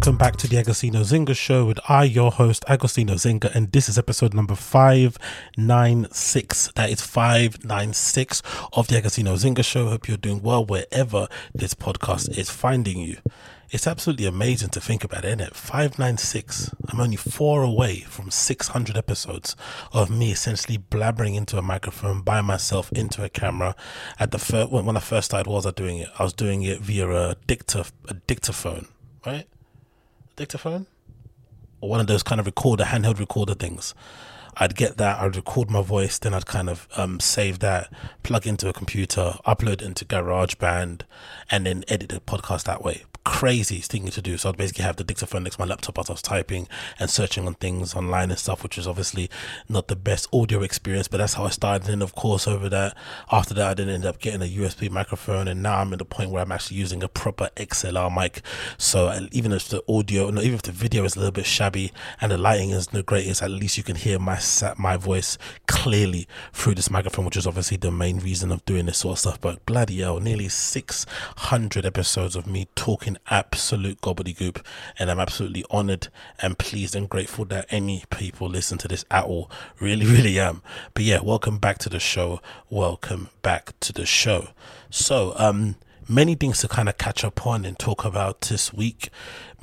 welcome back to the Agostinho Zinga Show with I, your host, Agostinho Zinga, and this is episode number 596. That is 596 of the Agostinho Zinga Show. Hope you're doing well wherever this podcast is finding you. It's absolutely amazing to think about, isn't it? 596. I'm only four away from 600 episodes of me essentially blabbering into a microphone by myself into a camera. At the first, when I first started, was I doing it? I was doing it via a a dictaphone right? Dictaphone? Or one of those kind of recorder, handheld recorder things. I'd get that, I'd record my voice, then I'd kind of um, save that, plug into a computer, upload into GarageBand, and then edit the podcast that way. Crazy thing to do. So I'd basically have the dictaphone next to my laptop as I was typing and searching on things online and stuff, which was obviously not the best audio experience, but that's how I started. And of course, over that, after that, I didn't end up getting a USB microphone, and now I'm at the point where I'm actually using a proper XLR mic. So uh, even if the audio, no, even if the video is a little bit shabby and the lighting isn't the greatest, at least you can hear my my voice clearly through this microphone, which is obviously the main reason of doing this sort of stuff. But bloody hell, nearly 600 episodes of me talking absolute gobbledygook, and I'm absolutely honored and pleased and grateful that any people listen to this at all. Really, really am. But yeah, welcome back to the show. Welcome back to the show. So, um, many things to kind of catch up on and talk about this week.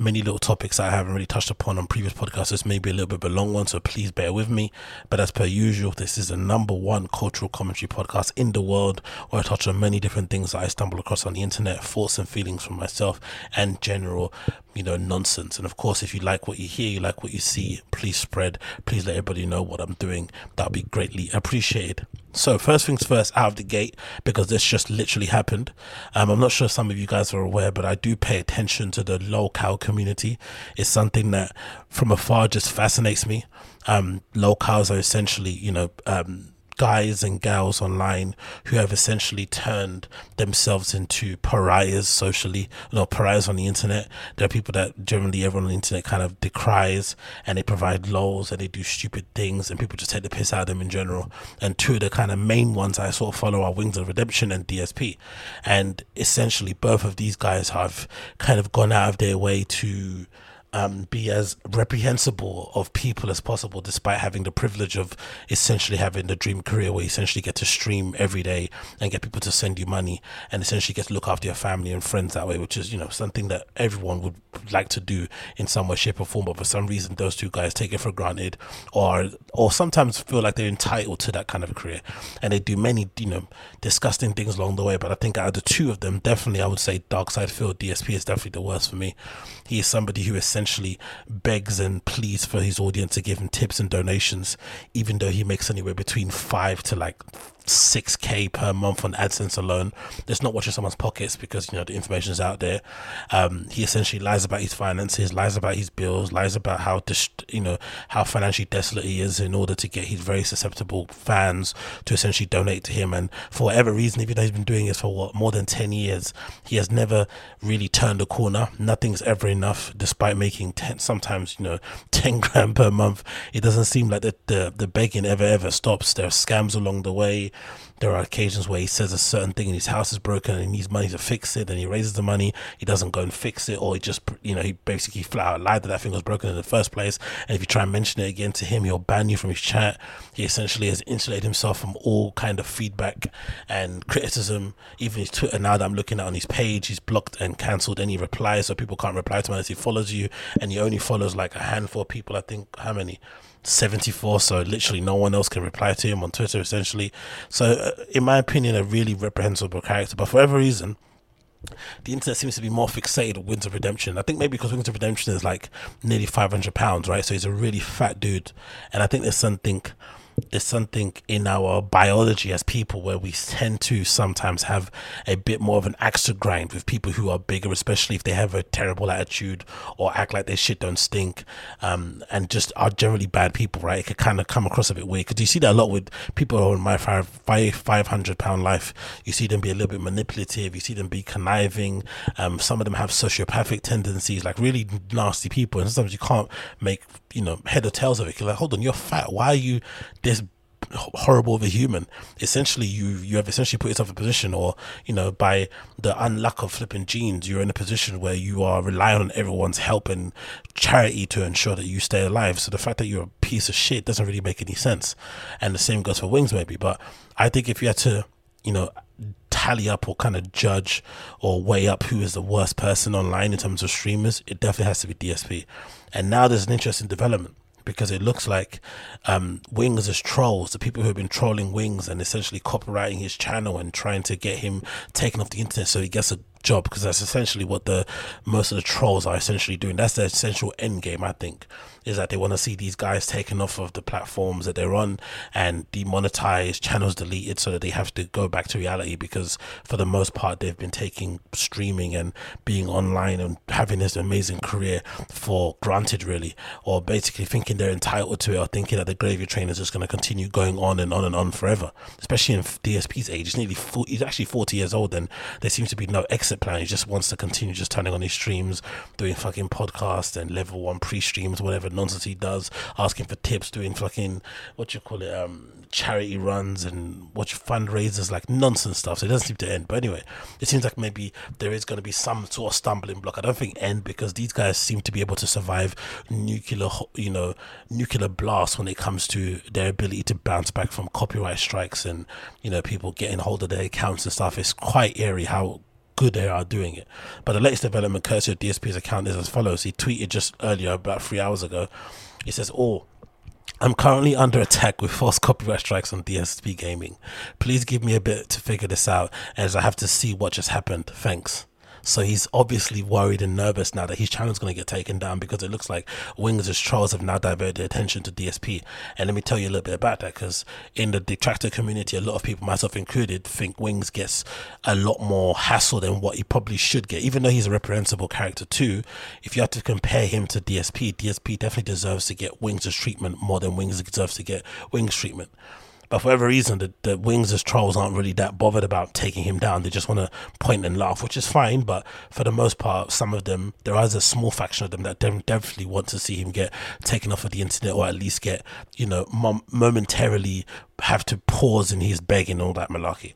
Many little topics I haven't really touched upon on previous podcasts. This may be a little bit of a long one, so please bear with me. But as per usual, this is the number one cultural commentary podcast in the world where I touch on many different things that I stumble across on the internet, thoughts and feelings from myself, and general, you know, nonsense. And of course, if you like what you hear, you like what you see, please spread. Please let everybody know what I'm doing. That'd be greatly appreciated. So, first things first, out of the gate, because this just literally happened. Um, I'm not sure some of you guys are aware, but I do pay attention to the lolcow community. is something that from afar just fascinates me. Um, lolcows are essentially, you know, um, guys and gals online who have essentially turned themselves into pariahs socially, you know, pariahs on the internet. There are people that generally everyone on the internet kind of decries and they provide lols and they do stupid things and people just take the piss out of them in general. And two of the kind of main ones I sort of follow are Wings of Redemption and DSP. And essentially both of these guys have kind of gone out of their way to um, be as reprehensible of people as possible, despite having the privilege of essentially having the dream career where you essentially get to stream every day and get people to send you money and essentially get to look after your family and friends that way, which is, you know, something that everyone would like to do in some way, shape, or form. But for some reason, those two guys take it for granted or, or sometimes feel like they're entitled to that kind of career. And they do many, you know, disgusting things along the way. But I think out of the two of them, definitely I would say DarksydePhil DSP is definitely the worst for me. He is somebody who essentially begs and pleads for his audience to give him tips and donations, even though he makes anywhere between five to like 6k per month on AdSense alone. There's not watching someone's pockets because you know the information is out there. Um, he essentially lies about his finances, lies about his bills, lies about how dis- you know how financially desolate he is in order to get his very susceptible fans to essentially donate to him. And for whatever reason, even though he's been doing this for what more than 10 years, he has never really turned a corner. Nothing's ever enough, despite making 10, sometimes you know 10 grand per month. It doesn't seem like the the, the begging ever ever stops. There are scams along the way. There are occasions where he says a certain thing and his house is broken and he needs money to fix it. and he raises the money. He doesn't go and fix it, or he just, you know, he basically flat out lied that that thing was broken in the first place. And if you try and mention it again to him, he'll ban you from his chat. He essentially has insulated himself from all kind of feedback and criticism. Even his Twitter now that I'm looking at on his page, he's blocked and cancelled any replies, so people can't reply to him unless he follows you. And he only follows like a handful of people. I think how many? 74 so literally no one else can reply to him on twitter essentially so uh, in my opinion a really reprehensible character but for whatever reason the internet seems to be more fixated on Wings of Redemption. I think maybe because Wings of Redemption is like nearly 500 pounds, right? So he's a really fat dude. And I think there's something there's something in our biology as people where we tend to sometimes have a bit more of an axe to grind with people who are bigger, especially if they have a terrible attitude or act like their shit don't stink, um, and just are generally bad people, right? It could kind of come across a bit weird because you see that a lot with people who are in my five, five, 500 pound life. You see them be a little bit manipulative, you see them be conniving. Um, some of them have sociopathic tendencies, like really nasty people, and sometimes you can't make you know head or tails of it. You're like, hold on, you're fat. Why are you this horrible of a human? Essentially, you you have essentially put yourself in a position, or you know, by the unluck of flipping genes, you're in a position where you are relying on everyone's help and charity to ensure that you stay alive. So the fact that you're a piece of shit doesn't really make any sense. And the same goes for wings, maybe. But I think if you had to, you know tally up or kind of judge or weigh up who is the worst person online in terms of streamers, it definitely has to be DSP. And now there's an interesting development because it looks like um, Wings as trolls, the people who have been trolling Wings and essentially copyrighting his channel and trying to get him taken off the internet so he gets a job because that's essentially what the most of the trolls are essentially doing. That's the essential end game, I think, is that they want to see these guys taken off of the platforms that they're on and demonetized, channels deleted, so that they have to go back to reality. Because for the most part, they've been taking streaming and being online and having this amazing career for granted, really, or basically thinking they're entitled to it, or thinking that the gravy train is just going to continue going on and on and on forever. Especially in DSP's age, he's nearly 40, he's actually forty years old, and there seems to be no exit plan. He just wants to continue just turning on his streams, doing fucking podcasts and level one pre streams, whatever nonsense he does, asking for tips, doing fucking what you call it, um, charity runs and what fundraisers, like nonsense stuff. So it doesn't seem to end. But anyway, it seems like maybe there is going to be some sort of stumbling block. I don't think end because these guys seem to be able to survive nuclear, you know, nuclear blasts when it comes to their ability to bounce back from copyright strikes and you know people getting hold of their accounts and stuff. It's quite eerie how good they are doing it. But the latest development, courtesy of DSP's account, is as follows. He tweeted just earlier, about three hours ago. He says, "Oh." I'm currently under attack with false copyright strikes on DSP Gaming. Please give me a bit to figure this out as I have to see what just happened. Thanks. So he's obviously worried and nervous now that his channel's going to get taken down because it looks like Wings' trolls have now diverted attention to DSP. And let me tell you a little bit about that because in the detractor community, a lot of people, myself included, think Wings gets a lot more hassle than what he probably should get. Even though he's a reprehensible character too, if you have to compare him to DSP, DSP definitely deserves to get Wings' treatment more than Wings deserves to get Wings' treatment. But for whatever reason, the, the Wings as trolls aren't really that bothered about taking him down. They just want to point and laugh, which is fine. But for the most part, some of them, there is a small faction of them that definitely want to see him get taken off of the internet or at least get, you know, mom- momentarily have to pause in his begging all that malarkey.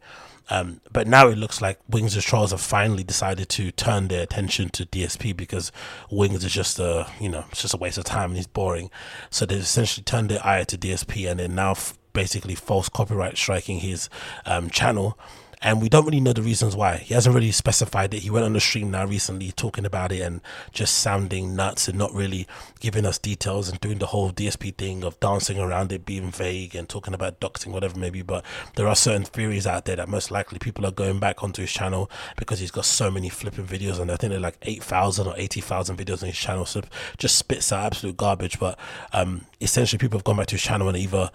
Um, but now it looks like Wings as Trolls have finally decided to turn their attention to DSP because Wings is just a you know it's just a waste of time and he's boring. So they've essentially turned their eye to DSP and they're now f- basically false copyright striking his um, channel and we don't really know the reasons why. He hasn't really specified it. He went on the stream now recently talking about it and just sounding nuts and not really giving us details and doing the whole DSP thing of dancing around it, being vague and talking about doxing, whatever maybe. But there are certain theories out there that most likely people are going back onto his channel because he's got so many flipping videos and I think they're like 8,000 or 80,000 videos on his channel. So just spits out absolute garbage. But um, essentially, people have gone back to his channel and either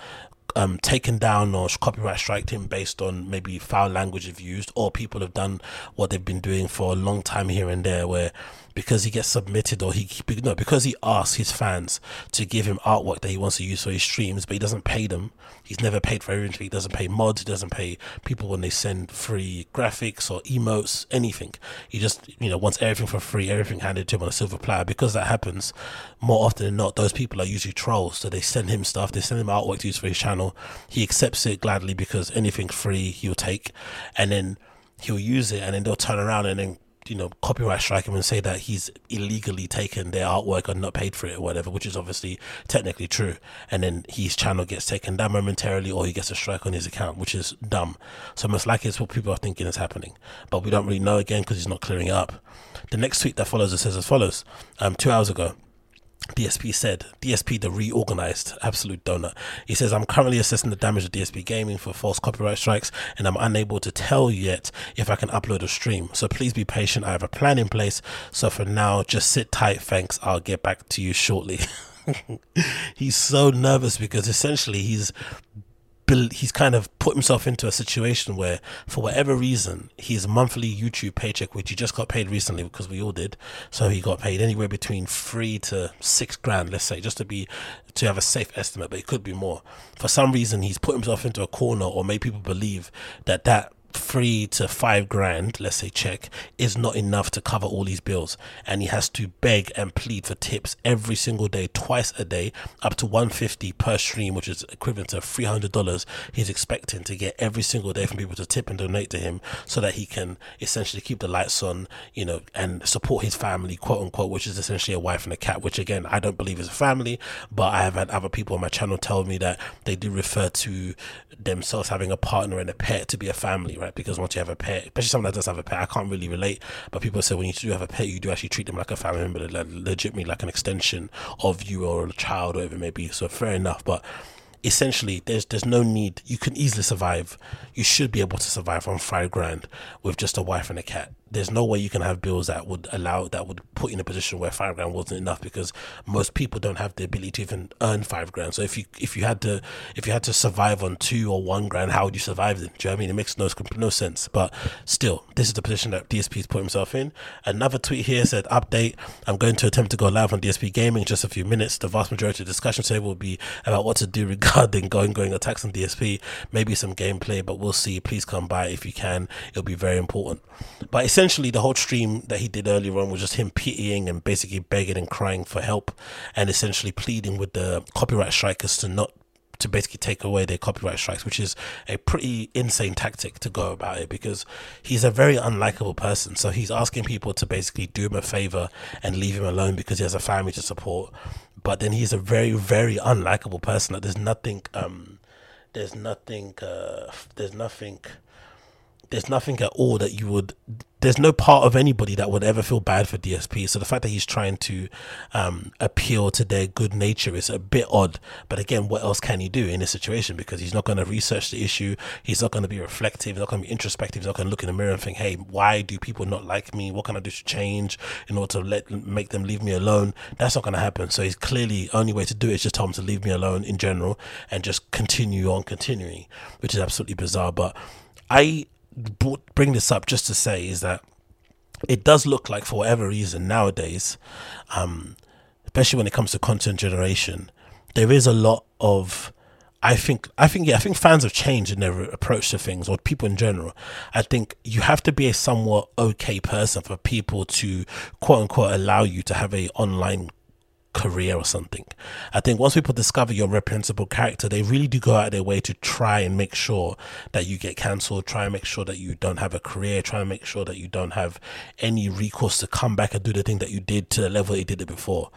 um, taken down or copyright striked him based on maybe foul language have used, or people have done what they've been doing for a long time here and there, where because he gets submitted or he no because he asks his fans to give him artwork that he wants to use for his streams, but he doesn't pay them. He's never paid for anything. He doesn't pay mods. He doesn't pay people when they send free graphics or emotes, anything. He just you know wants everything for free, everything handed to him on a silver platter. Because that happens more often than not, those people are usually trolls. So they send him stuff. They send him artwork to use for his channel. He accepts it gladly because anything free he'll take, and then he'll use it, and then they'll turn around and then you know, copyright strike him and say that he's illegally taken their artwork and not paid for it or whatever, which is obviously technically true. And then his channel gets taken down momentarily or he gets a strike on his account, which is dumb. So most likely it's what people are thinking is happening. But we don't really know again because he's not clearing it up. The next tweet that follows it says as follows um, two hours ago. DSP said, DSP the reorganized absolute donut. He says, I'm currently assessing the damage of DSP Gaming for false copyright strikes and I'm unable to tell yet if I can upload a stream. So please be patient. I have a plan in place. So for now, just sit tight. Thanks. I'll get back to you shortly. he's so nervous because essentially he's he's kind of put himself into a situation where, for whatever reason, his monthly YouTube paycheck, which he just got paid recently because we all did, so he got paid anywhere between three to six grand, let's say, just to be to have a safe estimate, but it could be more. For some reason, he's put himself into a corner or made people believe that that three to five grand, let's say check, is not enough to cover all these bills. And he has to beg and plead for tips every single day, twice a day, up to 150 per stream, which is equivalent to $300 he's expecting to get every single day from people to tip and donate to him so that he can essentially keep the lights on, you know, and support his family, quote unquote, which is essentially a wife and a cat, which again, I don't believe is a family, but I have had other people on my channel tell me that they do refer to themselves having a partner and a pet to be a family, right? Because once you have a pet, especially someone that does have a pet, I can't really relate. But people say when you do have a pet, you do actually treat them like a family member, like legitimately like an extension of you or a child or whatever it may be. So fair enough. But essentially there's there's no need you can easily survive you should be able to survive on five grand with just a wife and a cat there's no way you can have bills that would allow that would put you in a position where five grand wasn't enough because most people don't have the ability to even earn five grand. So if you if you had to if you had to survive on two or one grand, how would you survive then? Do you know I mean? It makes no no sense. But still, this is the position that DSP's put himself in. Another tweet here said, "Update: I'm going to attempt to go live on DSP Gaming in just a few minutes. The vast majority of the discussion today will be about what to do regarding going going attacks on DSP. Maybe some gameplay, but we'll see. Please come by if you can. It'll be very important." But essentially, the whole stream that he did earlier on was just him pitying and basically begging and crying for help, and essentially pleading with the copyright strikers to not to basically take away their copyright strikes, which is a pretty insane tactic to go about it because he's a very unlikable person. So he's asking people to basically do him a favor and leave him alone because he has a family to support. But then he's a very, very unlikable person. Like there's nothing, um, there's nothing, uh, there's nothing there's nothing at all that you would there's no part of anybody that would ever feel bad for DSP. So the fact that he's trying to um, appeal to their good nature is a bit odd. But again, what else can he do in this situation? Because he's not going to research the issue. He's not going to be reflective. He's not going to be introspective. He's not going to look in the mirror and think, "Hey, why do people not like me? What can I do to change in order to let make them leave me alone?" That's not going to happen. So he's clearly only way to do it is just tell him to leave me alone in general and just continue on continuing, which is absolutely bizarre. But I bring this up just to say is that it does look like for whatever reason nowadays, um, especially when it comes to content generation, there is a lot of I think I think yeah, I think fans have changed in their approach to things or people in general. I think you have to be a somewhat okay person for people to quote unquote allow you to have a online career or something. I think once people discover your reprehensible character, they really do go out of their way to try and make sure that you get cancelled, try and make sure that you don't have a career, try and make sure that you don't have any recourse to come back and do the thing that you did to the level you did it before.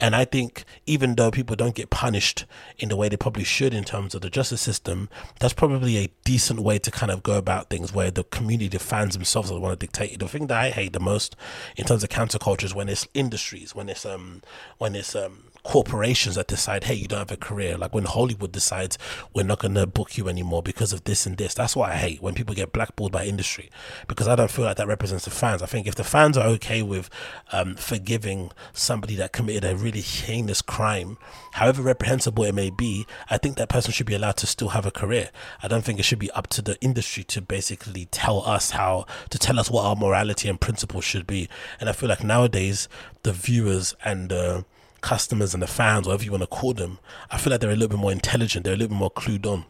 And I think even though people don't get punished in the way they probably should in terms of the justice system, that's probably a decent way to kind of go about things where the community, the fans themselves want to dictate. The thing that I hate the most in terms of counterculture is when it's industries, when it's um when it's um corporations that decide, hey, you don't have a career. Like when Hollywood decides we're not going to book you anymore because of this and this. That's what I hate when people get blackballed by industry because I don't feel like that represents the fans. I think if the fans are okay with um, forgiving somebody that committed a really heinous crime, however reprehensible it may be, I think that person should be allowed to still have a career. I don't think it should be up to the industry to basically tell us how to tell us what our morality and principles should be. And I feel like nowadays the viewers and uh, customers and the fans, whatever you want to call them, I feel like they're a little bit more intelligent. They're a little bit more clued on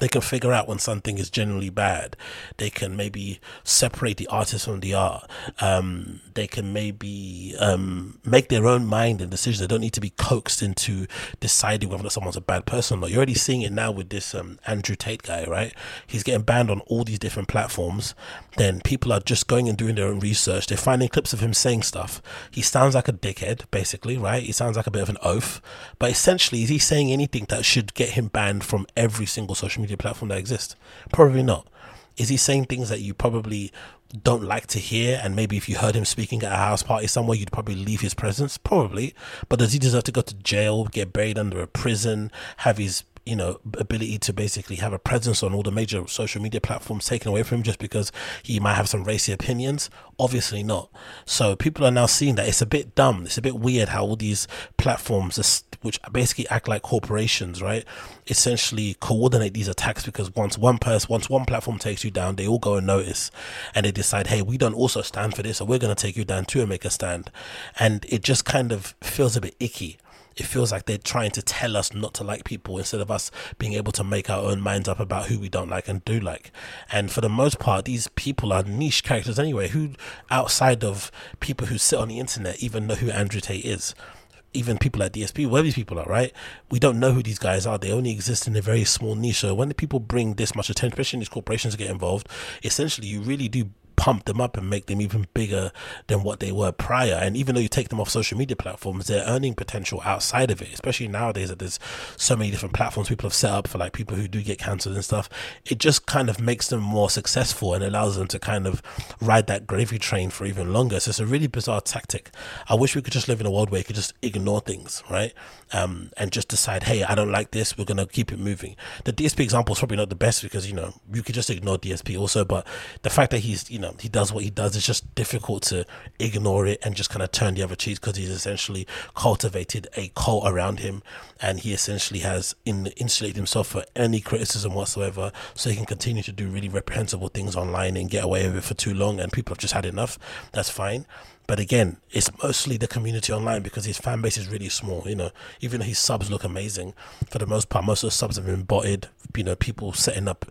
they can figure out when something is generally bad. They can maybe separate the artist from the art. Um, they can maybe um, make their own mind and decisions. They don't need to be coaxed into deciding whether someone's a bad person or not. You're already seeing it now with this um, Andrew Tate guy, right? He's getting banned on all these different platforms. Then people are just going and doing their own research. They're finding clips of him saying stuff. He sounds like a dickhead, basically, right? He sounds like a bit of an oaf. But essentially, is he saying anything that should get him banned from every single social media platform that exists? Probably not. Is he saying things that you probably don't like to hear and maybe if you heard him speaking at a house party somewhere you'd probably leave his presence probably. But does he deserve to go to jail get buried under a prison have his you know ability to basically have a presence on all the major social media platforms taken away from him just because he might have some racy opinions? Obviously not. So people are now seeing that it's a bit dumb. It's a bit weird how all these platforms which basically act like corporations right essentially coordinate these attacks because once one person once one platform takes you down they all go and notice and they decide hey we don't also stand for this so we're going to take you down too and make a stand. And it just kind of feels a bit icky it feels like they're trying to tell us not to like people instead of us being able to make our own minds up about who we don't like and do like. And for the most part, these people are niche characters anyway, who outside of people who sit on the internet even know who Andrew Tate is. Even people at DSP, where these people are, right? We don't know who these guys are. They only exist in a very small niche. So when the people bring this much attention, especially these corporations get involved, essentially you really do pump them up and make them even bigger than what they were prior. And even though you take them off social media platforms, their earning potential outside of it, especially nowadays that there's so many different platforms people have set up for like people who do get cancelled and stuff, it just kind of makes them more successful and allows them to kind of ride that gravy train for even longer. So it's a really bizarre tactic. I wish we could just live in a world where you could just ignore things, right? Um, and just decide, hey, I don't like this, we're gonna keep it moving. The DSP example is probably not the best because you know you could just ignore DSP also, but the fact that he's you know he does what he does, it's just difficult to ignore it and just kind of turn the other cheek because he's essentially cultivated a cult around him and he essentially has in, insulated himself for any criticism whatsoever so he can continue to do really reprehensible things online and get away with it for too long and people have just had enough. That's fine. But again, it's mostly the community online because his fan base is really small. You know, even though his subs look amazing, for the most part, most of the subs have been botted. You know, people setting up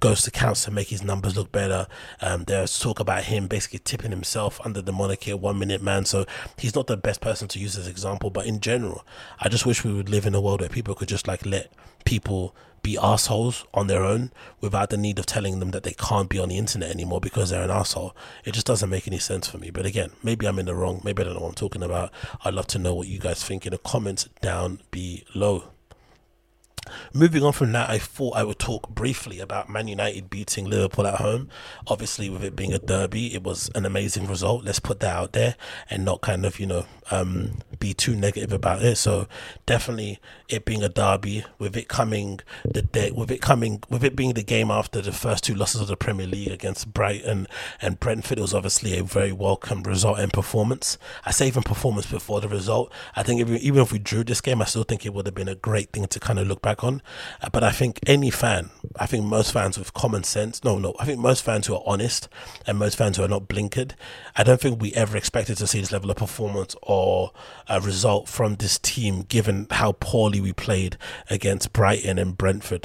ghost accounts to make his numbers look better. Um, there's talk about him basically tipping himself under the monarchy one minute man. So he's not the best person to use as example. But in general, I just wish we would live in a world where people could just like let people be assholes on their own without the need of telling them that they can't be on the internet anymore because they're an asshole. It just doesn't make any sense for me. But again, maybe I'm in the wrong. Maybe I don't know what I'm talking about. I'd love to know what you guys think in the comments down below. Moving on from that, I thought I would talk briefly about Man United beating Liverpool at home. Obviously, with it being a derby, it was an amazing result. Let's put that out there and not kind of, you know, um, be too negative about it. So definitely it being a derby, with it coming the day, with it coming, with it being the game after the first two losses of the Premier League against Brighton and Brentford, it was obviously a very welcome result and performance. I say even performance before the result. I think if, even if we drew this game, I still think it would have been a great thing to kind of look back back on. Uh, but I think any fan, I think most fans with common sense, no, no, I think most fans who are honest and most fans who are not blinkered, I don't think we ever expected to see this level of performance or a result from this team given how poorly we played against Brighton and Brentford.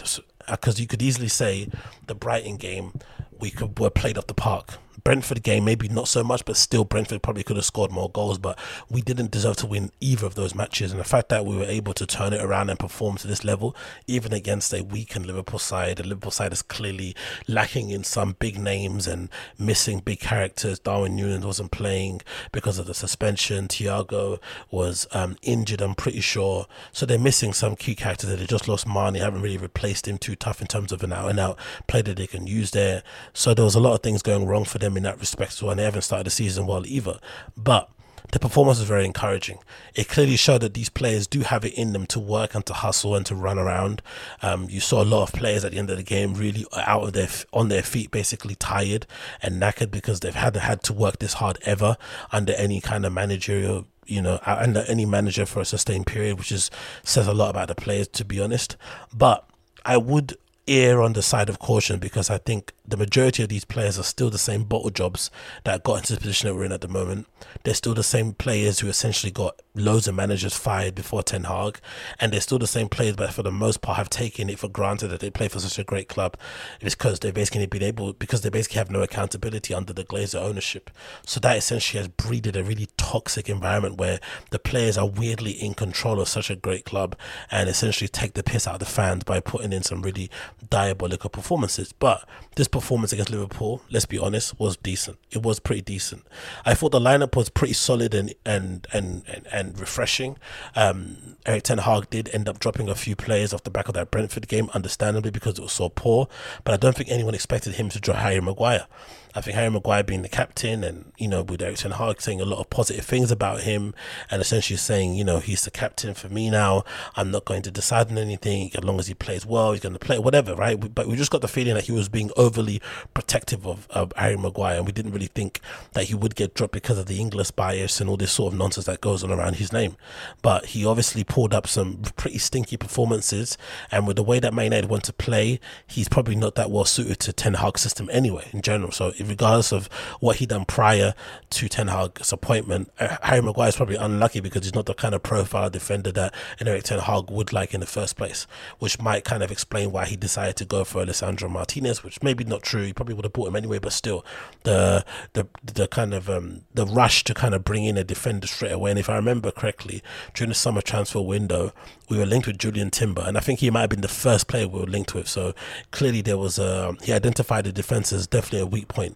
Because uh, you could easily say the Brighton game we could were played off the park Brentford game, maybe not so much, but still Brentford probably could have scored more goals. But we didn't deserve to win either of those matches. And the fact that we were able to turn it around and perform to this level, even against a weakened Liverpool side, a Liverpool side is clearly lacking in some big names and missing big characters. Darwin Newland wasn't playing because of the suspension. Thiago was um, injured, I'm pretty sure. So they're missing some key characters. That they just lost Mane, haven't really replaced him too tough in terms of an out and out play that they can use there. So there was a lot of things going wrong for them them in that respect well, and they haven't started the season well either. But the performance was very encouraging. It clearly showed that these players do have it in them to work and to hustle and to run around. Um, you saw a lot of players at the end of the game really out of their on their feet, basically tired and knackered because they've had had to work this hard ever under any kind of managerial you know, under any manager for a sustained period, which is says a lot about the players, to be honest. But I would err on the side of caution because I think the majority of these players are still the same bottle jobs that got into the position that we're in at the moment. They're still the same players who essentially got loads of managers fired before Ten Hag, and they're still the same players, but for the most part have taken it for granted that they play for such a great club It's because they basically been able because they basically have no accountability under the Glazer ownership. So that essentially has breeded a really toxic environment where the players are weirdly in control of such a great club and essentially take the piss out of the fans by putting in some really diabolical performances. But this performance against Liverpool, let's be honest, was decent. It was pretty decent. I thought the lineup was pretty solid and and and and, and refreshing. Um, Erik Ten Hag did end up dropping a few players off the back of that Brentford game, understandably because it was so poor. But I don't think anyone expected him to draw Harry Maguire. I think Harry Maguire being the captain and, you know, with Erik Ten Hag saying a lot of positive things about him and essentially saying, you know, he's the captain for me now. I'm not going to decide on anything as long as he plays well, he's going to play, whatever, right? But we just got the feeling that he was being overly protective of, of Harry Maguire and we didn't really think that he would get dropped because of the English bias and all this sort of nonsense that goes on around his name. But he obviously pulled up some pretty stinky performances and with the way that Man United want to play, he's probably not that well suited to Ten Hag system anyway, in general. So, regardless of what he done prior to Ten Hag's appointment, uh, Harry Maguire is probably unlucky because he's not the kind of profile defender that Erik Ten Hag would like in the first place, which might kind of explain why he decided to go for Lisandro Martinez, which maybe not true. He probably would have bought him anyway, but still, the the the kind of um, the rush to kind of bring in a defender straight away. And if I remember correctly, during the summer transfer window, we were linked with Julian Timber, and I think he might have been the first player we were linked with. So clearly, there was a he identified the defense as definitely a weak point.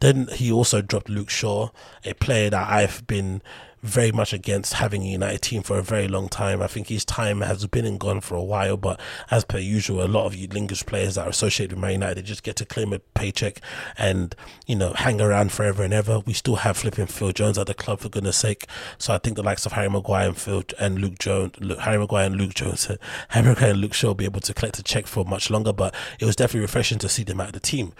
Then he also dropped Luke Shaw, a player that I've been very much against having a United team for a very long time. I think his time has been and gone for a while, but as per usual, a lot of you English players that are associated with Man United they just get to claim a paycheck and you know hang around forever and ever. We still have flipping Phil Jones at the club for goodness sake. So I think the likes of Harry Maguire and Phil and Luke Jones, Harry Maguire and Luke Jones, Harry Maguire and Luke Shaw will be able to collect a check for much longer. But it was definitely refreshing to see them at the team,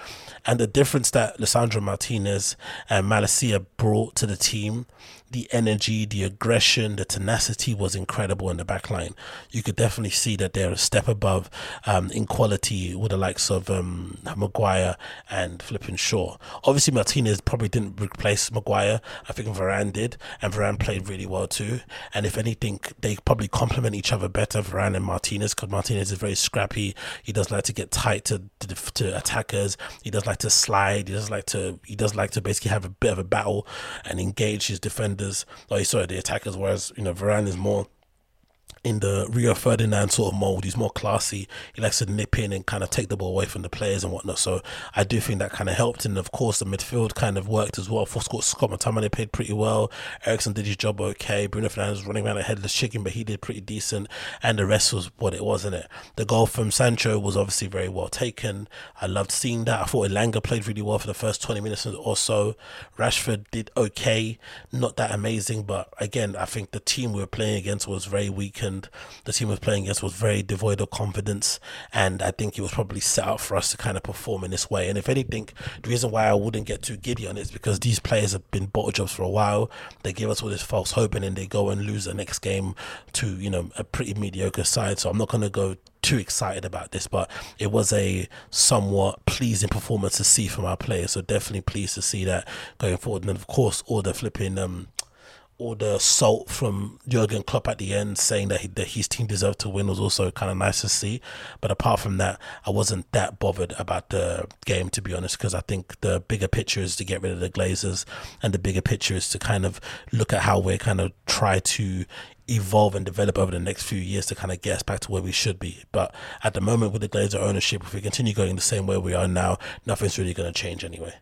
and the difference that Lisandro Martinez and Malacia brought to the team the energy, the aggression, the tenacity was incredible in the back line. You could definitely see that they're a step above um, in quality with the likes of um, Maguire and Flipping Shaw. Obviously, Martinez probably didn't replace Maguire. I think Varane did, and Varane played really well too. And if anything, they probably complement each other better, Varane and Martinez, because Martinez is very scrappy. He does like to get tight to, to, to attackers. He does like to slide. He does like to he does like to basically have a bit of a battle and engage his defenders defenders, like sorry, the attackers. Whereas you know Varane is more in the Rio Ferdinand sort of mold. He's more classy. He likes to nip in and kind of take the ball away from the players and whatnot. So I do think that kind of helped. And of course, the midfield kind of worked as well. For Scott, Scott McTominay played pretty well. Eriksen did his job okay. Bruno Fernandes running around a headless chicken, but he did pretty decent. And the rest was what it was, not it? The goal from Sancho was obviously very well taken. I loved seeing that. I thought Elanga played really well for the first 20 minutes or so. Rashford did okay. Not that amazing, but again, I think the team we were playing against was very weak the team was playing against was very devoid of confidence. And I think it was probably set up for us to kind of perform in this way. And if anything, the reason why I wouldn't get too giddy on it is because these players have been bottle jobs for a while. They give us all this false hope and then they go and lose the next game to, you know, a pretty mediocre side. So I'm not going to go too excited about this, but it was a somewhat pleasing performance to see from our players. So definitely pleased to see that going forward. And of course, all the flipping um, all the salt from Jurgen Klopp at the end, saying that, he, that his team deserved to win, was also kind of nice to see. But apart from that, I wasn't that bothered about the game, to be honest, because I think the bigger picture is to get rid of the Glazers, and the bigger picture is to kind of look at how we're kind of try to evolve and develop over the next few years to kind of get us back to where we should be. But at the moment, with the Glazer ownership, if we continue going the same way we are now, nothing's really going to change anyway.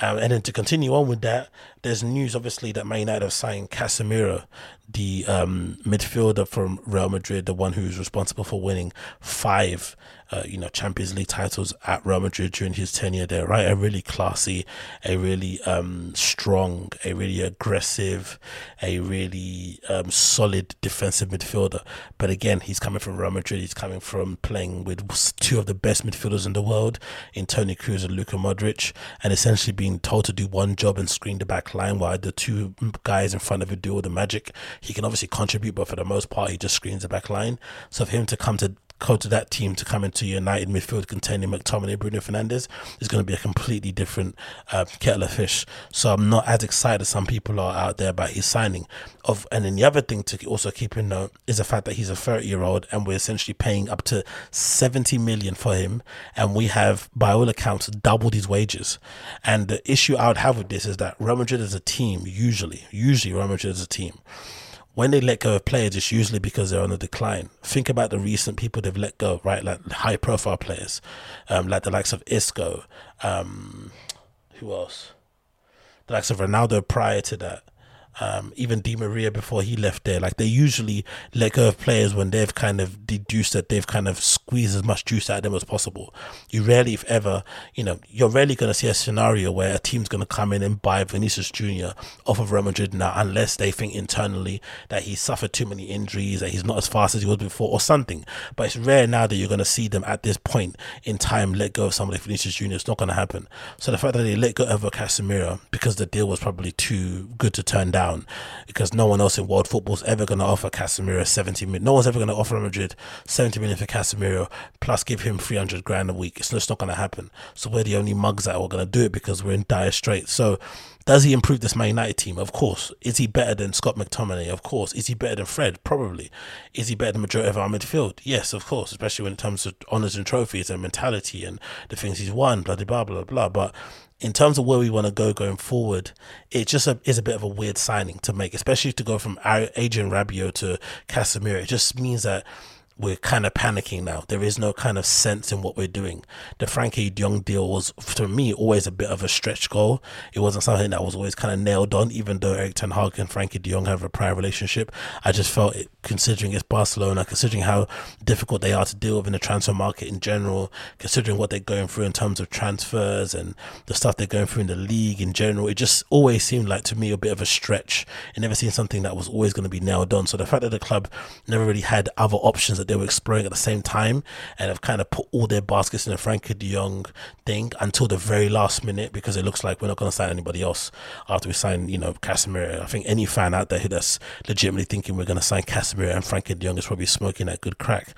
Um, and then to continue on with that, there's news obviously that Man United have signed Casemiro, the um, midfielder from Real Madrid, the one who's responsible for winning five uh, you know, Champions League titles at Real Madrid during his tenure there, right? A really classy, a really um, strong, a really aggressive, a really um, solid defensive midfielder. But again, he's coming from Real Madrid. He's coming from playing with two of the best midfielders in the world, in Toni Kroos and Luka Modric, and essentially being told to do one job and screen the back line while the two guys in front of him do all the magic. He can obviously contribute, but for the most part, he just screens the back line. So for him to come to coach of that team to come into United midfield containing McTominay, Bruno Fernandes is going to be a completely different uh, kettle of fish. So I'm not as excited as some people are out there about his signing. Of and then the other thing to also keep in note is the fact that he's a 30 year old and we're essentially paying up to 70 million for him, and we have, by all accounts, doubled his wages. And the issue I would have with this is that Real Madrid as a team, usually, usually Real Madrid as a team when they let go of players, it's usually because they're on a decline. Think about the recent people they've let go, right? Like high profile players, um, like the likes of Isco. Um, who else? The likes of Ronaldo prior to that. Um, even Di Maria before he left there, like they usually let go of players when they've kind of deduced that they've kind of squeezed as much juice out of them as possible. You rarely, if ever, you know, you're rarely going to see a scenario where a team's going to come in and buy Vinicius Junior off of Real Madrid now, unless they think internally that he suffered too many injuries, that he's not as fast as he was before, or something. But it's rare now that you're going to see them at this point in time let go of somebody Vinicius Junior. It's not going to happen. So the fact that they let go of Casemiro because the deal was probably too good to turn down, because no one else in world football is ever going to offer Casemiro 70 million. No one's ever going to offer Madrid 70 million for Casemiro plus give him 300 grand a week. It's just not going to happen. So we're the only mugs that are going to do it because we're in dire straits. So does he improve this Man United team? Of course. Is he better than Scott McTominay? Of course. Is he better than Fred? Probably. Is he better than majority of our midfield? Yes, of course. Especially when it comes to honours and trophies and mentality and the things he's won, blah blah blah blah. But in terms of where we want to go going forward, it just a, is a bit of a weird signing to make, especially to go from Adrien Rabiot to Casemiro. It just means that we're kind of panicking now. There is no kind of sense in what we're doing. The Frenkie de Jong deal was, for me, always a bit of a stretch goal. It wasn't something that was always kind of nailed on, even though Erik Ten Hag and Frenkie de Jong have a prior relationship. I just felt, it, considering it's Barcelona, considering how difficult they are to deal with in the transfer market in general, considering what they're going through in terms of transfers and the stuff they're going through in the league in general, it just always seemed like to me a bit of a stretch. It never seemed something that was always going to be nailed on. So the fact that the club never really had other options that they were exploring at the same time and have kind of put all their baskets in the Frenkie de Jong thing until the very last minute because it looks like we're not going to sign anybody else after we sign, you know, Casemiro. I think any fan out there who that's legitimately thinking we're going to sign Casemiro and Frenkie de Jong is probably smoking that good crack.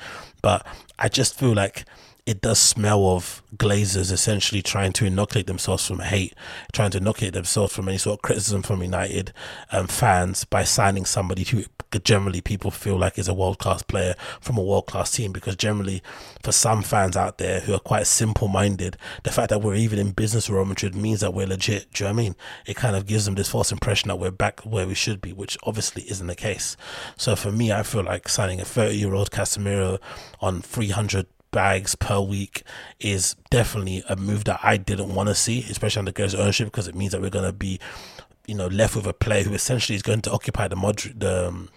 But I just feel like it does smell of Glazers essentially trying to inoculate themselves from hate, trying to inoculate themselves from any sort of criticism from United um, fans by signing somebody who generally people feel like is a world class player from a world class team. Because generally, for some fans out there who are quite simple minded, the fact that we're even in business with Real Madrid means that we're legit. Do you know I mean? It kind of gives them this false impression that we're back where we should be, which obviously isn't the case. So for me, I feel like signing a 30 year old Casemiro on 300 bags per week is definitely a move that I didn't want to see, especially under Greg's ownership, because it means that we're going to be, you know, left with a player who essentially is going to occupy the mod the, um,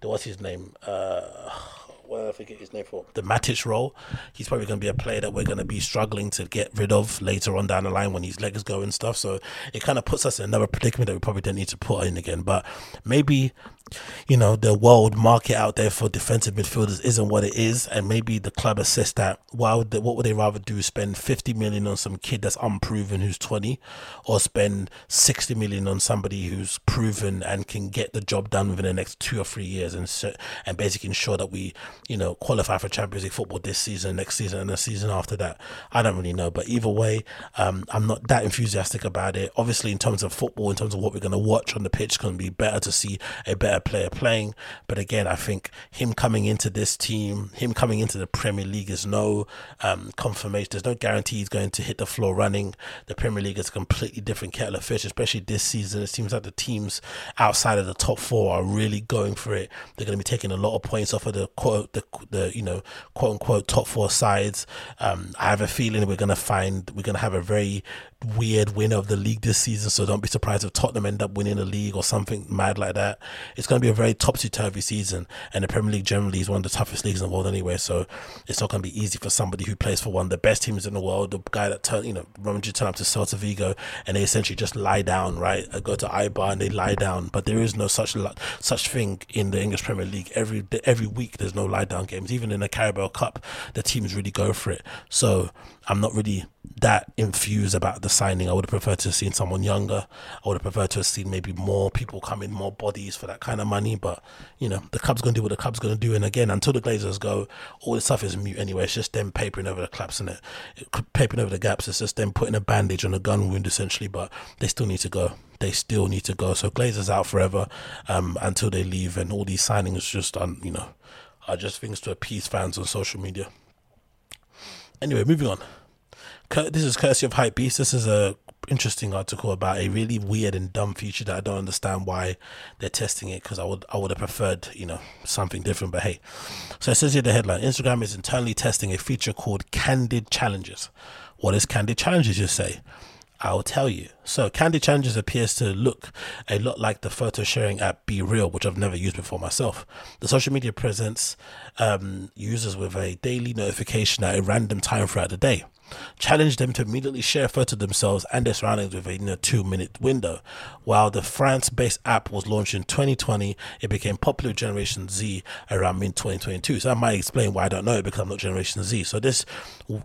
the what's his name, uh, well, I forget his name for the Matic role. He's probably going to be a player that we're going to be struggling to get rid of later on down the line when his legs go and stuff. So it kind of puts us in another predicament that we probably don't need to put in again. But maybe you know, the world market out there for defensive midfielders isn't what it is, and maybe the club assessed that. Why would they, what would they rather do? Spend fifty million on some kid that's unproven who's twenty, or spend sixty million on somebody who's proven and can get the job done within the next two or three years, and and basically ensure that we, you know, qualify for Champions League football this season, next season, and the season after that. I don't really know, but either way, um, I'm not that enthusiastic about it. Obviously, in terms of football, in terms of what we're going to watch on the pitch, it's going to be better to see a better player playing. But again, I think him coming into this team, him coming into the Premier League is no um, confirmation. There's no guarantee he's going to hit the floor running. The Premier League is a completely different kettle of fish, especially this season. It seems like the teams outside of the top four are really going for it. They're going to be taking a lot of points off of the quote, the, the you know, quote unquote top four sides. Um, I have a feeling we're going to find, we're going to have a very weird winner of the league this season. So don't be surprised if Tottenham end up winning the league or something mad like that. It's going to be a very topsy turvy season, and the Premier League generally is one of the toughest leagues in the world anyway. So it's not going to be easy for somebody who plays for one of the best teams in the world, the guy that turned, you know Roman turn up to Celta Vigo and they essentially just lie down, right? I go to Eibar and they lie down, but there is no such such thing in the English Premier League. Every every week there's no lie down games. Even in the Carabao Cup, the teams really go for it. So I'm not really that infused about the signing. I would have preferred to have seen someone younger. I would have preferred to have seen maybe more people come in, more bodies for that kind of money. But you know, the club's going to do what the club's going to do. And again, until the Glazers go, all this stuff is mute anyway. It's just them papering over the claps and it, papering over the gaps. It's just them putting a bandage on a gun wound essentially. But they still need to go. They still need to go. So Glazers out forever um, until they leave, and all these signings just, um, you know, are just things to appease fans on social media. Anyway, moving on this is courtesy of Hypebeast. This is a interesting article about a really weird and dumb feature that I don't understand why they're testing it because I would I would have preferred you know something different. But hey, so it says here the headline: Instagram is internally testing a feature called Candid Challenges. What is Candid Challenges? You say. I'll tell you. So, Candid Challenges appears to look a lot like the photo sharing app BeReal, which I've never used before myself. The social media presents um, users with a daily notification at a random time throughout the day. Challenge them to immediately share a photo of themselves and their surroundings within a two minute window. While the France based app was launched in 2020, it became popular with Generation Z around mid 2022. So, that might explain why I don't know it because I'm not Generation Z. So, this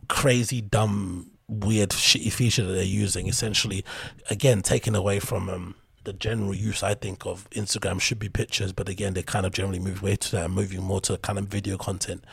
crazy, dumb weird shitty feature that they're using essentially again taken away from um, the general use I think of Instagram should be pictures, but again they kind of generally move away to that moving more to kind of video content.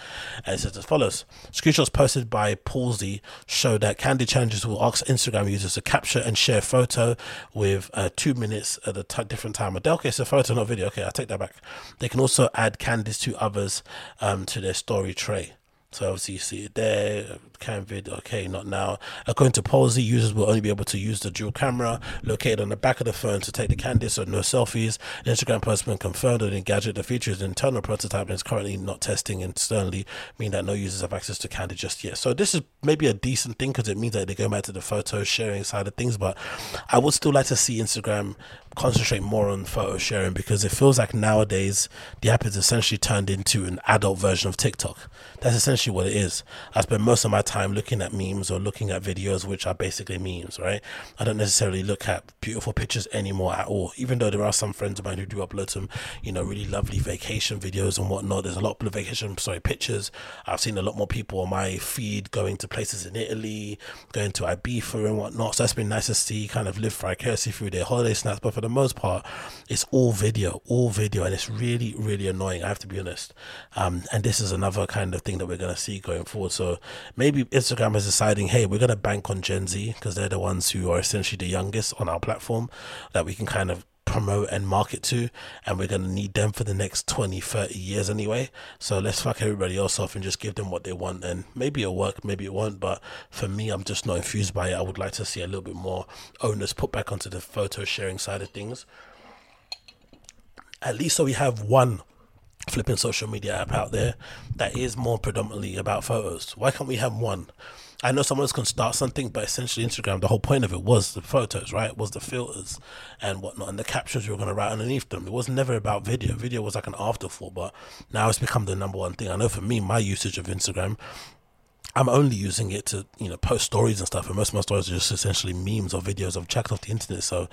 And it says as follows: Screenshots posted by Palsy show that Candid Challenges will ask Instagram users to capture and share photo with uh, two minutes at a t- different time. Okay, so photo, not video. Okay, I take that back. They can also add candies to others um, to their story tray. So obviously you see it there, cam vid, okay, not now. According to policy, users will only be able to use the dual camera located on the back of the phone to take the Candids, so no selfies. The Instagram post been confirmed Engadget. The feature is an internal prototype and is currently not testing externally, meaning that no users have access to Candid just yet. So this is maybe a decent thing because it means that they go back to the photo sharing side of things, but I would still like to see Instagram concentrate more on photo sharing because it feels like nowadays the app is essentially turned into an adult version of TikTok. That's essentially what it is. I spend most of my time looking at memes or looking at videos which are basically memes, right? I don't necessarily look at beautiful pictures anymore at all. Even though there are some friends of mine who do upload some, you know, really lovely vacation videos and whatnot. There's a lot of vacation, sorry, pictures. I've seen a lot more people on my feed going to places in Italy, going to Ibiza and whatnot. So that's been nice to see kind of live vicariously through their holiday snaps. But for the most part, it's all video, all video, and it's really, really annoying. I have to be honest. Um, and this is another kind of thing that we're gonna see going forward. So maybe Instagram is deciding, hey, we're gonna bank on Gen Z because they're the ones who are essentially the youngest on our platform that we can kind of promote and market to and we're going to need them for the next 20 30 years anyway. So let's fuck everybody else off and just give them what they want and maybe it'll work maybe it won't but for me i'm just not infused by it. I would like to see a little bit more owners put back onto the photo sharing side of things. At least so we have one flipping social media app out there that is more predominantly about photos why can't we have one I know someone else can start something, but essentially Instagram, the whole point of it was the photos, right? Was the filters and whatnot, and the captions you were going to write underneath them. It was never about video. Video was like an afterthought, but now it's become the number one thing. I know for me, my usage of Instagram, I'm only using it to, you know, post stories and stuff, and most of my stories are just essentially memes or videos I've checked off the internet. So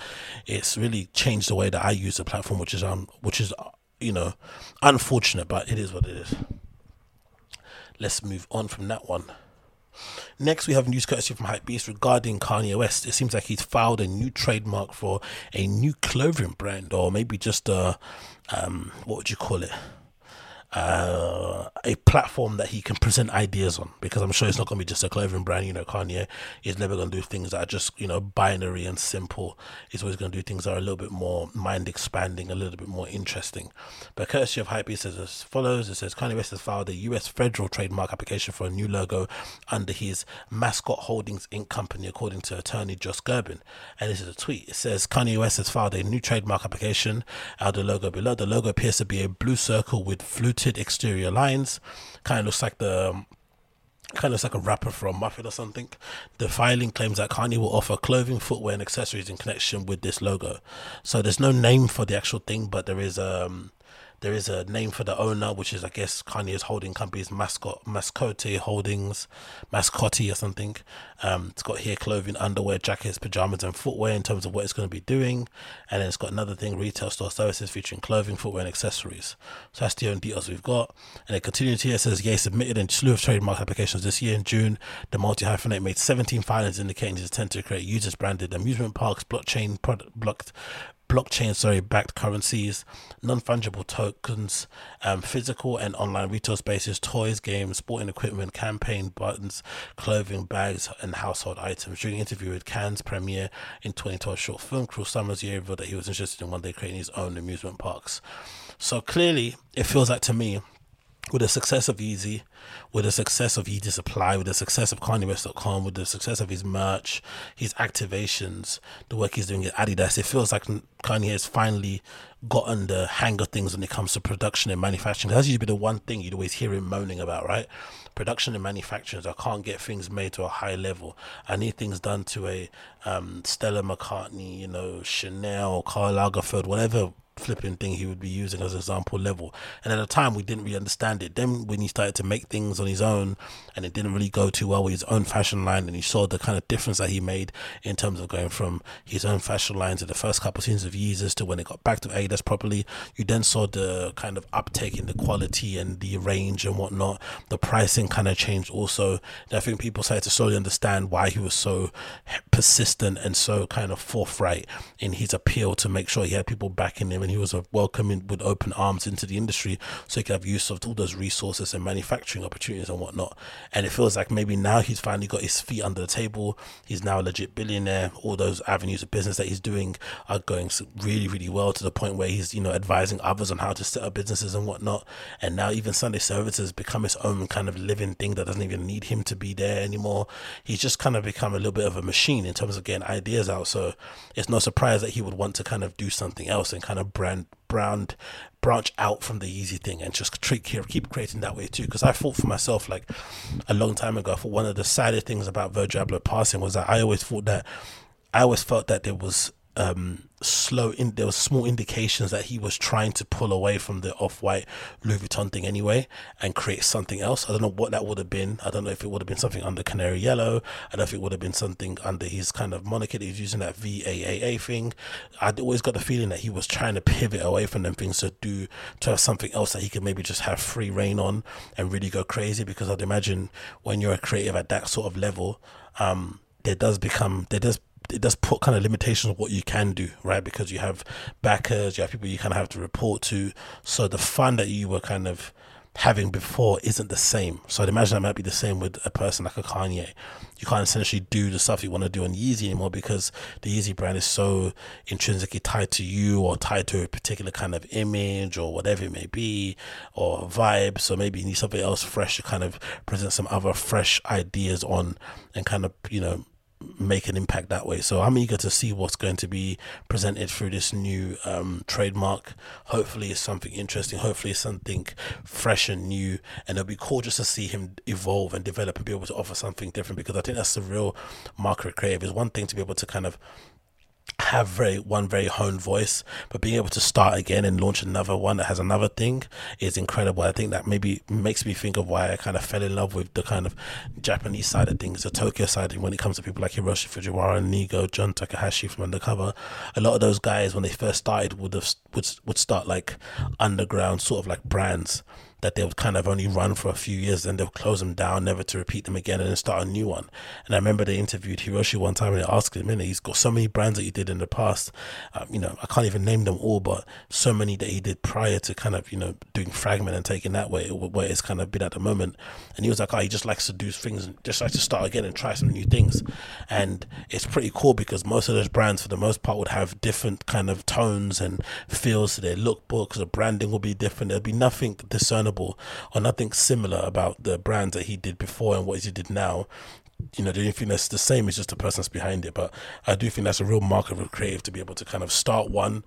it's really changed the way that I use the platform, which is um, which is, you know, unfortunate, but it is what it is. Let's move on from that one. Next, we have news courtesy from Hypebeast regarding Kanye West. It seems like he's filed a new trademark for a new clothing brand, or maybe just a, um, what would you call it? Uh, a platform that he can present ideas on because I'm sure it's not going to be just a clothing brand. You know, Kanye is never going to do things that are just, you know, binary and simple. He's always going to do things that are a little bit more mind expanding, a little bit more interesting. But courtesy of Hype, it says as follows It says Kanye West has filed a US federal trademark application for a new logo under his Mascotte Holdings Inc. company, according to attorney Josh Gerben. And this is a tweet. It says Kanye West has filed a new trademark application. Out the logo below, the logo appears to be a blue circle with fluted exterior lines. Kind of looks like the um, kind of looks like a rapper from Muffet or something. The filing claims that Kanye will offer clothing, footwear, and accessories in connection with this logo. So there's no name for the actual thing, but there is um there is a name for the owner, which is I guess Kanye's holding company's mascot Mascotte Holdings, Mascotti or something. Um, it's got here clothing, underwear, jackets, pajamas, and footwear in terms of what it's going to be doing. And then it's got another thing, retail store services featuring clothing, footwear, and accessories. So that's the only details we've got. And it continues here. It says, Ye submitted a slew of trademark applications this year in June. The multi hyphenate made 17 filings indicating his intent to create users branded amusement parks, blockchain product blocked blockchain sorry backed currencies non-fungible tokens um, physical and online retail spaces toys games sporting equipment campaign buttons clothing bags and household items. During an interview with cannes premiere in 2012 short film Cruel Summer's year revealed that he was interested in one day creating his own amusement parks. So clearly it feels like to me with the success of Yeezy, with the success of Yeezy Supply, with the success of KanyeWest.com, with the success of his merch, his activations, the work he's doing at Adidas, it feels like Kanye has finally gotten the hang of things when it comes to production and manufacturing. That's usually the one thing you'd always hear him moaning about, right? Production and manufacturing. I can't get things made to a high level. I need things done to a um, Stella McCartney, you know, Chanel, Karl Lagerfeld, whatever flipping thing he would be using as an example level. And at the time, we didn't really understand it. Then, when he started to make things on his own and it didn't really go too well with his own fashion line, and you saw the kind of difference that he made in terms of going from his own fashion line to the first couple of seasons of Yeezus to when it got back to Adidas properly, you then saw the kind of uptake in the quality and the range and whatnot. The pricing kind of changed also. And I think people started to slowly understand why he was so persistent and so kind of forthright in his appeal to make sure he had people backing him and he was welcoming with open arms into the industry so he could have use of all those resources and manufacturing opportunities and whatnot. And it feels like maybe now he's finally got his feet under the table. He's now a legit billionaire. All those avenues of business that he's doing are going really, really well to the point where he's, you know, advising others on how to set up businesses and whatnot. And now even Sunday services become his own kind of living thing that doesn't even need him to be there anymore. He's just kind of become a little bit of a machine in terms of getting ideas out. So it's no surprise that he would want to kind of do something else and kind of brand brand branch out from the Yeezy thing and just treat, keep creating that way too. Because I thought for myself, like a long time ago, for one of the saddest things about Virgil Abloh passing was that I always thought that I always felt that there was um, slow in there were small indications that he was trying to pull away from the off-white Louis Vuitton thing anyway and create something else. I don't know what that would have been. I don't know if it would have been something under Canary Yellow. I don't know if it would have been something under his kind of moniker that he's using that VAAA thing. I'd always got the feeling that he was trying to pivot away from them things to do to have something else that he could maybe just have free reign on and really go crazy because I'd imagine when you're a creative at that sort of level, um, there does become there does it does put kind of limitations of what you can do, right? Because you have backers, you have people you kind of have to report to. So the fun that you were kind of having before isn't the same. So I'd imagine that might be the same with a person like a Kanye. You can't essentially do the stuff you want to do on Yeezy anymore because the Yeezy brand is so intrinsically tied to you or tied to a particular kind of image or whatever it may be or vibe. So maybe you need something else fresh to kind of present some other fresh ideas on and kind of, you know, make an impact that way. So I'm eager to see what's going to be presented through this new um, trademark. Hopefully, it's something interesting. Hopefully, it's something fresh and new. And it'll be cool just to see him evolve and develop and be able to offer something different because I think that's the real market creative. Is one thing to be able to kind of have very one very honed voice, but being able to start again and launch another one that has another thing is incredible. I think that maybe makes me think of why I kind of fell in love with the kind of Japanese side of things, the Tokyo side. When it comes to people like Hiroshi Fujiwara, Nigo, Jun Takahashi from Undercover, a lot of those guys when they first started would have would would start like underground sort of like brands that they would kind of only run for a few years, then they'll close them down, never to repeat them again, and then start a new one. And I remember they interviewed Hiroshi one time and they asked him, "Man, he's got so many brands that he did in the past. Um, you know, I can't even name them all, but so many that he did prior to kind of you know doing Fragment and taking that way where it's kind of been at the moment." And he was like, "Oh, he just likes to do things, and just likes to start again and try some new things." And it's pretty cool because most of those brands, for the most part, would have different kind of tones and feels to their lookbooks. The branding will be different. There'll be nothing discernible discernible or nothing similar about the brands that he did before and what he did now you know, the only thing that's the same is just the person's behind it. But I do think that's a real mark of a creative to be able to kind of start one,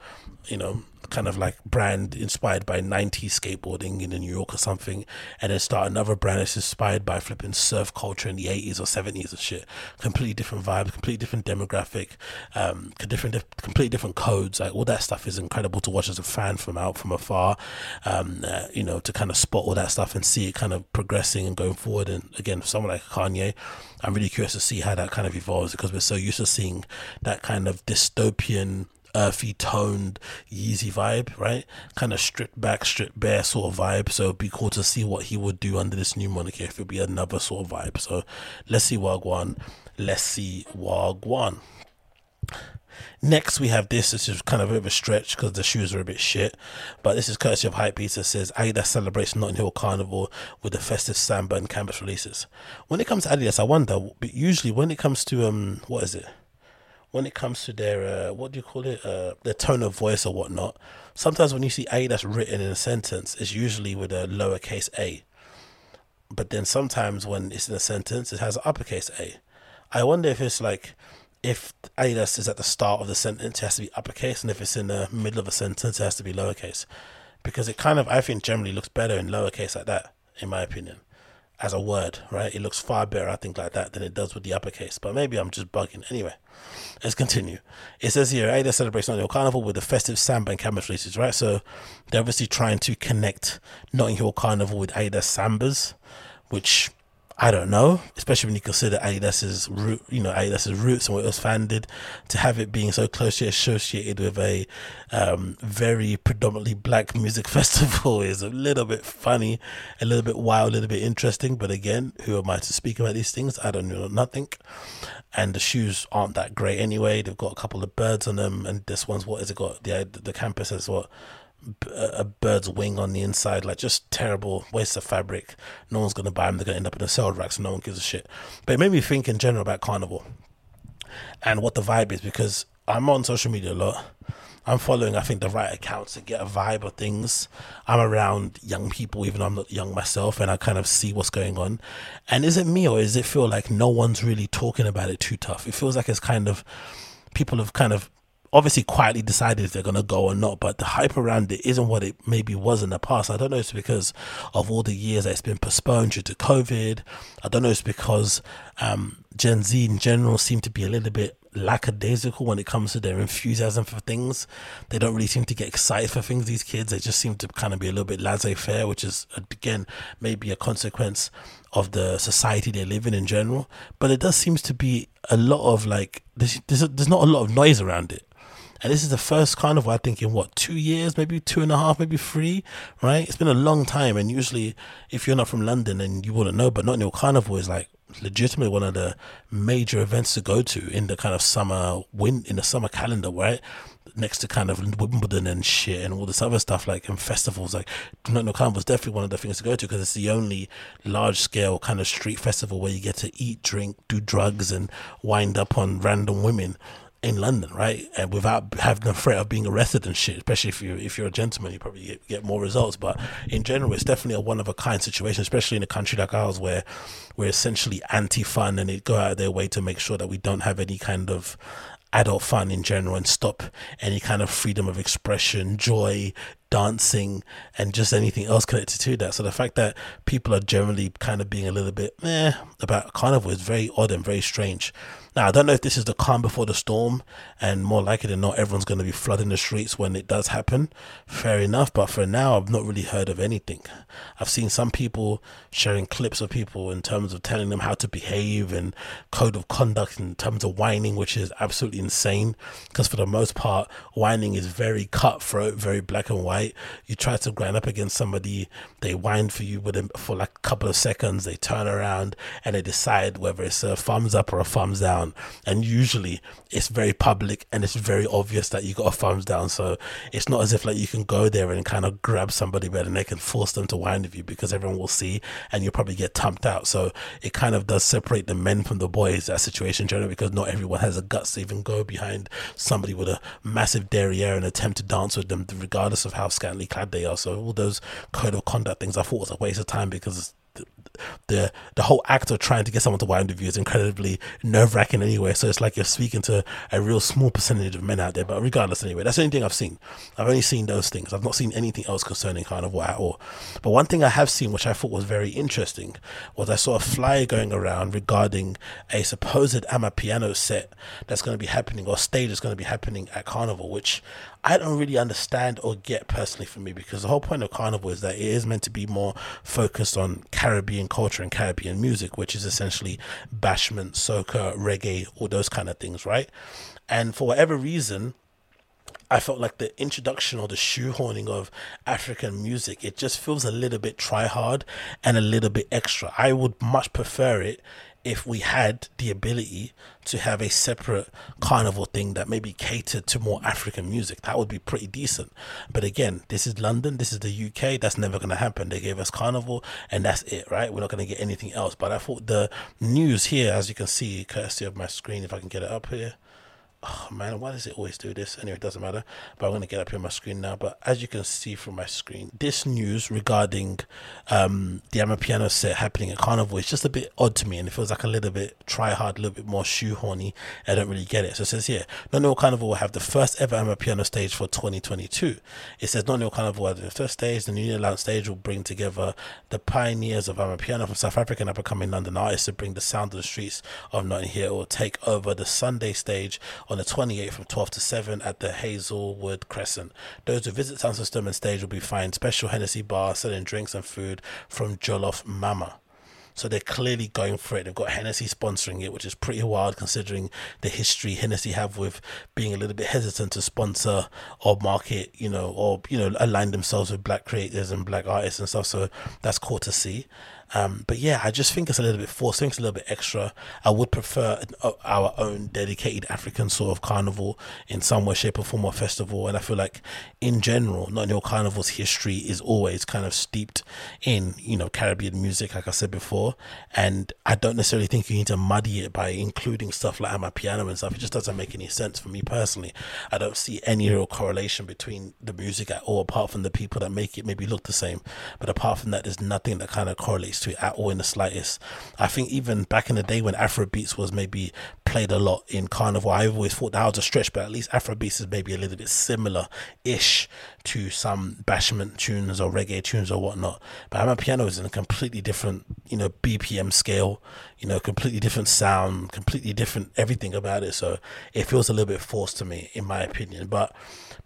you know, kind of like brand inspired by 90s skateboarding in New York or something, and then start another brand that's inspired by flipping surf culture in the 80s or 70s and shit. Completely different vibes, completely different demographic, um, different, completely different codes. Like all that stuff is incredible to watch as a fan from out from afar. Um, uh, you know, to kind of spot all that stuff and see it kind of progressing and going forward. And again, for someone like Kanye, I'm really curious to see how that kind of evolves because we're so used to seeing that kind of dystopian earthy toned Yeezy vibe, right? Kind of stripped back, stripped bare sort of vibe. So it'd be cool to see what he would do under this new moniker if it'd be another sort of vibe. So let's see Wagwan. Let's see Wagwan. Next, we have this. This is kind of a bit of a stretch because the shoes are a bit shit. But this is courtesy of Hypebeast. says Adidas celebrates Notting Hill Carnival with the festive samba and campus releases. When it comes to Adidas, I wonder, but usually when it comes to, um, what is it? When it comes to their uh, what do you call it? Uh, their tone of voice or whatnot sometimes when you see Adidas written in a sentence it's usually with a lowercase a. But then sometimes when it's in a sentence it has an uppercase a. I wonder if it's like if Adidas is at the start of the sentence it has to be uppercase and if it's in the middle of a sentence it has to be lowercase. Because it kind of i think generally looks better in lowercase like that in my opinion as a word, right? It looks far better, I think, like that than it does with the uppercase. But maybe I'm just bugging. Anyway, let's continue. It says here, Ada celebrates Notting Hill Carnival with the festive samba and releases, right? So they're obviously trying to connect Notting Hill Carnival with Ada Sambas, which I don't know, especially when you consider Adidas's root, you know, Adidas's roots and where it was founded, to have it being so closely associated with a um, very predominantly black music festival is a little bit funny, a little bit wild, a little bit interesting. But again, who am I to speak about these things? I don't know nothing. And the shoes aren't that great anyway. They've got a couple of birds on them, and this one's what has it got? The the campus has what a bird's wing on the inside, like just terrible waste of fabric. No one's gonna buy them. They're gonna end up in a sale rack, so no one gives a shit. But it made me think in general about carnival and what the vibe is because I'm on social media a lot. I'm following, I think, the right accounts to get a vibe of things. I'm around young people, even though I'm not young myself, and I kind of see what's going on. And is it me or does it feel like no one's really talking about it too tough? It feels like it's kind of people have kind of obviously quietly decided if they're going to go or not, but the hype around it isn't what it maybe was in the past. I don't know if it's because of all the years that it's been postponed due to COVID. I don't know if it's because um, Gen Z in general seem to be a little bit lackadaisical when it comes to their enthusiasm for things. They don't really seem to get excited for things, these kids. They just seem to kind of be a little bit laissez faire, which is, again, maybe a consequence of the society they live in in general. But it does seems to be a lot of like, there's, there's, there's not a lot of noise around it. And this is the first carnival, I think, in what, two years, maybe two and a half, maybe three, right? It's been a long time. And usually, if you're not from London, then you wouldn't know. But Notting Hill Carnival is like legitimately one of the major events to go to in the kind of summer win in the summer calendar, right? Next to kind of Wimbledon and shit and all this other stuff like and festivals like Notting Hill Carnival is definitely one of the things to go to because it's the only large scale kind of street festival where you get to eat, drink, do drugs and wind up on random women in London, right? And without having the threat of being arrested and shit, especially if you if you're a gentleman, you probably get, get more results. But in general, it's definitely a one of a kind situation, especially in a country like ours where we're essentially anti fun and they go out of their way to make sure that we don't have any kind of adult fun in general and stop any kind of freedom of expression, joy, dancing, and just anything else connected to that. So the fact that people are generally kind of being a little bit eh about carnival is very odd and very strange. Now, I don't know if this is the calm before the storm, and more likely than not, everyone's going to be flooding the streets when it does happen. Fair enough, but for now, I've not really heard of anything. I've seen some people sharing clips of people in terms of telling them how to behave and code of conduct in terms of whining, which is absolutely insane. Because for the most part, whining is very cutthroat, very black and white. You try to grind up against somebody, they whine for you within for like a couple of seconds, they turn around and they decide whether it's a thumbs up or a thumbs down down. And usually it's very public and it's very obvious that you got a thumbs down. So it's not as if like you can go there and kind of grab somebody by the neck and force them to whine with you because everyone will see and you'll probably get tumped out. So it kind of does separate the men from the boys, that situation generally, because not everyone has the guts to even go behind somebody with a massive derriere and attempt to dance with them, regardless of how scantily clad they are. So all those code of conduct things I thought was a waste of time because the the whole act of trying to get someone to wind with you is incredibly nerve wracking anyway. So it's like you're speaking to a real small percentage of men out there. But regardless, anyway, that's the only thing I've seen. I've only seen those things. I've not seen anything else concerning Carnival at all. But one thing I have seen, which I thought was very interesting, was I saw a flyer going around regarding a supposed Amapiano set that's going to be happening or stage that's going to be happening at Carnival, which I don't really understand or get personally for me because the whole point of Carnival is that it is meant to be more focused on Caribbean culture and Caribbean music, which is essentially bashment, soca, reggae, all those kind of things, right? And for whatever reason, I felt like the introduction or the shoehorning of African music, it just feels a little bit try hard and a little bit extra. I would much prefer it if we had the ability to have a separate carnival thing that maybe catered to more African music, that would be pretty decent. But again, this is London, this is the UK, that's never going to happen. They gave us carnival and that's it, right? We're not going to get anything else. But I thought the news here, as you can see, courtesy of my screen, if I can get it up here. Oh man, why does it always do this? Anyway, it doesn't matter. But I'm going to get up here on my screen now. But as you can see from my screen, this news regarding um, the Amapiano set happening at Carnival is just a bit odd to me, and it feels like a little bit try hard, a little bit more shoehorny. I don't really get it. So it says here, Notting Carnival will have the first ever Amapiano stage for 2022. It says Notting Carnival at the first stage, the New Lounge stage will bring together the pioneers of Amapiano from South Africa and up and coming London artists to bring the sound of the streets of Notting Hill. It will take over the Sunday stage on the 28th from 12 to 7 at the Hazelwood Crescent. Those who visit Sound System and stage will be fined special Hennessy bar selling drinks and food from Jollof Mama. So they're clearly going for it. They've got Hennessy sponsoring it, which is pretty wild considering the history Hennessy have with being a little bit hesitant to sponsor or market, you know, or you know, align themselves with black creators and black artists and stuff. So that's cool to see. Um, but yeah, I just think it's a little bit forced. I think it's a little bit extra. I would prefer uh, our own dedicated African sort of carnival in some way, shape, or form, or festival. And I feel like, in general, Notting Hill Carnival's history is always kind of steeped in, you know, Caribbean music, like I said before. And I don't necessarily think you need to muddy it by including stuff like Amapiano and stuff. It just doesn't make any sense for me personally. I don't see any real correlation between the music at all, apart from the people that make it maybe look the same. But apart from that, there's nothing that kind of correlates to it at all in the slightest. I think even back in the day when Afrobeats was maybe played a lot in Carnival, I always thought that was a stretch, but at least Afrobeats is maybe a little bit similar ish to some bashment tunes or reggae tunes or whatnot. But Amapiano Piano is in a completely different, you know, BPM scale, you know, completely different sound, completely different everything about it. So it feels a little bit forced to me, in my opinion. But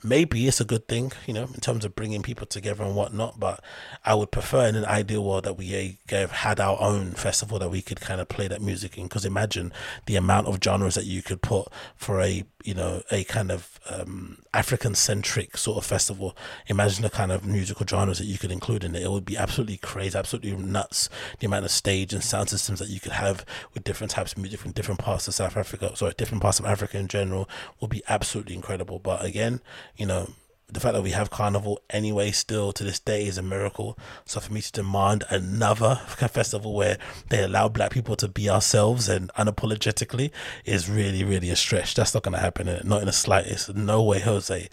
maybe it's a good thing, you know, in terms of bringing people together and whatnot. But I would prefer in an ideal world that we uh, have had our own festival that we could kind of play that music in. Because imagine the amount of genres that you could put for a, you know, a kind of um, African centric sort of festival. Imagine the kind of musical genres that you could include in it. It would be absolutely crazy, absolutely nuts. The amount of stage and sound systems that you could have with different types of music from different parts of South Africa, sorry, different parts of Africa in general, would be absolutely incredible. But again, you know, the fact that we have carnival anyway still to this day is a miracle. So for me to demand another festival where they allow black people to be ourselves and unapologetically is really really a stretch. That's not going to happen not in the slightest. No way jose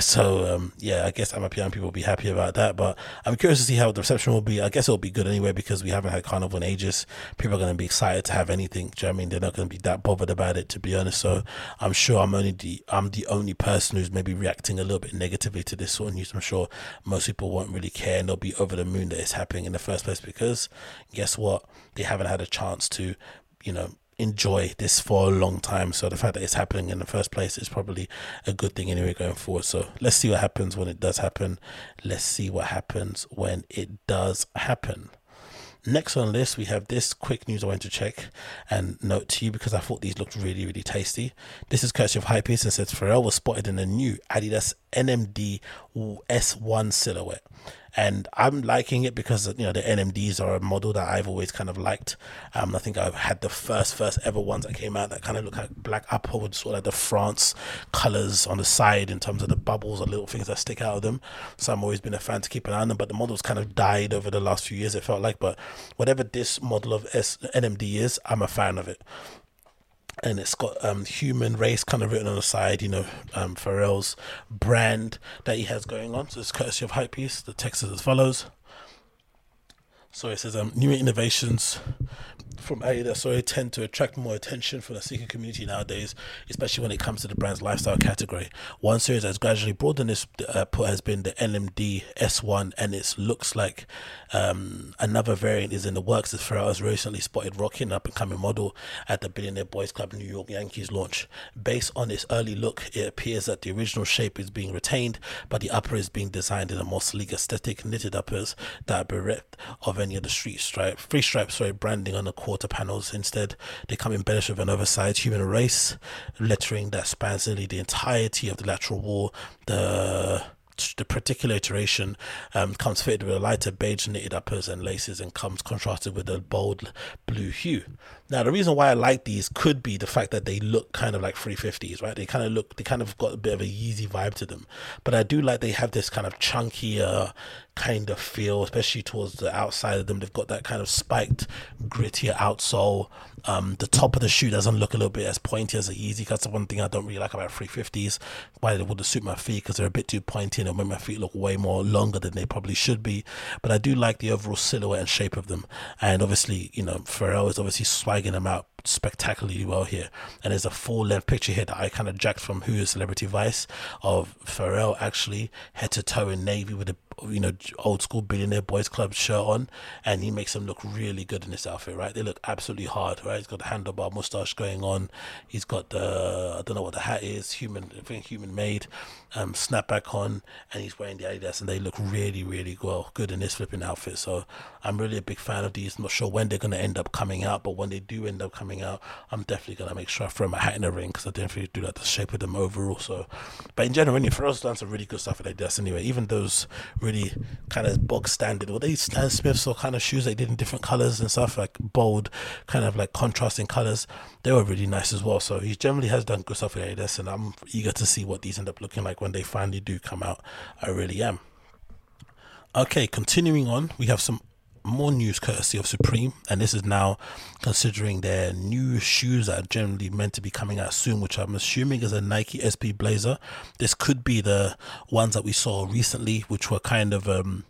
so um, yeah i guess amapiano people will be happy about that but i'm curious to see how the reception will be. I guess it'll be good anyway because we haven't had carnival in ages. People are going to be excited to have anything do you know i mean? They're not going to be that bothered about it to be honest. So i'm sure i'm only the i'm the only person who's maybe reacting a little bit negatively to this sort of news, I'm sure most people won't really care and they'll be over the moon that it's happening in the first place because guess what? They haven't had a chance to, you know, enjoy this for a long time. So the fact that it's happening in the first place is probably a good thing anyway going forward. So let's see what happens when it does happen. Let's see what happens when it does happen. Next on the list, we have this quick news I went to check and note to you because I thought these looked really, really tasty. This is courtesy of Hypebeast and says Pharrell was spotted in a new Adidas NMD S1 silhouette and I'm liking it because you know the NMDs are a model that I've always kind of liked. Um, I think I've had the first first ever ones that came out that kind of look like black apple with sort of like the France colors on the side in terms of the bubbles or little things that stick out of them. So I've always been a fan to keep an eye on them, but the models kind of died over the last few years. It felt like, but whatever this model of S- NMD is, I'm a fan of it and it's got um, human race kind of written on the side, you know, um, Pharrell's brand that he has going on. So it's courtesy of hype Hypebeast. The text is as follows. So it says um, new innovations from Adidas sorry tend to attract more attention from the sneaker community nowadays, especially when it comes to the brand's lifestyle category. One series that's gradually broadened this uh, put has been the NMD S1, and it looks like um, another variant is in the works. As Pharrell has recently spotted rocking up and coming model at the Billionaire Boys Club New York Yankees launch. Based on its early look, it appears that the original shape is being retained, but the upper is being designed in a more sleek aesthetic, knitted uppers that are bereft of any of the street stripe, free stripe, sorry, branding on the quarter panels. Instead, they come embellished with an oversized human race lettering that spans nearly the entirety of the lateral wall. The the particular iteration um, comes fitted with a lighter beige knitted uppers and laces and comes contrasted with a bold blue hue. Now, the reason why I like these could be the fact that they look kind of like 350s, right? They kind of look, they kind of got a bit of a Yeezy vibe to them. But I do like they have this kind of chunkier, kind of feel, especially towards the outside of them. They've got that kind of spiked, grittier outsole. Um, the top of the shoe doesn't look a little bit as pointy as the Yeezy. That's the one thing I don't really like about 350s. Why they wouldn't suit my feet because they're a bit too pointy and it make my feet look way more longer than they probably should be. But I do like the overall silhouette and shape of them. And obviously, you know, Pharrell is obviously swagging them out spectacularly well here. And there's a full length picture here that I kind of jacked from Who is Celebrity Vice of Pharrell actually head to toe in navy with a you know old school billionaire boys club shirt on, and he makes them look really good in this outfit. Right, they look absolutely hard. Right, he's got the handlebar mustache going on. He's got the I don't know what the hat is, human I think human made, um, snapback on, and he's wearing the Adidas, and they look really really well good in this flipping outfit. So I'm really a big fan of these. I'm not sure when they're gonna end up coming out, but when they do end up coming out, I'm definitely gonna make sure I throw my hat in the ring because I definitely do like the shape of them overall. So, but in general, anyway, Pharrell's done some really good stuff with Adidas anyway. Even those really kind of bog standard, or they Stan Smiths or kind of shoes they did in different colors and stuff like bold, kind of like contrasting colors. They were really nice as well. So he generally has done good stuff with Adidas, and I'm eager to see what these end up looking like when they finally do come out. I really am. Okay, continuing on, we have some more news courtesy of Supreme, and this is now considering their new shoes that are generally meant to be coming out soon, which I'm assuming is a Nike SB Blazer. This could be the ones that we saw recently, which were kind of um,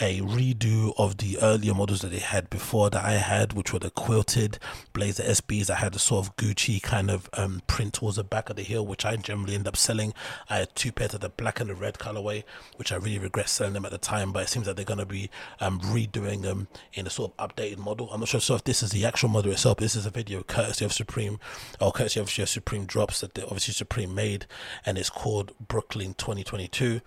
a redo of the earlier models that they had before that I had, which were the quilted Blazer SBs. I had a sort of Gucci kind of um, print towards the back of the heel, which I generally end up selling. I had two pairs of the black and the red colorway, which I really regret selling them at the time, but it seems that they're going to be um, redoing them in a sort of updated model. I'm not sure so if this is the actual model itself. This is a video courtesy of Supreme, or courtesy of Supreme drops that obviously Supreme made, and it's called Brooklyn 2022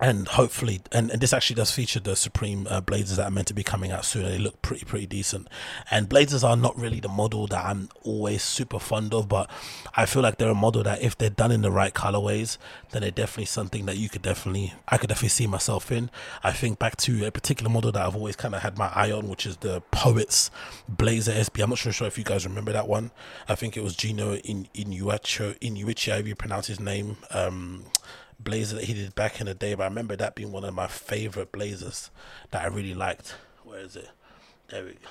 and hopefully and, and this actually does feature the supreme uh, blazers that are meant to be coming out soon. They look pretty pretty decent. And blazers are not really the model that i'm always super fond of but i feel like they're a model that if they're done in the right colorways then they're definitely something that you could definitely i could definitely see myself in. I think back to a particular model that i've always kind of had my eye on which is the poets blazer sb i'm not sure, sure if you guys remember that one. I think it was gino in Iannucci Iannucci if you pronounce his name. Um blazer that he did back in the day, but I remember that being one of my favorite blazers that I really liked. Where is it? There we go.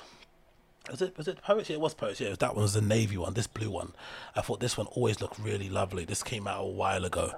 Was it was it Poets? Yeah, it was Poets. Yeah, that one was the navy one. This blue one, I thought this one always looked really lovely. This came out a while ago,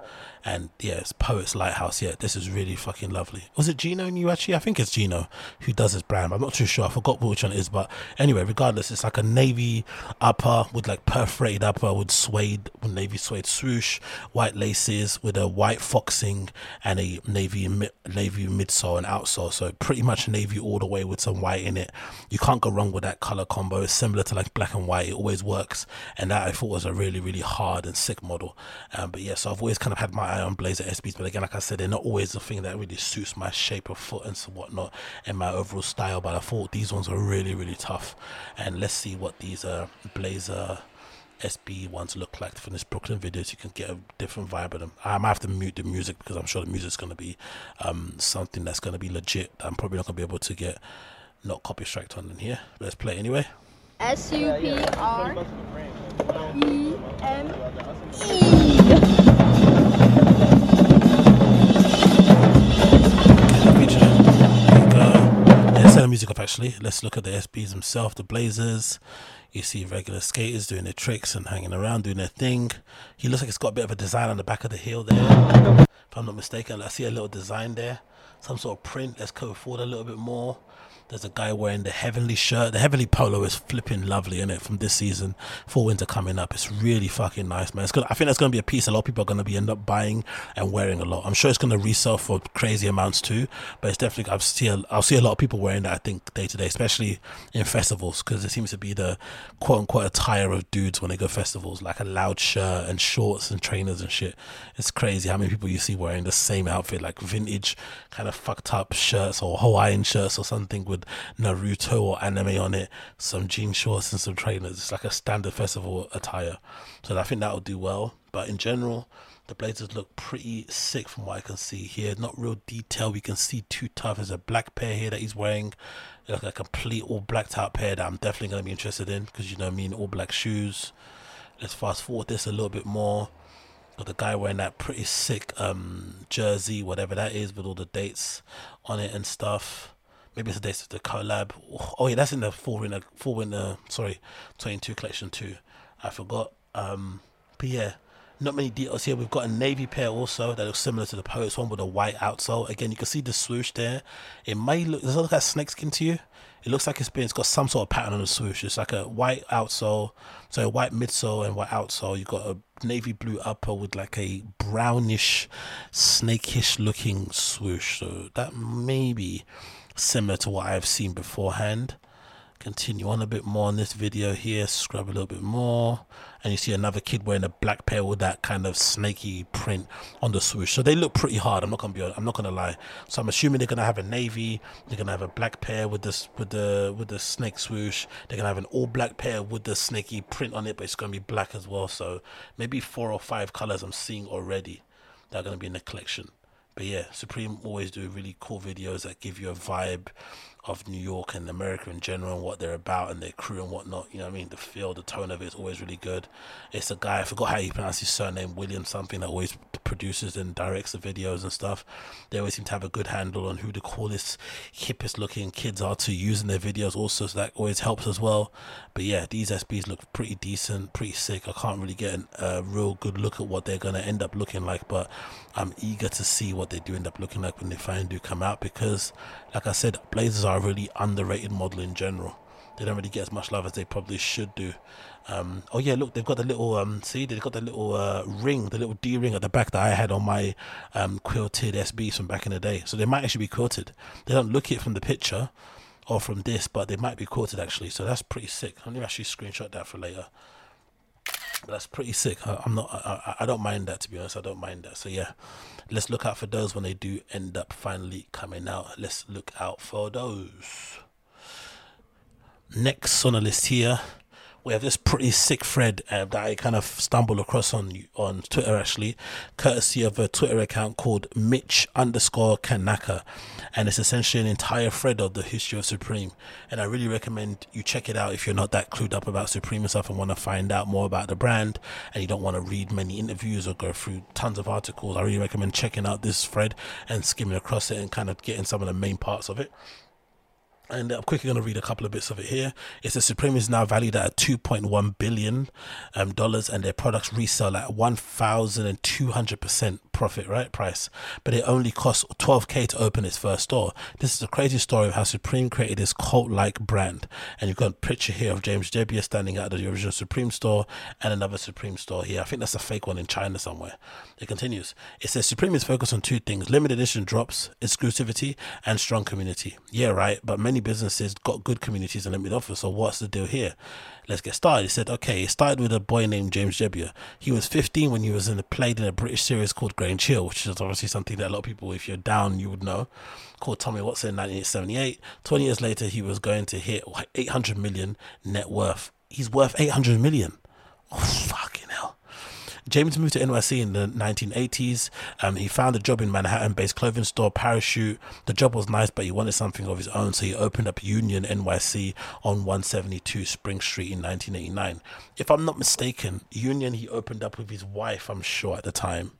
and yeah, it's Poets Lighthouse. Yeah, this is really fucking lovely. Was it Gino you actually? I think it's Gino who does this brand. I'm not too sure. I forgot which one it is, but anyway, regardless, it's like a navy upper with like perforated upper with suede, with navy suede swoosh, white laces with a white foxing and a navy navy midsole and outsole. So pretty much navy all the way with some white in it. You can't go wrong with that color color combo similar to like black and white. It always works, and that I thought was a really really hard and sick model. Um, but yeah, so I've always kind of had my eye on Blazer SBs, but again, like I said, they're not always the thing that really suits my shape of foot and so whatnot and my overall style. But I thought these ones were really really tough, and let's see what these uh, Blazer. SB ones look like from this Brooklyn video, so you can get a different vibe of them. I might have to mute the music because I'm sure the music's going to be um, something that's going to be legit. I'm probably not going to be able to get not copy strike on in here. Let's play anyway. S U P R E M E. Let's turn the uh, music up actually. Let's look at the SBs themselves, the Blazers. You see regular skaters doing their tricks and hanging around doing their thing. He looks like it's got a bit of a design on the back of the heel there. If I'm not mistaken, I see a little design there. Some sort of print. Let's go forward a little bit more. There's a guy wearing the Heavenly shirt. The Heavenly polo is flipping lovely, in it from this season for winter coming up. It's really fucking nice, man. It's gonna, I think that's going to be a piece a lot of people are going to be end up buying and wearing a lot. I'm sure it's going to resell for crazy amounts too, but it's definitely I've see a, I'll see a lot of people wearing that. I think day to day, especially in festivals, because it seems to be the quote unquote attire of dudes when they go festivals, like a loud shirt and shorts and trainers and shit. It's crazy how many people you see wearing the same outfit, like vintage kind of fucked up shirts or Hawaiian shirts or something with with Naruto or anime on it, some jean shorts and some trainers. It's like a standard festival attire. So I think that'll do well. But in general, the blazers look pretty sick from what I can see here. Not real detail. We can see too tough. There's a black pair here that he's wearing. Like a complete all blacked out pair that I'm definitely going to be interested in because you know I mean all black shoes. Let's fast forward this a little bit more. The guy wearing that pretty sick um, jersey, whatever that is, with all the dates on it and stuff. Maybe it's of the collab. Oh yeah, that's in the four winter, four winter. Sorry, twenty two collection too. I forgot. Um, but yeah, not many details here. We've got a navy pair also that looks similar to the Poets one with a white outsole. Again, you can see the swoosh there. It may look, does it look like snakeskin to you? It looks like it's been, it's got some sort of pattern on the swoosh. It's like a white outsole, so a white midsole and white outsole. You've got a navy blue upper with like a brownish, snakish looking swoosh. So that may be similar to what I've seen beforehand. Continue on a bit more on this video here scrub a little bit more and you see another kid wearing a black pair with that kind of snaky print on the swoosh. So they look pretty hard i'm not gonna be i'm not gonna lie. So i'm assuming they're gonna have a navy they're gonna have a black pair with this with the with the snake swoosh they're gonna have an all black pair with the snaky print on it but it's gonna be black as well. So maybe four or five colors i'm seeing already that are gonna be in the collection but yeah supreme always do really cool videos that give you a vibe of New York and America in general and what they're about and their crew and whatnot. You know what I mean? The feel, the tone of it is always really good. It's a guy, I forgot how you pronounce his surname, William something, that always produces and directs the videos and stuff. They always seem to have a good handle on who the coolest, hippest looking kids are to use in their videos also, so that always helps as well. But yeah, these SBs look pretty decent, pretty sick. I can't really get a real good look at what they're going to end up looking like, but I'm eager to see what they do end up looking like when they finally do come out because, like I said, Blazers are really underrated model in general. They don't really get as much love as they probably should do. Um, oh yeah, look, they've got the little um, see, they've got the little uh, ring, the little D ring at the back that I had on my um, quilted SBs from back in the day. So they might actually be quilted. They don't look it from the picture or from this, but they might be quilted actually. So that's pretty sick. I'm gonna actually screenshot that for later. That's pretty sick. I, am not. I, I don't mind that to be honest. I don't mind that. So yeah, let's look out for those when they do end up finally coming out. Let's look out for those. Next on the list here, we have this pretty sick thread uh, that I kind of stumbled across on on Twitter actually, courtesy of a Twitter account called Mitch underscore Kanaka, and it's essentially an entire thread of the history of Supreme. And I really recommend you check it out if you're not that clued up about Supreme and stuff and want to find out more about the brand, and you don't want to read many interviews or go through tons of articles. I really recommend checking out this thread and skimming across it and kind of getting some of the main parts of it and I'm quickly going to read a couple of bits of it here. It says Supreme is now valued at 2.1 billion um, dollars, and their products resell at 1,200 percent profit right price. But it only costs 12k to open its first store. This is a crazy story of how Supreme created this cult-like brand. And you've got a picture here of James Jebbia standing out at the original Supreme store and another Supreme store here. I think that's a fake one in China somewhere. It continues. It says Supreme is focused on two things: limited edition drops, exclusivity, and strong community. Yeah, right. But many businesses got good communities and limited offers. So what's the deal here? Let's get started. He said, okay, it started with a boy named James Jebbia. He was 15 when he was in a played in a British series called Grange Hill, which is obviously something that a lot of people, if you're down, you would know. Called Tommy Watson in 1978. 20 years later, he was going to hit 800 million net worth. He's worth 800 million. Oh, fucking hell. James moved to NYC in the 1980s. Um, he found a job in Manhattan-based clothing store Parachute. The job was nice, but he wanted something of his own, so he opened up Union NYC on 172 Spring Street in 1989. If I'm not mistaken, Union he opened up with his wife, I'm sure at the time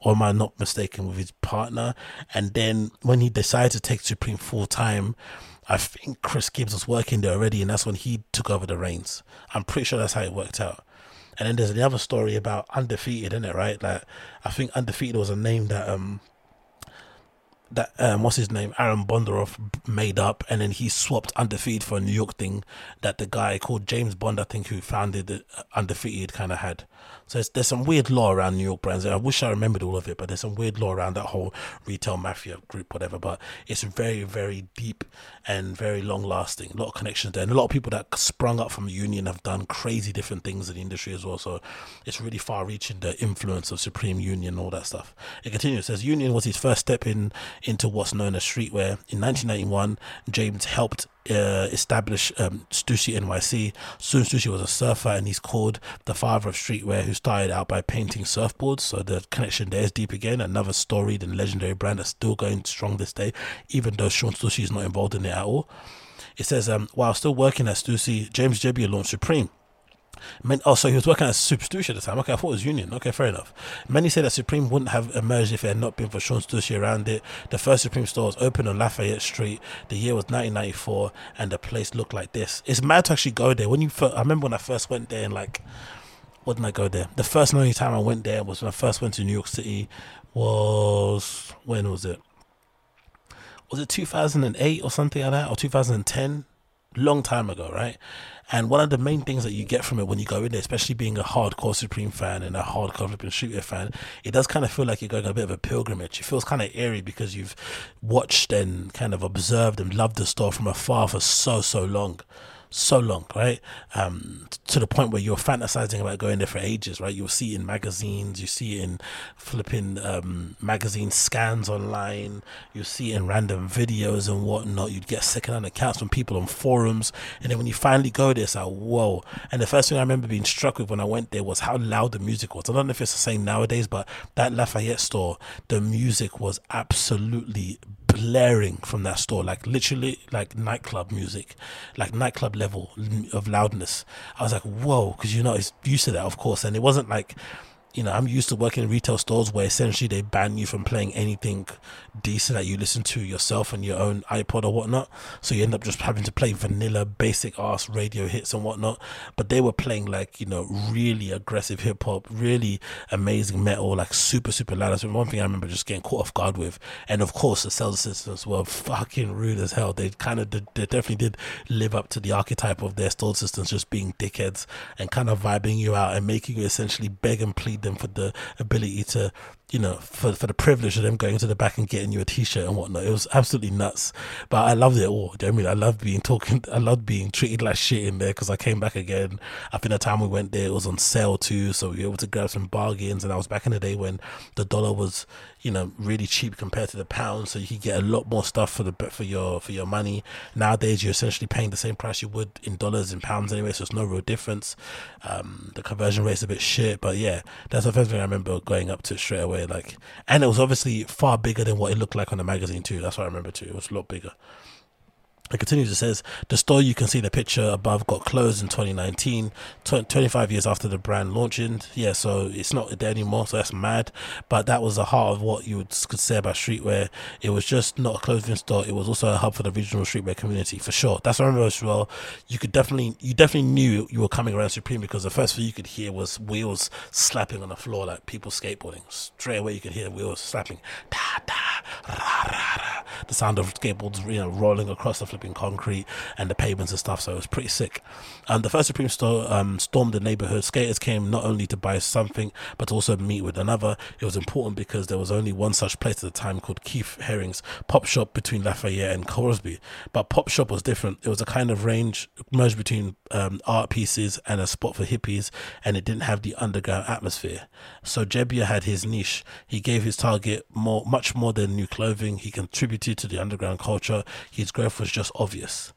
or am I not mistaken, with his partner? And then when he decided to take Supreme full time, I think Chris Gibbs was working there already, and that's when he took over the reins. I'm pretty sure that's how it worked out. And then there's another story about undefeated, isn't it? Right? Like I think undefeated was a name that um that um what's his name Aaron Bondaroff made up, and then he swapped undefeated for a New York thing that the guy called James Bond, I think, who founded the uh, undefeated, kind of had. So there's some weird law around New York brands. I wish I remembered all of it, but there's some weird law around that whole retail mafia group, whatever. But it's very, very deep and very long lasting. A lot of connections there. And a lot of people that sprung up from the Union have done crazy different things in the industry as well. So it's really far reaching the influence of Supreme Union, and all that stuff. It continues. It says Union was his first step in into what's known as streetwear. In 1991, James helped uh, establish um, Stussy NYC. Sean Stussy was a surfer and he's called the father of streetwear who started out by painting surfboards. So the connection there is deep again. Another storied and legendary brand that's still going strong this day, even though Sean Stussy is not involved in it at all. It says, um, while still working at Stussy, James Jebbia launched Supreme Many, oh, so he was working at Super Stussy at the time. Okay, I thought it was Union. Okay, fair enough. Many say that Supreme wouldn't have emerged if it had not been for Sean Stussy around it. The first Supreme store was opened on Lafayette Street. The year was 1994, and the place looked like this. It's mad to actually go there. When you, I remember when I first went there, and like, when did I go there? The first and only time I went there was when I first went to New York City. Was when was it? Was it 2008 or something like that, or 2010? Long time ago, right? And one of the main things that you get from it when you go in there, especially being a hardcore Supreme fan and a hardcore Supreme Shooter fan, it does kind of feel like you're going a bit of a pilgrimage. It feels kind of eerie because you've watched and kind of observed and loved the store from afar for so, so long so long, right? Um, to the point where you're fantasizing about going there for ages, right? You'll see it in magazines, you see it in flipping um, magazine scans online, you see it in random videos and whatnot. You'd get secondhand accounts from people on forums, and then when you finally go there, it's like whoa! And the first thing I remember being struck with when I went there was how loud the music was. I don't know if it's the same nowadays, but that Lafayette store, the music was absolutely blaring from that store, like literally like nightclub music, like nightclub level of loudness. I was like, whoa, because you know, it's used to that, of course, and it wasn't like you know, I'm used to working in retail stores where essentially they ban you from playing anything decent that you listen to yourself on your own iPod or whatnot. So you end up just having to play vanilla, basic ass radio hits and whatnot. But they were playing like, you know, really aggressive hip hop, really amazing metal, like super, super loud. That's one thing I remember just getting caught off guard with. And of course, the sales assistants were fucking rude as hell. They kind of did, they definitely did live up to the archetype of their store assistants just being dickheads and kind of vibing you out and making you essentially beg and plead them for the ability to you know, for for the privilege of them going to the back and getting you a T-shirt and whatnot. It was absolutely nuts, but I loved it all. I mean, I loved being talking. I loved being treated like shit in there because I came back again. I think the time we went there, it was on sale too, so we were able to grab some bargains. And I was back in the day when the dollar was, you know, really cheap compared to the pound, so you could get a lot more stuff for the for your for your money. Nowadays, you're essentially paying the same price you would in dollars and pounds anyway, so it's no real difference. Um, the conversion rate's a bit shit, but yeah, that's the first thing I remember going up to straight away Like, and it was obviously far bigger than what it looked like on the magazine too. That's what I remember too. It was a lot bigger. It continues, it says, the store you can see the picture above got closed in 2019, 25 years after the brand launching. Yeah, so it's not there anymore, so that's mad. But that was the heart of what you would, could say about streetwear. It was just not a clothing store, it was also a hub for the regional streetwear community, for sure. That's what I remember as well. You could definitely, you definitely knew you were coming around Supreme because the first thing you could hear was wheels slapping on the floor, like people skateboarding. Straight away, you could hear wheels slapping. Da, da, rah, rah. The sound of skateboards, you know, rolling across the flipping concrete and the pavements and stuff. So it was pretty sick. And the first Supreme store um, stormed the neighborhood. Skaters came not only to buy something, but also meet with another. It was important because there was only one such place at the time called Keith Haring's Pop Shop between Lafayette and Crosby. But Pop Shop was different. It was a kind of range merged between um, art pieces and a spot for hippies, and it didn't have the underground atmosphere. So Jebbia had his niche. He gave his target more, much more than new clothing. He contributed to the underground culture. His growth was just obvious.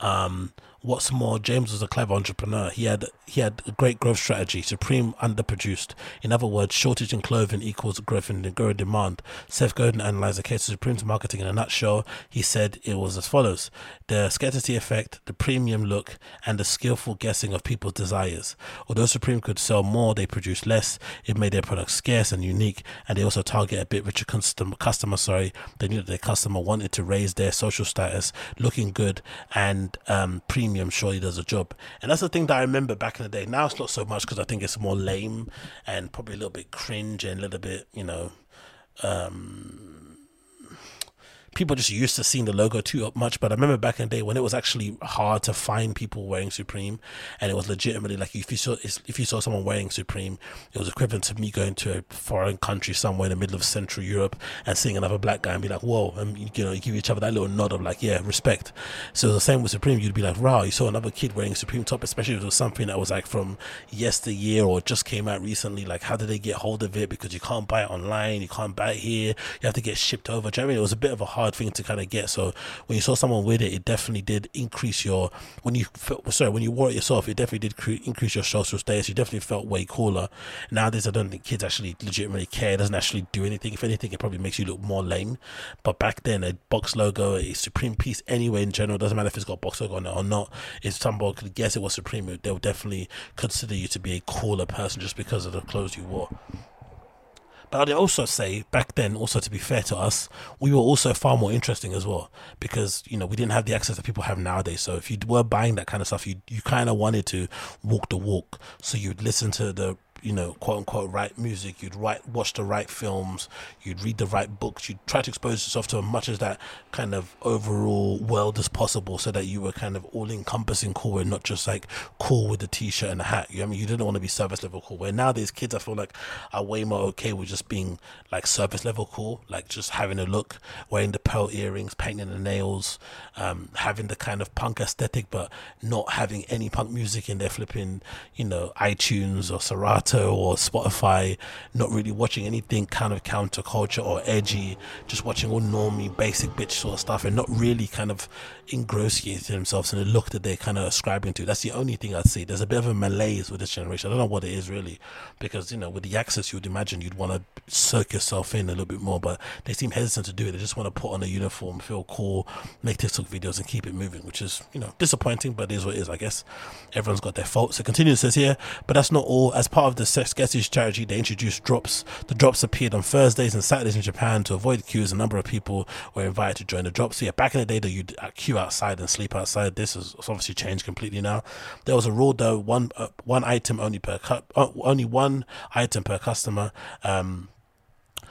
Um, what's more, James was a clever entrepreneur. He had he had a great growth strategy. Supreme underproduced. In other words, shortage in clothing equals growth in growing demand. Seth Godin analyzed the case of Supreme's marketing in a nutshell. He said it was as follows: the scarcity effect, the premium look, and the skillful guessing of people's desires. Although Supreme could sell more, they produced less. It made their products scarce and unique, and they also target a bit richer customer. Customer, sorry, they knew that their customer wanted to raise their social status, looking good, and um, premium premium surely does a job. And that's the thing that I remember back in the day. Now it's not so much because I think it's more lame and probably a little bit cringe and a little bit, you know, um, people just used to seeing the logo too much. But I remember back in the day when it was actually hard to find people wearing Supreme, and it was legitimately like if you saw if you saw someone wearing Supreme, it was equivalent to me going to a foreign country somewhere in the middle of Central Europe and seeing another black guy and be like, "Whoa!" and you know, you give each other that little nod of like, "Yeah, respect." So the same with Supreme, you'd be like, "Wow!" You saw another kid wearing Supreme top, especially if it was something that was like from yesteryear or just came out recently. Like, how did they get hold of it? Because you can't buy it online, you can't buy it here, you have to get shipped over. Do you know I mean? It was a bit of a hard thing to kind of get. So when you saw someone with it, it definitely did increase your when you felt, sorry when you wore it yourself, it definitely did cre- increase your social status. You definitely felt way cooler. Nowadays, I don't think kids actually legitimately care. It doesn't actually do anything. If anything, it probably makes you look more lame. But back then, a box logo, a Supreme piece anyway in general, doesn't matter if it's got box logo on it or not. If someone could guess it was Supreme, they'll definitely consider you to be a cooler person just because of the clothes you wore. But I'd also say back then, also to be fair to us, we were also far more interesting as well because you know we didn't have the access that people have nowadays. So if you were buying that kind of stuff, you you kind of wanted to walk the walk. So you'd listen to the you know, quote unquote, right music. You'd write, watch the right films. You'd read the right books. You'd try to expose yourself to as much as that kind of overall world as possible, so that you were kind of all encompassing cool and not just like cool with the t-shirt and the hat. You know, I mean, you didn't want to be service level cool. Where nowadays kids, I feel like, are way more okay with just being like surface level cool, like just having a look, wearing the pearl earrings, painting the nails, um, having the kind of punk aesthetic, but not having any punk music in their flipping, you know, iTunes or Serato or Spotify, not really watching anything kind of counterculture or edgy, just watching all normie, basic bitch sort of stuff, and not really kind of engrossing themselves in the look that they're kind of ascribing to. That's the only thing I'd say. There's a bit of a malaise with this generation. I don't know what it is really, because you know, with the access, you'd imagine you'd want to soak yourself in a little bit more, but they seem hesitant to do it. They just want to put on a uniform, feel cool, make TikTok videos, and keep it moving, which is you know disappointing, but it is what it is. I guess everyone's got their faults. It continues says here, but that's not all. As part of the Sex charity, they introduced drops. The drops appeared on Thursdays and Saturdays in Japan to avoid queues. A number of people were invited to join the drops. So yeah, back in the day, that you'd uh, queue outside and sleep outside. This has obviously changed completely now. There was a rule though: one uh, one item only per cu- uh, only one item per customer. Um,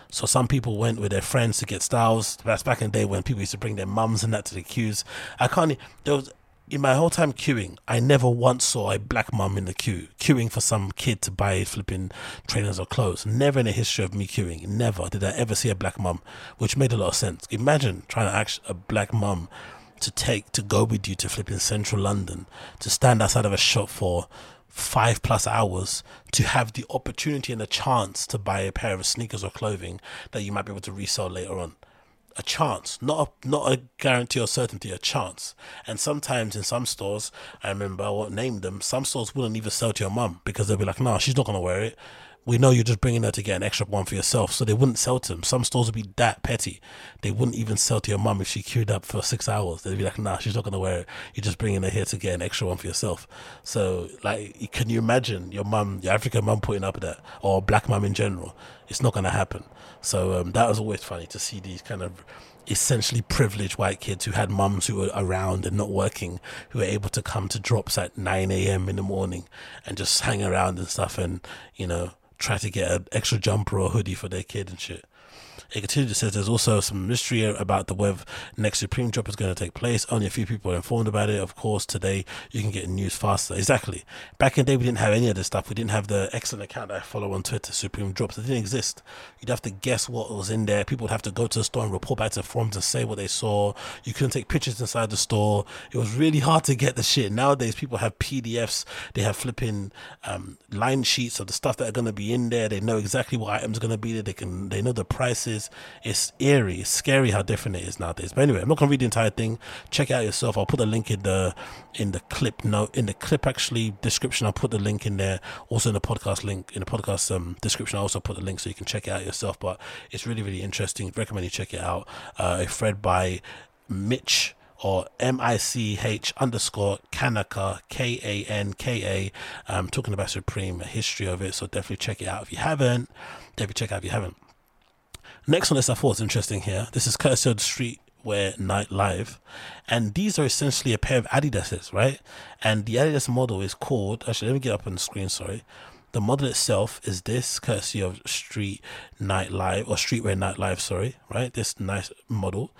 so some people went with their friends to get styles. That's back in the day when people used to bring their mums and that to the queues. I can't. There was in my whole time queuing, I never once saw a black mum in the queue queuing for some kid to buy flipping trainers or clothes. Never in the history of me queuing, never did I ever see a black mum, which made a lot of sense. Imagine trying to ask a black mum to take to go with you to flipping central London to stand outside of a shop for five plus hours to have the opportunity and the chance to buy a pair of sneakers or clothing that you might be able to resell later on a chance, not a, not a guarantee or certainty, a chance. And sometimes in some stores, I remember I won't name them. Some stores wouldn't even sell to your mum because they'll be like, "No, she's not gonna wear it." We know you're just bringing her to get an extra one for yourself, so they wouldn't sell to them. Some stores would be that petty; they wouldn't even sell to your mum if she queued up for six hours. They'd be like, "Nah, she's not gonna wear it. You're just bringing her here to get an extra one for yourself." So, like, can you imagine your mum, your African mum, putting up with that, or black mum in general? It's not gonna happen. So um, that was always funny to see these kind of essentially privileged white kids who had mums who were around and not working, who were able to come to drops at 9 a.m. in the morning and just hang around and stuff and, you know, try to get an extra jumper or hoodie for their kid and shit. It continues to say there's also some mystery about the web next Supreme drop is going to take place. Only a few people are informed about it. Of course, today you can get news faster. Exactly. Back in the day, we didn't have any of this stuff. We didn't have the excellent account I follow on Twitter, Supreme Drops. It didn't exist. You'd have to guess what was in there. People would have to go to the store and report back to forums and say what they saw. You couldn't take pictures inside the store. It was really hard to get the shit. Nowadays, people have PDFs. They have flipping um, line sheets of the stuff that are going to be in there. They know exactly what items are going to be there. They can. They know the prices. It's eerie. It's scary how different it is nowadays. But anyway, I'm not gonna read the entire thing. Check it out yourself. I'll put a link in the in the clip note in the clip actually description. I'll put the link in there. Also in the podcast link in the podcast um, description. I also put the link so you can check it out yourself. But it's really really interesting. Recommend you check it out. Uh, a thread by Mitch or M I C H underscore Kanaka K A N K A. Um, talking about Supreme, a history of it. So definitely check it out if you haven't. Definitely check it out if you haven't. Next one this, I thought was interesting here. This is courtesy of Streetwear Night Live, and these are essentially a pair of Adidas's, right? And the Adidas model is called. Actually, let me get up on the screen. Sorry. The model itself is this, courtesy of Street Night Live or Streetwear Night Live. Sorry, right? This nice model,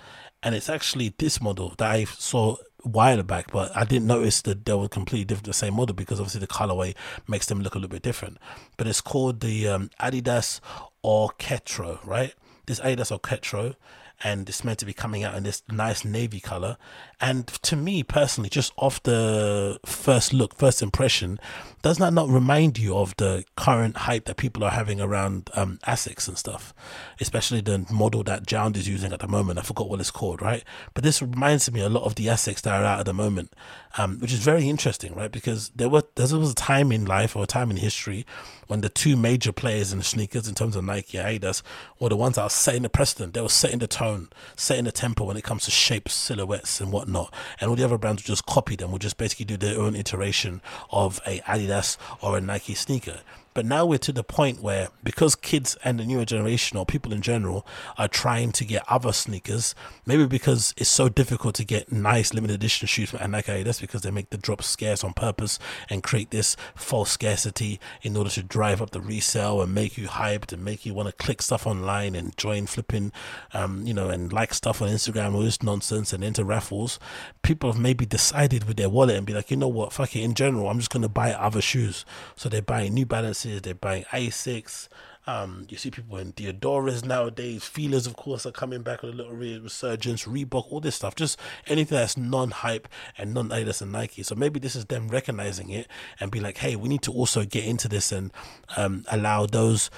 and it's actually this model that I saw while back, but I didn't notice that they were completely different, the same model because obviously the colorway makes them look a little bit different. But it's called the um, Adidas Orketro, right? This Adidas Orketro, and it's meant to be coming out in this nice navy color. And to me personally, just off the first look, first impression, does that not remind you of the current hype that people are having around um, ASICs and stuff, especially the model that JJJJound is using at the moment? I forgot what it's called, right? But this reminds me a lot of the ASICs that are out at the moment, um, which is very interesting, right? Because there were there was a time in life or a time in history when the two major players in sneakers, in terms of Nike and Adidas, were the ones that were setting the precedent. They were setting the tone, setting the tempo when it comes to shapes, silhouettes, and whatnot. Not and all the other brands would just copy them, would just basically do their own iteration of a Adidas or a Nike sneaker. But now we're to the point where because kids and the newer generation or people in general are trying to get other sneakers, maybe because it's so difficult to get nice limited edition shoes from Nike, that's because they make the drops scarce on purpose and create this false scarcity in order to drive up the resale and make you hyped and make you want to click stuff online and join flipping, um, you know, and like stuff on Instagram all this nonsense and enter raffles. People have maybe decided with their wallet and be like, you know what, fuck it, in general, I'm just going to buy other shoes. So they're buying New Balances they're buying Asics. Um, you see people in Diadoras nowadays. Filas, of course, are coming back with a little resurgence. Reebok, all this stuff. Just anything that's non-hype and non-Adidas and Nike. So maybe this is them recognizing it and be like, hey, we need to also get into this and um, allow those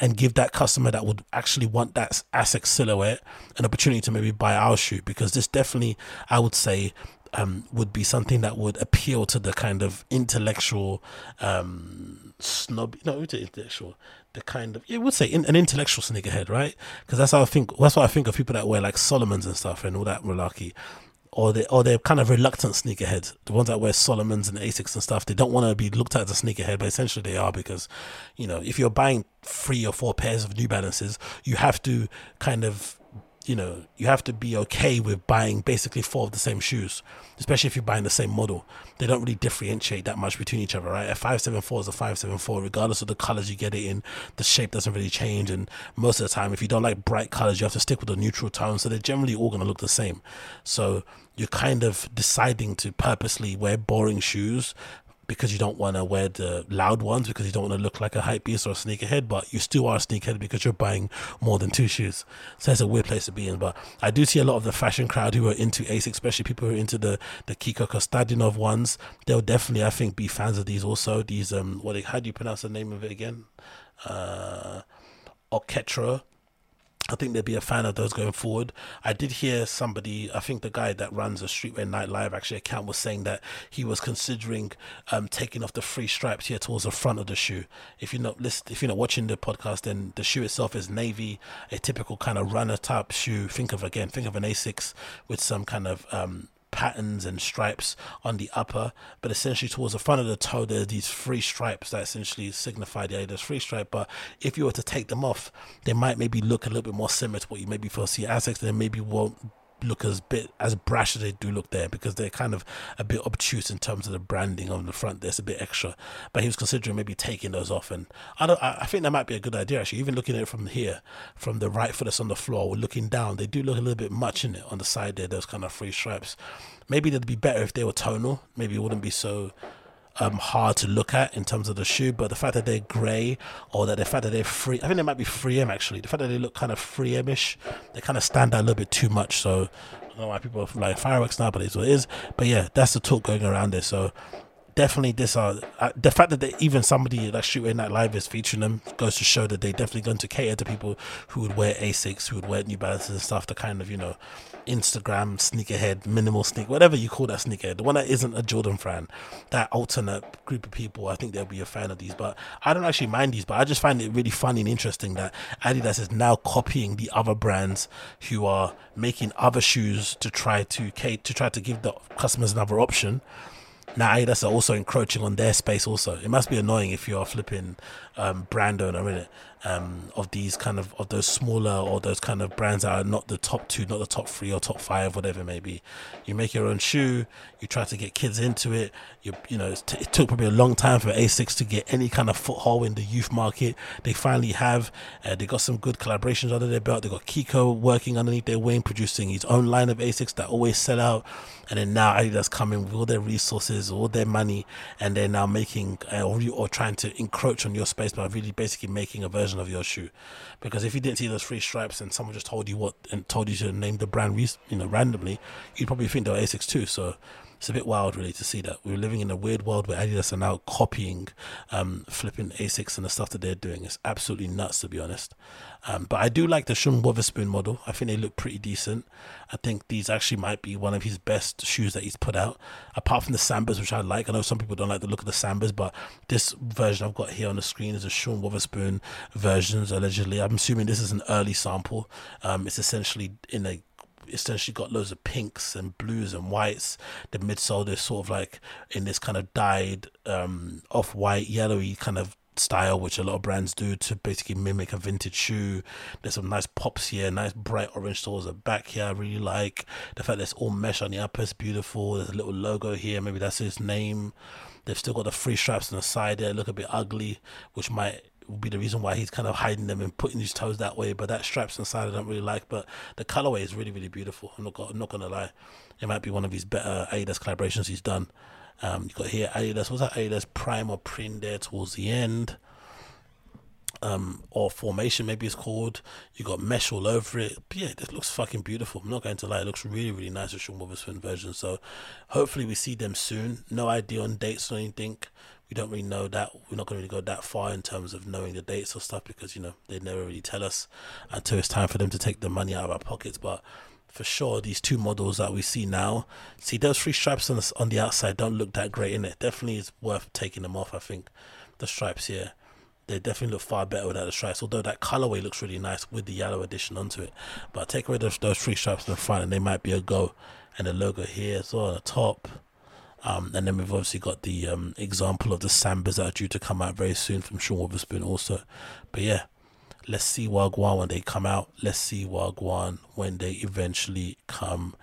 and give that customer that would actually want that ASIC silhouette an opportunity to maybe buy our shoe because this definitely, I would say, um, would be something that would appeal to the kind of intellectual um, snob, no, intellectual, the kind of yeah, would say in, an intellectual sneakerhead, right? Because that's how I think. That's what I think of people that wear like Salomons and stuff and all that malarkey. Or they or they're kind of reluctant sneakerheads. The ones that wear Salomons and Asics and stuff, they don't want to be looked at as a sneakerhead, but essentially they are because, you know, if you're buying three or four pairs of New Balances, you have to kind of you know, you have to be okay with buying basically four of the same shoes, especially if you're buying the same model. They don't really differentiate that much between each other, right? A 574 is a 574, regardless of the colors you get it in, the shape doesn't really change. And most of the time, if you don't like bright colors, you have to stick with a neutral tone. So they're generally all going to look the same. So you're kind of deciding to purposely wear boring shoes because you don't want to wear the loud ones because you don't want to look like a hype beast or a sneakerhead, but you still are a sneakerhead because you're buying more than two shoes. So it's a weird place to be in. But I do see a lot of the fashion crowd who are into ASIC, especially people who are into the the Kiko Kostadinov ones. They'll definitely, I think, be fans of these also. These um, what how do you pronounce the name of it again? Uh, Orketro I think they'd be a fan of those going forward. I did hear somebody, I think the guy that runs a Streetwear Night Live actually account was saying that he was considering um, taking off the three stripes here towards the front of the shoe. If you're not list, if you're not watching the podcast, then the shoe itself is navy, a typical kind of runner type shoe. Think of again, think of an Asics with some kind of um, patterns and stripes on the upper, but essentially towards the front of the toe, there are these three stripes that essentially signify the Adidas free stripe. But if you were to take them off, they might maybe look a little bit more similar to what you maybe first see Asics. They maybe won't look as bit as brash as they do look there because they're kind of a bit obtuse in terms of the branding on the front. There's a bit extra, but he was considering maybe taking those off, and I don't. I think that might be a good idea actually. Even looking at it from here, from the right foot that's on the floor, we're looking down. They do look a little bit much in it on the side there. Those kind of free stripes. Maybe they'd be better if they were tonal. Maybe it wouldn't be so um, hard to look at in terms of the shoe, but the fact that they're grey or that the fact that they're free, I think they might be 3M actually. The fact that they look kind of 3M ish, they kind of stand out a little bit too much. So I don't know why people like fireworks now, but it's what it is. But yeah, that's the talk going around there. So definitely this are uh the fact that they, even somebody like Streetwear Night Live is featuring them goes to show that they definitely going to cater to people who would wear Asics, who would wear New Balances and stuff to kind of you know Instagram sneakerhead, minimal sneak, whatever you call that sneakerhead, the one that isn't a Jordan fan, that alternate group of people, I think they'll be a fan of these. But I don't actually mind these, but I just find it really funny and interesting that Adidas is now copying the other brands who are making other shoes to try to to try to give the customers another option now Adidas are also encroaching on their space also. It must be annoying if you're flipping um, brand owner in it um, of these kind of of those smaller or those kind of brands that are not the top two, not the top three or top five, whatever it may be. You make your own shoe. You try to get kids into it. You you know it took probably a long time for Asics to get any kind of foothold in the youth market. They finally have. Uh, they got some good collaborations under their belt. They got Kiko working underneath their wing, producing his own line of Asics that always sell out. And then now Adidas coming with all their resources, all their money, and they're now making uh, or, or trying to encroach on your space by really basically making a version of your shoe. Because if you didn't see those three stripes and someone just told you what and told you to name the brand, you know, randomly, you'd probably think they were Asics too. So it's a bit wild, really, to see that we're living in a weird world where Adidas are now copying, um, flipping Asics and the stuff that they're doing. It's absolutely nuts, to be honest. Um, but I do like the Sean Wotherspoon model. I think they look pretty decent. I think these actually might be one of his best shoes that he's put out, apart from the Sambas, which I like. I know some people don't like the look of the Sambas, but this version I've got here on the screen is a Sean Wotherspoon version, allegedly. I'm assuming this is an early sample. Um, it's essentially in a essentially got loads of pinks and blues and whites. The midsole is sort of like in this kind of dyed um, off white, yellowy kind of style, which a lot of brands do to basically mimic a vintage shoe. There's some nice pops here, nice bright orange at the back here. I really like the fact that it's all mesh on the upper. It's beautiful. There's a little logo here. Maybe that's his name. They've still got the free straps on the side there. Look a bit ugly, which might be the reason why he's kind of hiding them and putting his toes that way. But that straps inside I don't really like. But the colorway is really really beautiful. I'm not I'm not gonna lie, it might be one of his better Adidas collaborations he's done. Um, you got here Adidas. What's that Adidas Prime or Print there towards the end? Um, or formation maybe it's called. You got mesh all over it. But yeah, this looks fucking beautiful. I'm not going to lie, it looks really, really nice with Sean Wotherspoon version. So hopefully we see them soon. No idea on dates or anything we don't really know that we're not going to really go that far in terms of knowing the dates or stuff because you know they never really tell us until it's time for them to take the money out of our pockets but for sure these two models that we see now. See those three stripes on the, on the outside don't look that great in it definitely is worth taking them off i think the stripes here. They definitely look far better without the stripes although that colorway looks really nice with the yellow addition onto it. But take away those, those three stripes in the front and they might be a go and the logo here as well on the top. Um, and then we've obviously got the um, example of the Sambas that are due to come out very soon from Sean Wotherspoon also. But yeah, let's see Wagwan when they come out. Let's see Wagwan when they eventually come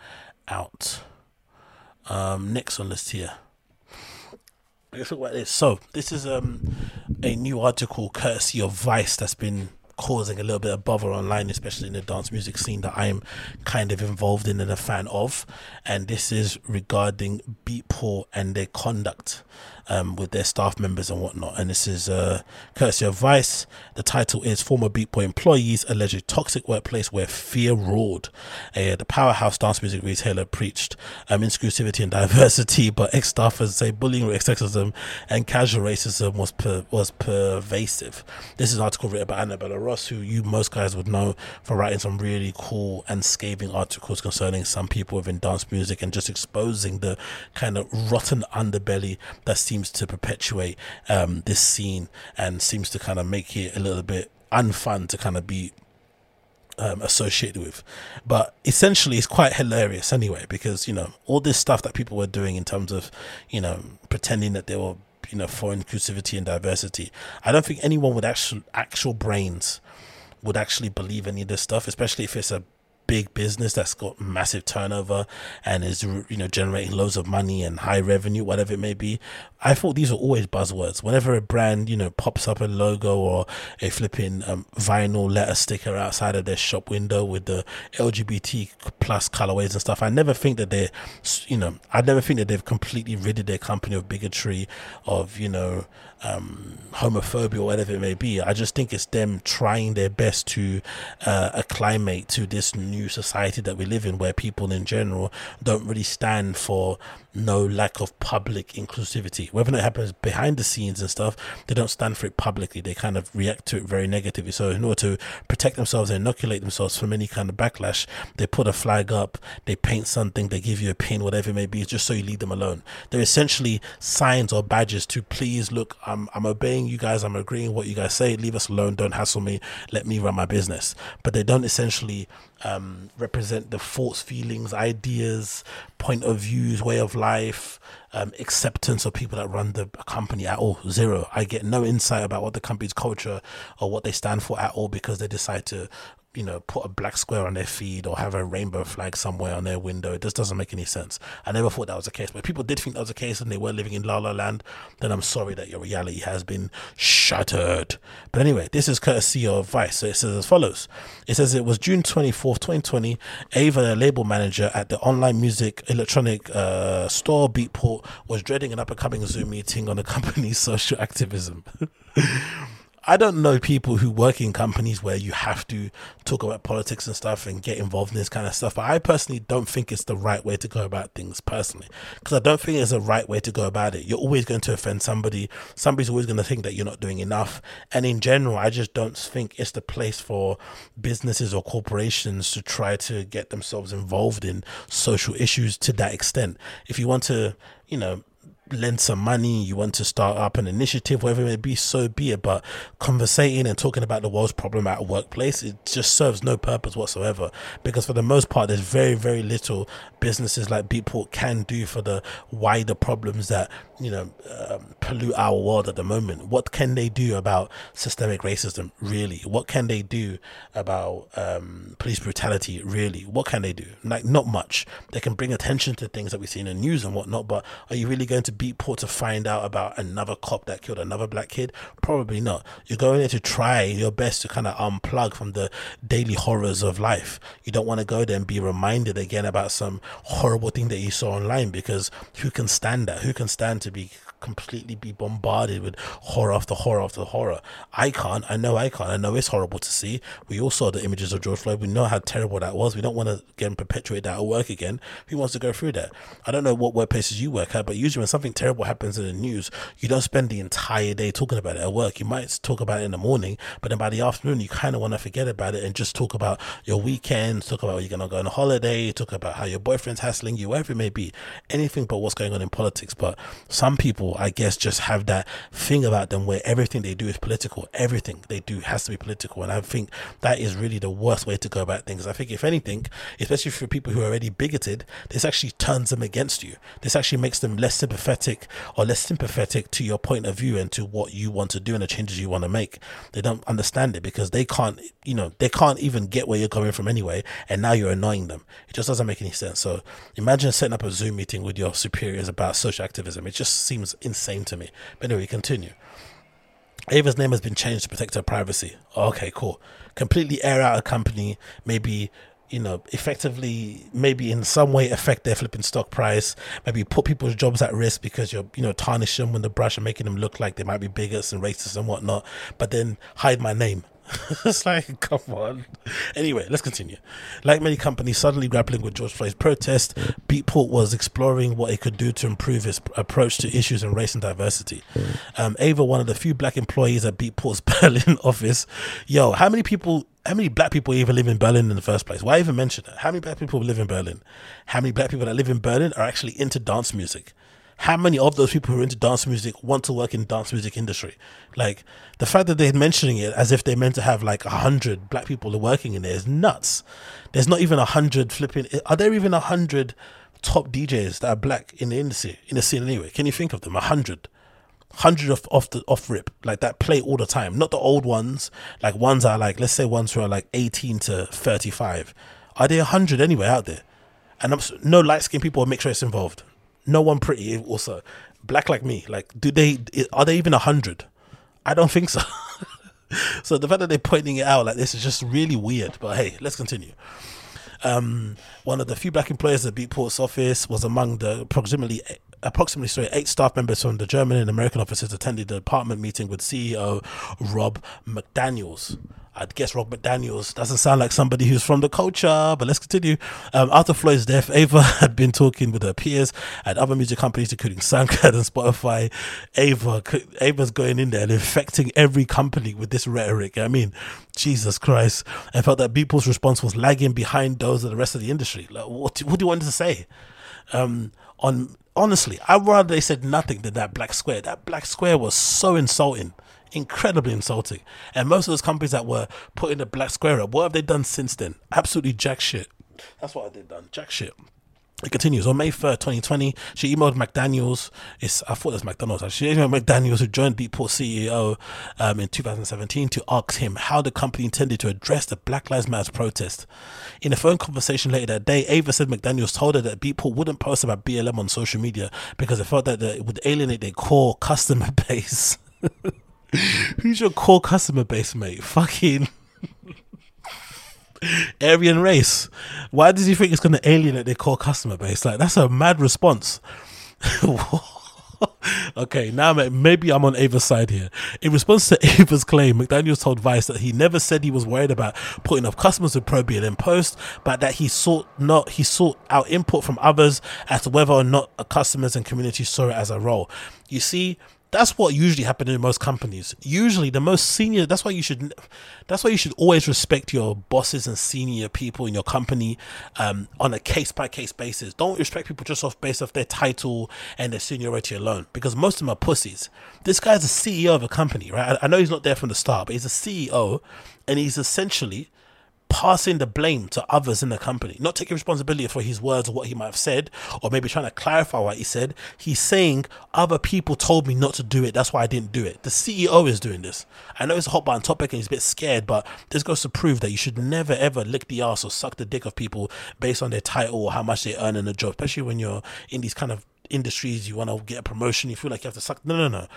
out. Um, next on list here. Let's talk about this. So this is um a new article courtesy of Vice that's been causing a little bit of bother online, especially in the dance music scene that I'm kind of involved in and a fan of. And this is regarding Beatport and their conduct um, with their staff members and whatnot. And this is uh, courtesy of Vice. The title is Former Beatport Employees Alleged Toxic Workplace Where Fear Ruled. Uh, the powerhouse dance music retailer preached um, inclusivity and diversity, but ex staffers say bullying, sexism, and casual racism was per- was pervasive. This is an article written by Annabella Ross, who you most guys would know for writing some really cool and scathing articles concerning some people within dance music and just exposing the kind of rotten underbelly that seems to perpetuate um, this scene and seems to kind of make it a little bit unfun to kind of be um, associated with. But essentially, it's quite hilarious anyway, because, you know, all this stuff that people were doing in terms of, you know, pretending that they were, you know, for inclusivity and diversity, I don't think anyone with actual, actual brains would actually believe any of this stuff, especially if it's a big business that's got massive turnover and is you know generating loads of money and high revenue whatever it may be i thought these were always buzzwords. Whenever a brand you know pops up a logo or a flipping um, vinyl letter sticker outside of their shop window with the lgbt plus colorways and stuff i never think that they're you know i never think that they've completely ridded their company of bigotry of you know um, homophobia or whatever it may be. I just think it's them trying their best to uh, acclimate to this new society that we live in, where people in general don't really stand for no lack of public inclusivity. Whether it happens behind the scenes and stuff, they don't stand for it publicly. They kind of react to it very negatively. So, in order to protect themselves and inoculate themselves from any kind of backlash, they put a flag up, they paint something, they give you a pin, whatever it may be, just so you leave them alone. They're essentially signs or badges to please look, I'm, I'm obeying you guys, I'm agreeing what you guys say, leave us alone, don't hassle me, let me run my business. But they don't essentially um, represent the thoughts, feelings, ideas, point of views, way of life, um, acceptance of people that run the company at all. Zero. I get no insight about what the company's culture or what they stand for at all because they decide to you know, put a black square on their feed or have a rainbow flag somewhere on their window. It just doesn't make any sense. I never thought that was the case. But if people did think that was the case and they were living in La La Land, then I'm sorry that your reality has been shattered. But anyway, this is courtesy of Vice. So it says as follows. It says it was June 24th, 2020. Ava, a label manager at the online music electronic uh, store Beatport, was dreading an up and coming Zoom meeting on the company's social activism. I don't know people who work in companies where you have to talk about politics and stuff and get involved in this kind of stuff. But I personally don't think it's the right way to go about things personally, because I don't think it's the right way to go about it. You're always going to offend somebody. Somebody's always going to think that you're not doing enough. And in general, I just don't think it's the place for businesses or corporations to try to get themselves involved in social issues to that extent. If you want to, you know, lend some money, you want to start up an initiative, whatever it may be, so be it. But conversating and talking about the world's problem at a workplace, it just serves no purpose whatsoever. Because for the most part, there's very, very little businesses like Beatport can do for the wider problems that, you know, um, pollute our world at the moment. What can they do about systemic racism, really? What can they do about um, police brutality, really? What can they do? Like, not much. They can bring attention to things that we see in the news and whatnot, but are you really going to Beatport to find out about another cop that killed another black kid? Probably not. You're going there to try your best to kind of unplug from the daily horrors of life. You don't want to go there and be reminded again about some horrible thing that you saw online because who can stand that? Who can stand to be completely be bombarded with horror after horror after horror. I can't. I know I can't. I know it's horrible to see. We all saw the images of George Floyd. We know how terrible that was. We don't want to again perpetuate that at work again. Who wants to go through that? I don't know what workplaces you work at, but usually when something terrible happens in the news, you don't spend the entire day talking about it at work. You might talk about it in the morning, but then by the afternoon, you kind of want to forget about it and just talk about your weekends, talk about where you're going to go on a holiday, talk about how your boyfriend's hassling you, whatever it may be. Anything but what's going on in politics. But some people, I guess, just have that thing about them where everything they do is political. Everything they do has to be political. And I think that is really the worst way to go about things. I think, if anything, especially for people who are already bigoted, this actually turns them against you. This actually makes them less sympathetic or less sympathetic to your point of view and to what you want to do and the changes you want to make. They don't understand it because they can't, you know, they can't even get where you're coming from anyway. And now you're annoying them. It just doesn't make any sense. So imagine setting up a Zoom meeting with your superiors about social activism. It just seems insane to me. But anyway, continue. Ava's name has been changed to protect her privacy. Okay, cool. Completely air out a company, maybe you know, effectively, maybe in some way affect their flipping stock price, maybe put people's jobs at risk because you're, you know, tarnishing them with the brush and making them look like they might be bigots and racist and whatnot, but then hide my name. it's like, come on. Anyway, let's continue. Like many companies suddenly grappling with George Floyd's protest, Beatport was exploring what it could do to improve its approach to issues in race and diversity. Um, Ava, one of the few black employees at Beatport's Berlin office, yo, how many people how many black people even live in Berlin in the first place? Why even mention it? How many black people live in Berlin? How many black people that live in Berlin are actually into dance music? How many of those people who are into dance music want to work in dance music industry? Like the fact that they're mentioning it as if they're meant to have like a hundred black people working in there is nuts. There's not even a hundred flipping. Are there even a hundred top DJs that are black in the industry in the scene anyway? Can you think of them? A hundred hundred of off the off rip like that play all the time not the old ones like ones are like let's say ones who are like 18 to 35 are there a hundred anyway out there and I'm, no light skinned people or mixed race involved no one pretty also. Black like me like do they are they even a hundred? I don't think so. So the fact that they're pointing it out like this is just really weird but hey let's continue. Um, one of the few black employers at Beatport's office was among the approximately approximately sorry eight staff members from the German and American offices attended the department meeting with CEO Robb McDaniels. I'd guess Rob McDaniels doesn't sound like somebody who's from the culture, but let's continue. Um, after Floyd's death, Ava had been talking with her peers at other music companies, including SoundCloud and Spotify. Ava, Ava's going in there and infecting every company with this rhetoric. I mean, Jesus Christ. I felt that people's response was lagging behind those of the rest of the industry. Like, what, what do you want to say? Um, on honestly, I'd rather they said nothing than that black square. That black square was so insulting, incredibly insulting. And most of those companies that were putting the black square up, what have they done since then? Absolutely jack shit. That's what they've done. Jack shit. It continues on May 3rd, 2020. She emailed McDaniels. It's I thought it was McDonald's. She emailed McDaniels, who joined Beatport CEO um, in 2017, to ask him how the company intended to address the Black Lives Matter protest. In a phone conversation later that day, Ava said McDaniels told her that Beatport wouldn't post about BLM on social media because they felt that it would alienate their core customer base. Who's your core customer base, mate? Fucking. Aryan race. Why does he think it's going to alienate their core customer base? Like that's a mad response. Okay, now maybe I'm on Ava's side here. In response to Ava's claim, McDaniels told Vice that he never said he was worried about putting up customers with Probian in post, but that he sought not he sought out input from others as to whether or not customers and community saw it as a role. You see, that's what usually happens in most companies. Usually, the most senior. That's why you should. That's why you should always respect your bosses and senior people in your company um, on a case by case basis. Don't respect people just off based off their title and their seniority alone, because most of them are pussies. This guy's a CEO of a company, right? I, I know he's not there from the start, but he's a CEO, and he's essentially passing the blame to others in the company, not taking responsibility for his words or what he might have said, or maybe trying to clarify what he said. He's saying other people told me not to do it. That's why I didn't do it. The CEO is doing this. I know it's a hot button topic and he's a bit scared, but this goes to prove that you should never ever lick the ass or suck the dick of people based on their title or how much they earn in a job, especially when you're in these kind of industries. You want to get a promotion, you feel like you have to suck. No, no, no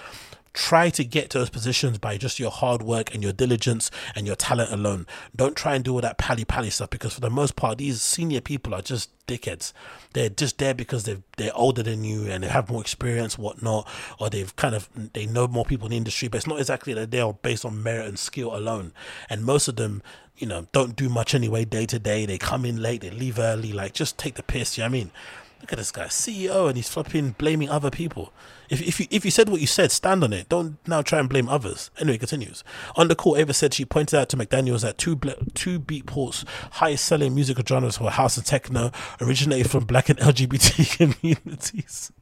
try to get to those positions by just your hard work and your diligence and your talent alone. Don't try and do all that pally pally stuff because for the most part, these senior people are just dickheads. They're just there because they they're older than you and they have more experience, whatnot, or they've kind of they know more people in the industry. But it's not exactly that they're based on merit and skill alone. And most of them, you know, don't do much anyway day to day. They come in late, they leave early. Like just take the piss. You know what I mean? Look at this guy, CEO, and he's flipping blaming other people. If, if you if you said what you said, stand on it. Don't now try and blame others. Anyway, continues. On the call, Ava said she pointed out to McDaniels that two two Beatport's highest selling musical genres were house and techno, originated from black and LGBT communities.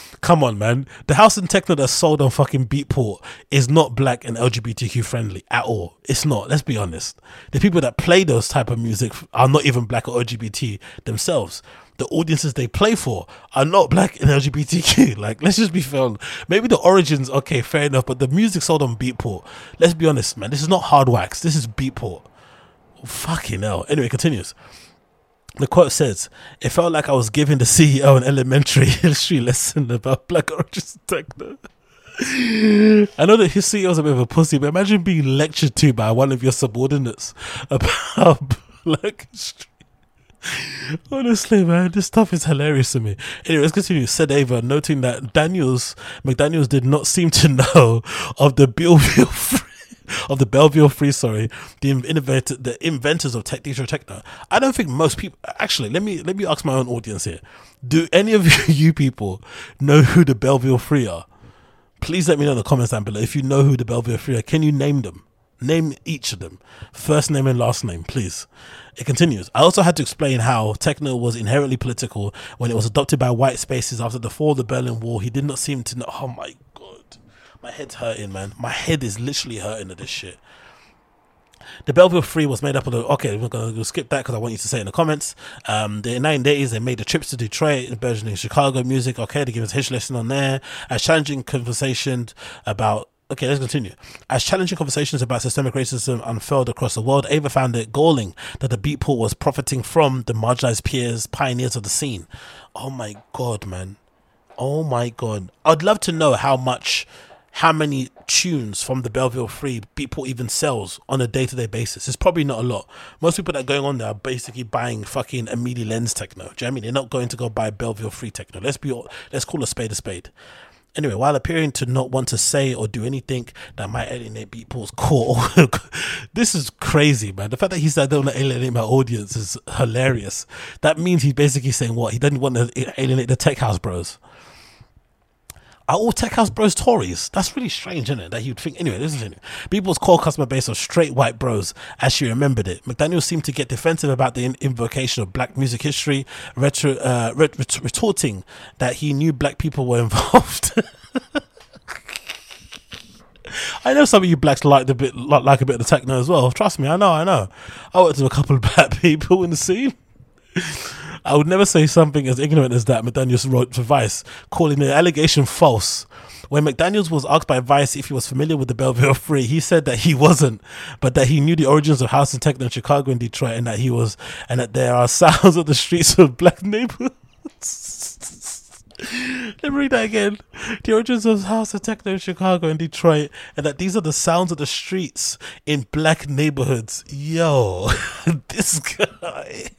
Come on, man. The house and techno that's sold on fucking Beatport is not black and LGBTQ friendly at all. It's not. Let's be honest. The people that play those type of music are not even black or LGBT themselves. The audiences they play for are not black and LGBTQ. Like, let's just be fair. Maybe the origins, okay, fair enough, but the music sold on Beatport. Let's be honest, man. This is not hard wax. This is Beatport. Fucking hell. Anyway, continues. The quote says, It felt like I was giving the CEO an elementary history lesson about black origins techno. I know that his CEO is a bit of a pussy, but imagine being lectured to by one of your subordinates about black history. Honestly, man, this stuff is hilarious to me. Anyway, let's continue. Said Ava, noting that Daniels McDaniels did not seem to know of the Belleville of the Belleville Free, sorry, the innovator, the inventors of Tech Techno. I don't think most people. Actually, let me let me ask my own audience here. Do any of you people know who the Belleville Free are? Please let me know in the comments down below if you know who the Belleville Free are. Can you name them? Name each of them. First name and last name, please. It continues. I also had to explain how techno was inherently political when it was adopted by white spaces after the fall of the Berlin Wall. He did not seem to know. Oh my my head's hurting, man. My head is literally hurting at this shit. The Belleville Free was made up of the. Okay, we're going to skip that because I want you to say it in the comments. Um, the 1980s, they made the trips to Detroit, burgeoning Chicago music. Okay, they give us a history lesson on there. As challenging conversations about Okay, let's continue. As challenging conversations about systemic racism unfurled across the world, Ava found it galling that the Beatport was profiting from the marginalized peers, pioneers of the scene. Oh my god, man. Oh my god. I'd love to know how much how many tunes from the Belleville Free people even sells on a day to day basis. It's probably not a lot. Most people that are going on there are basically buying fucking Amelie Lens techno. Do you know I mean? They're not going to go buy Belleville Free techno. Let's be let's call a spade a spade. Anyway, while appearing to not want to say or do anything that might alienate people's core, this is crazy, man. The fact that he said I don't want to alienate my audience is hilarious. That means he's basically saying what? He doesn't want to alienate the tech house bros are all tech house bros Tories? That's really strange, isn't it? That you'd think. Anyway, this is it. People's core customer base of straight white bros, as she remembered it. McDaniel seemed to get defensive about the invocation of black music history, retro, uh, ret- ret- retorting that he knew black people were involved. I know some of you blacks like a bit like, like a bit of the techno as well. Trust me, I know, I know. I worked with a couple of black people in the scene. I would never say something as ignorant as that, McDaniels wrote for Vice, calling the allegation false. When McDaniels was asked by Vice if he was familiar with the Belleville Free, he said that he wasn't, but that he knew the origins of house and techno in Chicago and Detroit, and that he was, and that there are sounds of the streets of black neighborhoods. Let me read that again. The origins of house and techno in Chicago and Detroit, and that these are the sounds of the streets in black neighborhoods. Yo, this guy.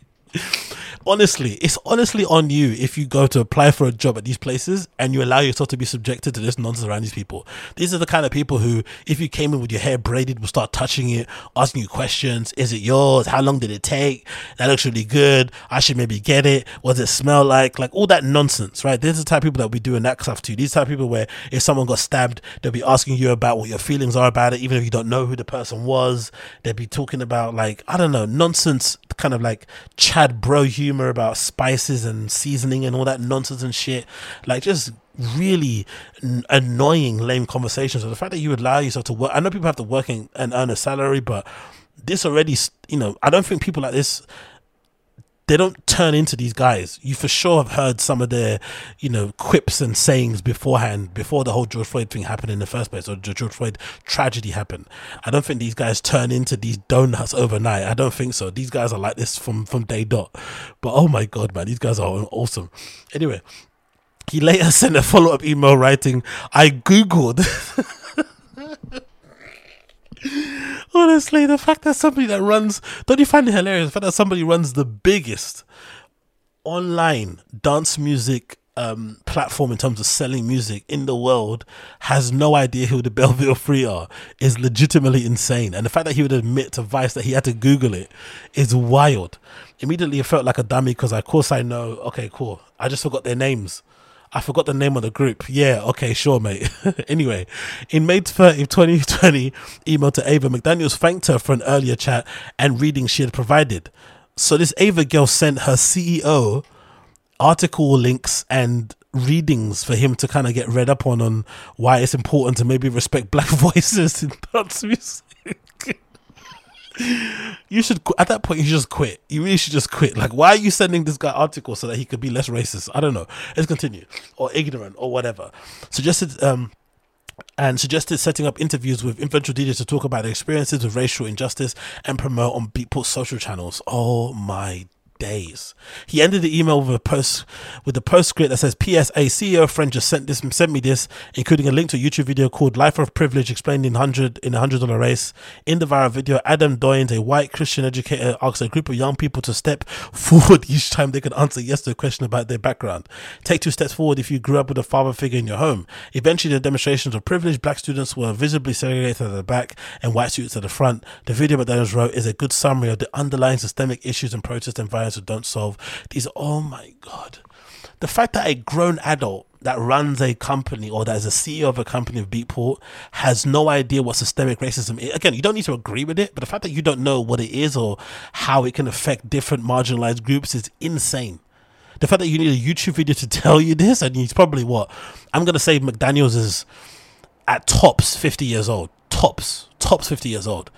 Honestly, it's honestly on you if you go to apply for a job at these places and you allow yourself to be subjected to this nonsense around these people. These are the kind of people who, if you came in with your hair braided, will start touching it, asking you questions. Is it yours? How long did it take? That looks really good. I should maybe get it. What does it smell like? Like all that nonsense, right? These are the type of people that will be doing that stuff to. These type of people where if someone got stabbed, they'll be asking you about what your feelings are about it, even if you don't know who the person was. They'll be talking about like, I don't know, nonsense kind of like Chad bro humor about spices and seasoning and all that nonsense and shit. Like just really n- annoying, lame conversations. So the fact that you allow yourself to work, I know people have to work and earn a salary, but this already, you know, I don't think people like this. They don't turn into these guys. You for sure have heard some of their, you know, quips and sayings beforehand, before the whole George Floyd thing happened in the first place, or the George Floyd tragedy happened. I don't think these guys turn into these donuts overnight. I don't think so. These guys are like this from from day dot. But oh my god, man, these guys are awesome. Anyway, he later sent a follow up email writing, I Googled. Honestly, the fact that somebody that runs, don't you find it hilarious? The fact that somebody runs the biggest online dance music um, platform in terms of selling music in the world has no idea who the Belleville Free are is legitimately insane. And the fact that he would admit to Vice that he had to Google it is wild. Immediately, it felt like a dummy because, of course, I know. Okay, cool. I just forgot their names. I forgot the name of the group. Yeah, okay, sure, mate. anyway, in May 30, 2020, email to Ava, McDaniels thanked her for an earlier chat and reading she had provided. So this Ava girl sent her CEO article links and readings for him to kind of get read up on on why it's important to maybe respect black voices in dance music. You should at that point you should just quit. You really should just quit. Like, why are you sending this guy articles so that he could be less racist? I don't know. Let's continue or ignorant or whatever. Suggested um and suggested setting up interviews with influential DJs to talk about their experiences with racial injustice and promote on Beatport's social channels. Oh my days. He ended the email with a post with a postscript that says, "P.S. A CEO friend just sent this sent me this, including a link to a YouTube video called Life of Privilege explained in hundred in a hundred dollar race. In the viral video, Adam Donyes, a white Christian educator, asks a group of young people to step forward each time they can answer yes to a question about their background. Take two steps forward if you grew up with a father figure in your home. Eventually, the demonstrations of privilege, black students were visibly segregated at the back and white students at the front. The video McDaniels wrote is a good summary of the underlying systemic issues and protest and violence who don't solve. These, oh my God. The fact that a grown adult that runs a company or that is a CEO of a company of Beatport has no idea what systemic racism is. Again, you don't need to agree with it, but the fact that you don't know what it is or how it can affect different marginalized groups is insane. The fact that you need a YouTube video to tell you this, and he's probably what? I'm going to say McDaniels is at tops 50 years old. Tops. Tops 50 years old.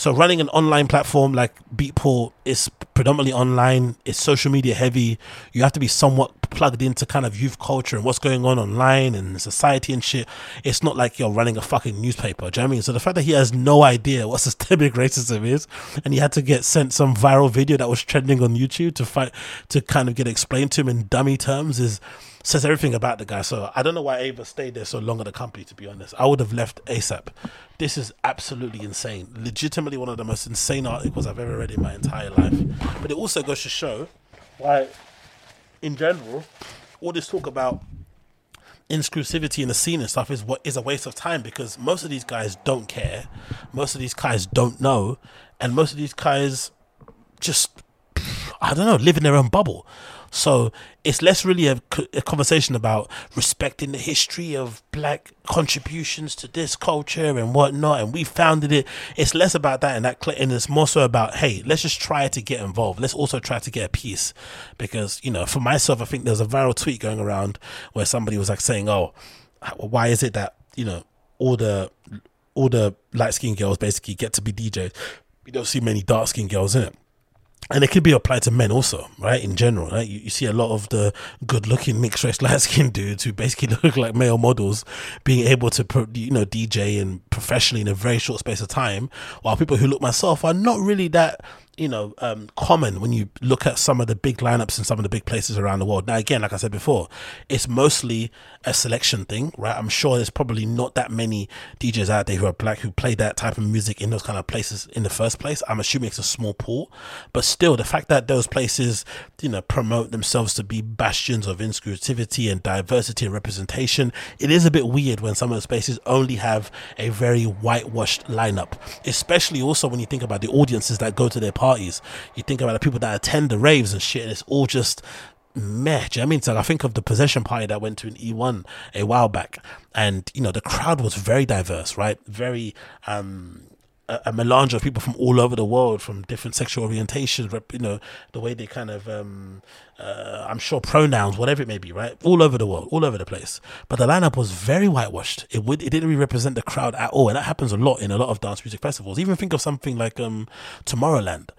So running an online platform like Beatport is predominantly online. It's social media heavy. You have to be somewhat plugged into kind of youth culture and what's going on online and society and shit. It's not like you're running a fucking newspaper. Do you know I mean? So the fact that he has no idea what systemic racism is, and he had to get sent some viral video that was trending on YouTube to fight to kind of get explained to him in dummy terms is says everything about the guy. So I don't know why Ava stayed there so long at the company. To be honest, I would have left ASAP. This is absolutely insane. Legitimately one of the most insane articles I've ever read in my entire life. But it also goes to show why, in general, all this talk about inclusivity in the scene and stuff is what is a waste of time because most of these guys don't care, most of these guys don't know, and most of these guys just I don't know live in their own bubble. So it's less really a conversation about respecting the history of black contributions to this culture and whatnot, and we founded it. It's less about that and that, and it's more so about hey, let's just try to get involved. Let's also try to get a piece, because you know, for myself, I think there's a viral tweet going around where somebody was like saying, "Oh, why is it that you know all the all the light skinned girls basically get to be DJs? We don't see many dark skinned girls in it." And it could be applied to men also, right? In general, right? You, you see a lot of the good-looking mixed race light-skinned dudes who basically look like male models being able to, pro- you know, DJ and professionally in a very short space of time, while people who look myself are not really that you know um, common when you look at some of the big lineups in some of the big places around the world. Now, again, like I said before, it's mostly a selection thing, right? I'm sure there's probably not that many DJs out there who are black who play that type of music in those kind of places in the first place. I'm assuming it's a small pool, but still, the fact that those places, you know, promote themselves to be bastions of inclusivity and diversity and representation, it is a bit weird when some of the spaces only have a very whitewashed lineup, especially also when you think about the audiences that go to their parties. You think about the people that attend the raves and shit, and it's all just meh. Do you know I mean? So I think of the possession party that went to an E1 a while back, and you know the crowd was very diverse, right? Very um a, melange of people from all over the world, from different sexual orientations, you know, the way they kind of, um, uh, I'm sure pronouns, whatever it may be, right? All over the world, all over the place. But the lineup was very whitewashed. It would, it didn't really represent the crowd at all, and that happens a lot in a lot of dance music festivals. Even think of something like um, Tomorrowland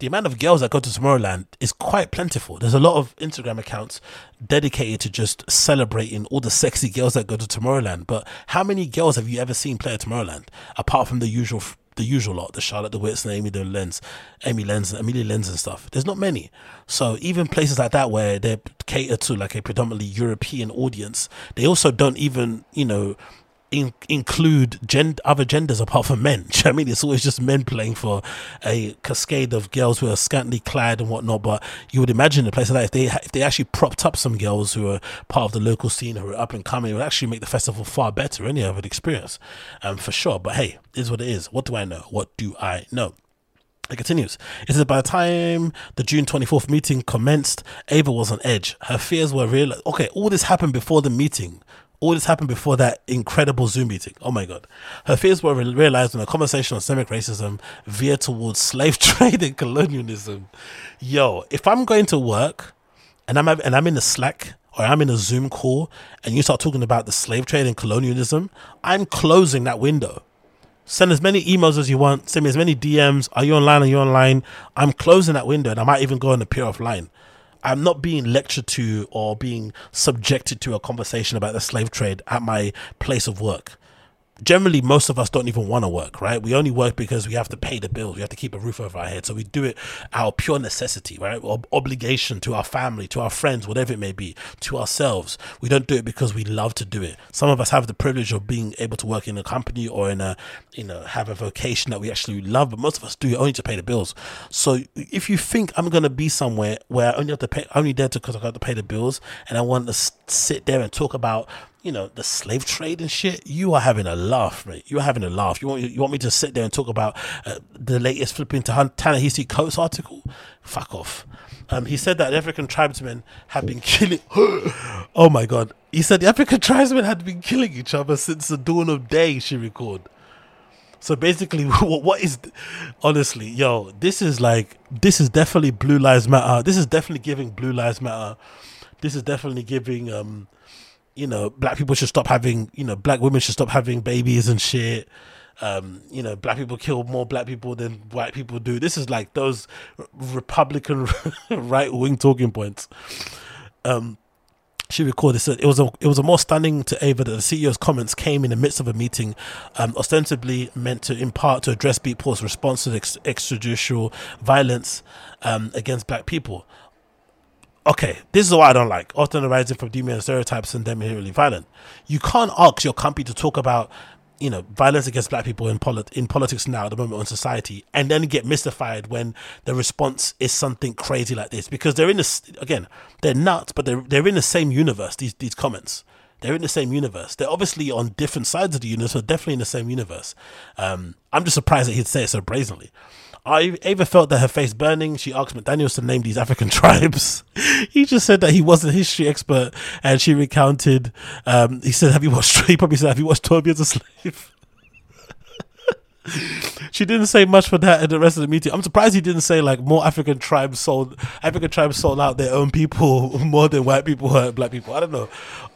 the amount of girls that go to Tomorrowland is quite plentiful. There's a lot of Instagram accounts dedicated to just celebrating all the sexy girls that go to Tomorrowland. But how many girls have you ever seen play at Tomorrowland apart from the usual? The usual lot, the Charlotte the Wits and Amy the Lenz, Amy Lenz, Amelie Lens and stuff. There's not many. So even places like that where they cater to like a predominantly European audience, they also don't even, you know, in, include gen- other genders apart from men. I mean? It's always just men playing for a cascade of girls who are scantily clad and whatnot. But you would imagine a place like that, if they if they actually propped up some girls who are part of the local scene who are up and coming, it would actually make the festival far better. Any other experience, um, for sure. But hey, is what it is. What do I know? What do I know? It continues. It says by the time the June 24th meeting commenced, Ava was on edge. Her fears were real. Okay, all this happened before the meeting. All this happened before that incredible Zoom meeting. Oh my God. Her fears were re- realized when a conversation on systemic racism veered towards slave trade and colonialism. Yo, if I'm going to work and I'm, and I'm in a Slack or I'm in a Zoom call and you start talking about the slave trade and colonialism, I'm closing that window. Send as many emails as you want. Send me as many DMs. Are you online? Are you online? I'm closing that window and I might even go and appear offline. I'm not being lectured to or being subjected to a conversation about the slave trade at my place of work. Generally, most of us don't even want to work, right? We only work because we have to pay the bills. We have to keep a roof over our head. So we do it out of pure necessity, right? Ob- obligation to our family, to our friends, whatever it may be, to ourselves. We don't do it because we love to do it. Some of us have the privilege of being able to work in a company or in a, you know, have a vocation that we actually love, but most of us do it only to pay the bills. So if you think I'm going to be somewhere where I only have to pay, only there because I got to pay the bills and I want to sit there and talk about you know the slave trade and shit you are having a laugh mate you're having a laugh you want you want me to sit there and talk about uh, the latest flipping to Ta-Nehisi Coates article fuck off um, he said that African tribesmen had been killing. oh my god! He said the African tribesmen had been killing each other since the dawn of day. She recalled. So basically, what what is honestly, yo, this is like this is definitely Blue Lives Matter. This is definitely giving Blue Lives Matter. This is definitely giving um, you know, black people should stop having, you know, black women should stop having babies and shit. Um, you know, black people kill more black people than white people do. This is like those Republican right wing talking points. Um, she recorded said it was a it was a more stunning to Ava that the CEO's comments came in the midst of a meeting, um, ostensibly meant to in part to address Beatport's response to ex- extrajudicial violence um, against black people. Okay, this is what I don't like. Often arising from demeaning stereotypes and them really violent. You can't ask your company to talk about you know violence against black people in polit- in politics now at the moment in society and then get mystified when the response is something crazy like this because they're in this again they're nuts but they're they're in the same universe these these comments they're in the same universe they're obviously on different sides of the universe but definitely in the same universe um i'm just surprised that he'd say it so brazenly I Ava felt that her face burning. She asked McDaniels to name these African tribes. he just said that he wasn't a history expert, and she recounted. Um, he said, "Have you watched?" He probably said, "Have you watched Twelve Years a Slave?" She didn't say much for that in the rest of the meeting. I'm surprised he didn't say like more African tribes sold African tribes sold out their own people more than white people hurt black people. I don't know.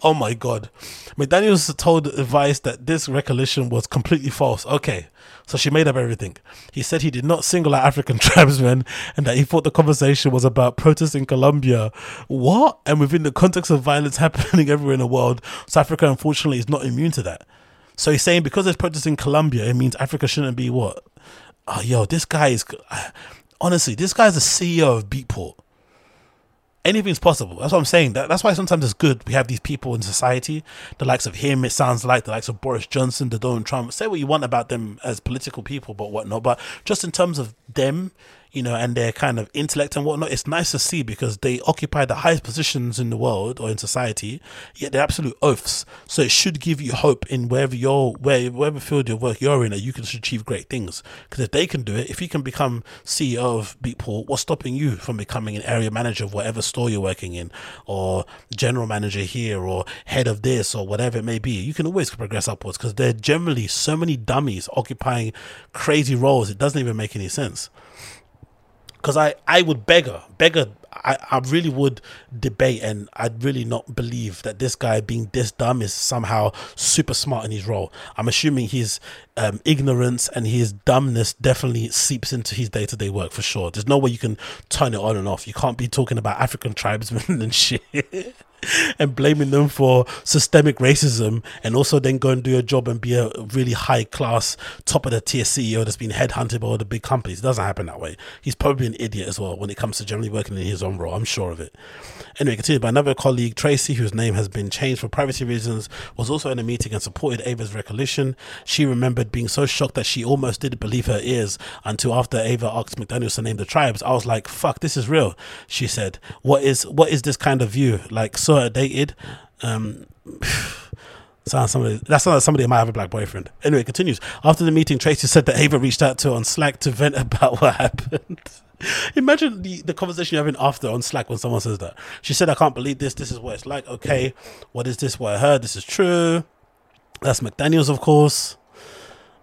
Oh my god. McDaniels told Vice that this recollection was completely false. Okay. So she made up everything. He said he did not single out African tribesmen and that he thought the conversation was about protests in Colombia. What? And within the context of violence happening everywhere in the world, South Africa unfortunately is not immune to that. So he's saying because there's protests in Colombia, it means Africa shouldn't be what? Oh, yo, this guy is. Ah, honestly, this guy's the CEO of Beatport. Anything's possible. That's what I'm saying. That, that's why sometimes it's good we have these people in society, the likes of him, it sounds like, the likes of Boris Johnson, the Donald Trump. Say what you want about them as political people, but whatnot. But just in terms of them you know, and their kind of intellect and whatnot. It's nice to see because they occupy the highest positions in the world or in society, yet they're absolute oafs. So it should give you hope in wherever you're, where, wherever field of work you're in, that you can achieve great things. Because if they can do it, if you can become CEO of Beatport, what's stopping you from becoming an area manager of whatever store you're working in, or general manager here, or head of this, or whatever it may be? You can always progress upwards because there are generally so many dummies occupying crazy roles. It doesn't even make any sense because I, I would beggar, beggar, I, I really would debate and I'd really not believe that this guy being this dumb is somehow super smart in his role. I'm assuming his um, ignorance and his dumbness definitely seeps into his day to day work for sure. There's no way you can turn it on and off. You can't be talking about African tribesmen and shit. and blaming them for systemic racism and also then go and do a job and be a really high class top of the tier CEO that's been headhunted by all the big companies. It doesn't happen that way. He's probably an idiot as well when it comes to generally working in his own role. I'm sure of it. Anyway, continued by another colleague, Tracy, whose name has been changed for privacy reasons, was also in a meeting and supported Ava's recollection. She remembered being so shocked that she almost didn't believe her ears until after Ava asked McDaniels to name the tribes. I was like, fuck, this is real. She said, what is, what is this kind of view? Like, so dated. Um, Sounds somebody that sounds like somebody might have a black boyfriend. Anyway, it continues. After the meeting, Tracy said that Ava reached out to her on Slack to vent about what happened. Imagine the, the conversation you're having after on Slack when someone says that. She said, I can't believe this. This is what it's like. Okay, what is this? What I heard? This is true. That's McDaniels, of course.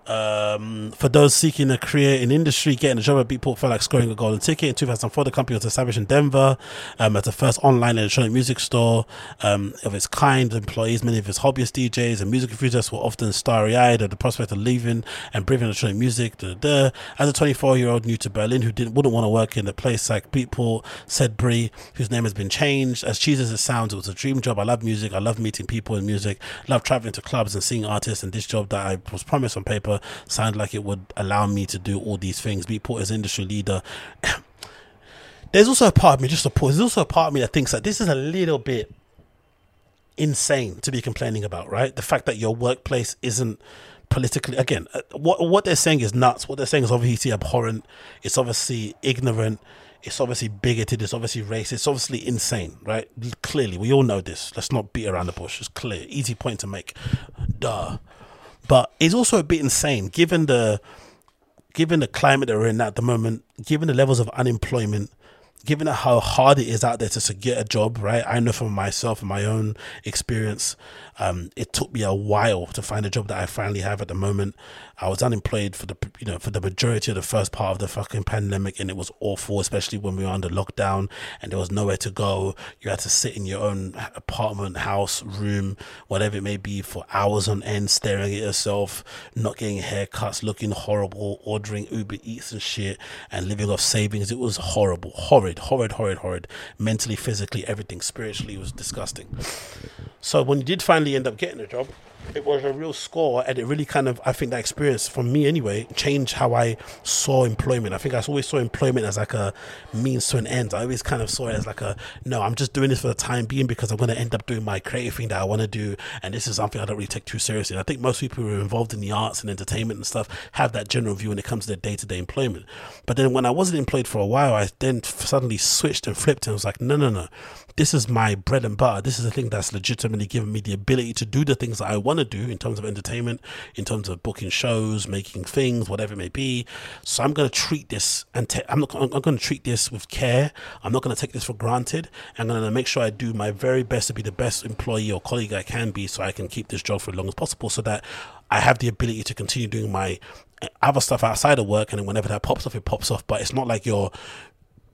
Um, for those seeking a career in industry, getting a job at Beatport felt like scoring a golden ticket. In 2004, the company was established in Denver um, as the first online electronic music store um, of its kind. Employees, many of its hobbyist DJs and music enthusiasts, were often starry eyed at the prospect of leaving and breathing electronic music. Da, da. As a 24 year old new to Berlin who didn't wouldn't want to work in a place like Beatport, said Brie, whose name has been changed. As cheesy as it sounds, it was a dream job. I love music. I love meeting people in music. Love traveling to clubs and seeing artists. And this job that I was promised on paper sounded like it would allow me to do all these things, be put as industry leader. There's also a part of me, just to pause, there's also a part of me that thinks that this is a little bit insane to be complaining about, right? The fact that your workplace isn't politically again uh, what what they're saying is nuts. What they're saying is obviously abhorrent. It's obviously ignorant. It's obviously bigoted. It's obviously racist. It's obviously insane right? Clearly we all know this. Let's not beat around the bush. It's clear. Easy point to make. Duh but it's also a bit insane given the given the climate that we're in at the moment, given the levels of unemployment, given how hard it is out there to, get a job, right? I know from myself and my own experience, um, it took me a while to find a job that I finally have at the moment. I was unemployed for the you know for the majority of the first part of the fucking pandemic, and it was awful, especially when we were under lockdown and there was nowhere to go. You had to sit in your own apartment, house, room, whatever it may be, for hours on end, staring at yourself, not getting haircuts, looking horrible, ordering Uber Eats and shit, and living off savings. It was horrible, horrid, horrid, horrid, horrid. Mentally, physically, everything. Spiritually, it was disgusting. So when you did finally end up getting a job, it was a real score and it really kind of i think that experience for me anyway changed how i saw employment. I think i always saw employment as like a means to an end. I always kind of saw it as like a no i'm just doing this for the time being because i'm going to end up doing my creative thing that i want to do and this is something i don't really take too seriously. And i think most people who are involved in the arts and entertainment and stuff have that general view when it comes to their day-to-day employment. But then when i wasn't employed for a while i then suddenly switched and flipped and was like no no no this is my bread and butter this is the thing that's legitimately given me the ability to do the things that i want to do in terms of entertainment, in terms of booking shows, making things, whatever it may be. So I'm going to treat this and te- I'm not. I'm, I'm going to treat this with care. I'm not going to take this for granted. I'm going to make sure I do my very best to be the best employee or colleague I can be, so I can keep this job for as long as possible, so that I have the ability to continue doing my other stuff outside of work and then whenever that pops off it pops off but it's not like you're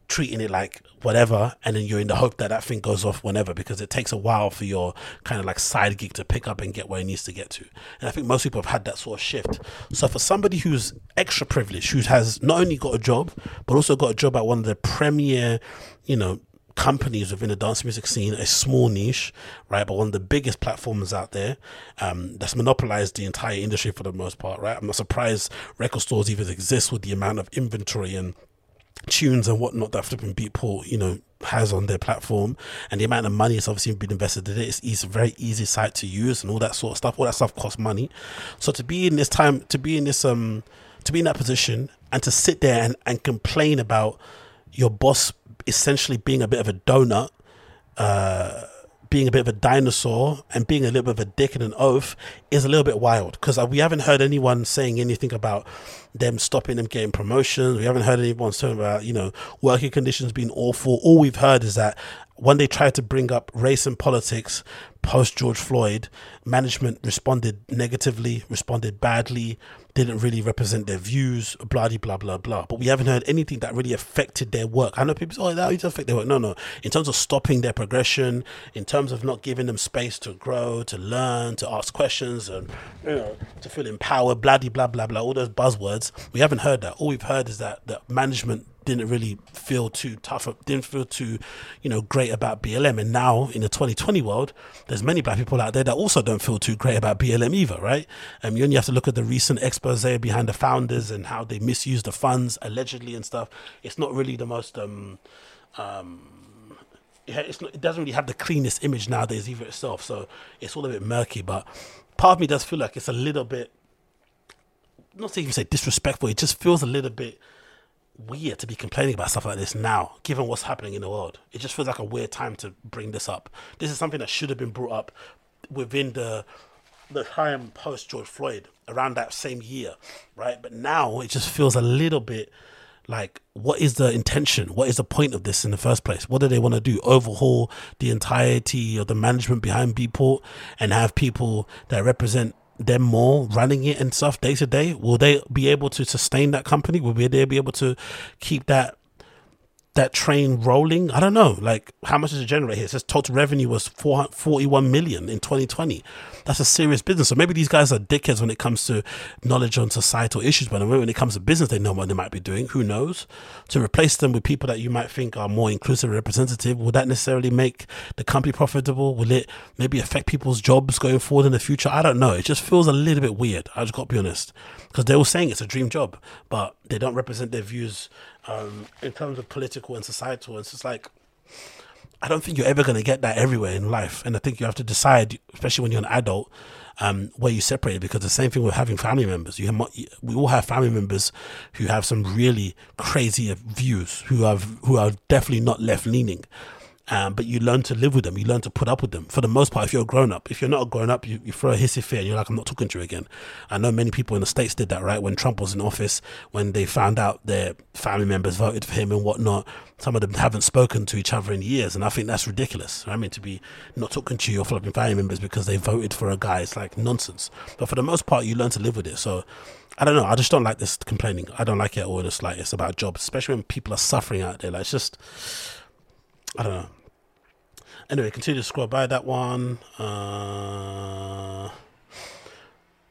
treating it like whatever and then you're in the hope that that thing goes off whenever because it takes a while for your kind of like side gig to pick up and get where it needs to get to and i think most people have had that sort of shift so for somebody who's extra privileged who has not only got a job but also got a job at one of the premier you know companies within the dance music scene, a small niche, right? But one of the biggest platforms out there um, that's monopolized the entire industry for the most part, right? I'm not surprised record stores even exist with the amount of inventory and tunes and whatnot that flipping Beatport, you know, has on their platform and the amount of money it's obviously been invested in it. It's, it's a very easy site to use and all that sort of stuff. All that stuff costs money. So to be in this time, to be in this, um, to be in that position and to sit there and, and complain about your boss essentially being a bit of a donut, uh, being a bit of a dinosaur and being a little bit of a dick and an oath is a little bit wild because uh, we haven't heard anyone saying anything about them stopping them getting promotions. We haven't heard anyone saying about, you know, working conditions being awful. All we've heard is that when they tried to bring up race and politics post George Floyd, management responded negatively, responded badly, didn't really represent their views, blah blah blah blah. But we haven't heard anything that really affected their work. I know people say, "Oh, that just affect their work." No, no. In terms of stopping their progression, in terms of not giving them space to grow, to learn, to ask questions, and you know, to feel empowered, blah blah blah blah. All those buzzwords, we haven't heard that. All we've heard is that that management didn't really feel too tough, didn't feel too, you know, great about BLM. And now in the 2020 world, there's many black people out there that also don't feel too great about BLM either, right? Um, you only have to look at the recent expose behind the founders and how they misused the funds allegedly and stuff. It's not really the most, um, um, it's not, it doesn't really have the cleanest image nowadays either itself. So it's all a bit murky, but part of me does feel like it's a little bit, not to even say disrespectful, it just feels a little bit weird to be complaining about stuff like this now, given what's happening in the world. It just feels like a weird time to bring this up. This is something that should have been brought up within the the time post George Floyd, around that same year, right? But now it just feels a little bit like what is the intention what is the point of this in the first place what do they want to do overhaul the entirety of the management behind beatport and have people that represent them more running it and stuff day to day, will they be able to sustain that company? Will they be able to keep that that train rolling? I don't know. Like, how much does it generate here? It says total revenue was 41 million in 2020. That's a serious business. So maybe these guys are dickheads when it comes to knowledge on societal issues, but when it comes to business, they know what they might be doing. Who knows? To replace them with people that you might think are more inclusive and representative, will that necessarily make the company profitable? Will it maybe affect people's jobs going forward in the future? I don't know. It just feels a little bit weird. I just got to be honest. Because they were saying it's a dream job, but they don't represent their views um, in terms of political and societal. It's just like, I don't think you're ever going to get that everywhere in life. And I think you have to decide, especially when you're an adult, um, where you separate. Because the same thing with having family members. You have, we all have family members who have some really crazy views, who have who are definitely not left leaning. Um, but you learn to live with them. You learn to put up with them. For the most part, if you're a grown up, if you're not a grown up, you, you throw a hissy fit and you're like, I'm not talking to you again. I know many people in the States did that, right? When Trump was in office, when they found out their family members voted for him and whatnot, some of them haven't spoken to each other in years. And I think that's ridiculous. I mean, to be not talking to your flipping family members because they voted for a guy, it's like nonsense. But for the most part, you learn to live with it. So I don't know. I just don't like this complaining. I don't like it at all. It's it's about jobs, especially when people are suffering out there. Like, it's just, I don't know. Anyway, continue to scroll by that one. Uh,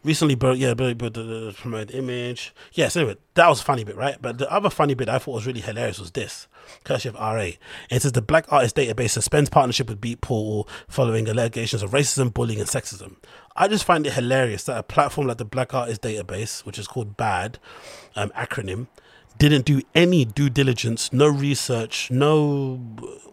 recently, but yeah, but, but the, promoted image. Yes, anyway, that was a funny bit, right? But the other funny bit I thought was really hilarious was this. Courtesy of RA. It says the Black Artist Database suspends partnership with Beatport following allegations of racism, bullying, and sexism. I just find it hilarious that a platform like the Black Artist Database, which is called BAD, um, acronym, didn't do any due diligence, no research, no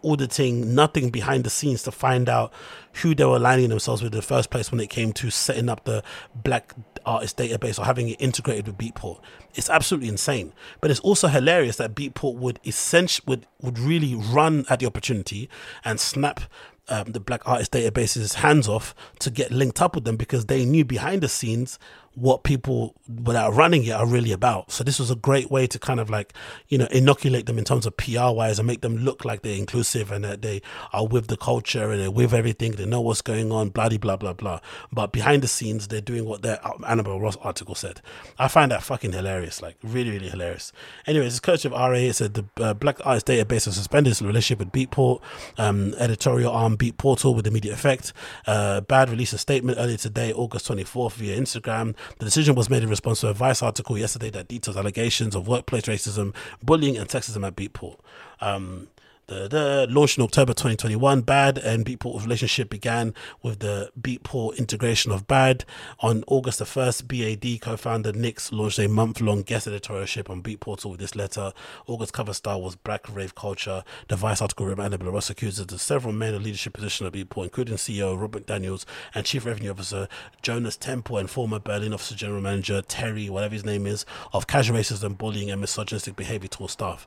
auditing, nothing behind the scenes to find out who they were aligning themselves with in the first place when it came to setting up the black artist database or having it integrated with Beatport. It's absolutely insane. But it's also hilarious that Beatport would essentially would, would really run at the opportunity and snap um, the black artist database's hands off to get linked up with them because they knew behind the scenes what people without running it are really about. So this was a great way to kind of like, you know, inoculate them in terms of PR wise and make them look like they're inclusive and that they are with the culture and they're with everything. They know what's going on, blah, blah, blah, blah. But behind the scenes, they're doing what their Annabel Ross article said. I find that fucking hilarious, like really, really hilarious. Anyways, coach of RA. Said the uh, Black Arts Database has suspended its relationship with Beatport, um, editorial arm Beatportal with immediate effect. Uh, Bad released a statement earlier today, August 24th, via Instagram the decision was made in response to a Vice article yesterday that details allegations of workplace racism, bullying, and sexism at Beatport. Um, The, the launched in October 2021, Bad and Beatport relationship began with the Beatport integration of Bad. On August the 1st, BAD co-founder Nix launched a month-long guest editorialship on Beatportal with this letter. August cover style was Black Rave Culture. The Vice article reminded Belarus accused of several men in leadership positions at Beatport, including CEO Robb McDaniels and Chief Revenue Officer Jonas Tempel and former Berlin Officer General Manager Terry, whatever his name is, of casual racism, bullying, and misogynistic behavior towards staff.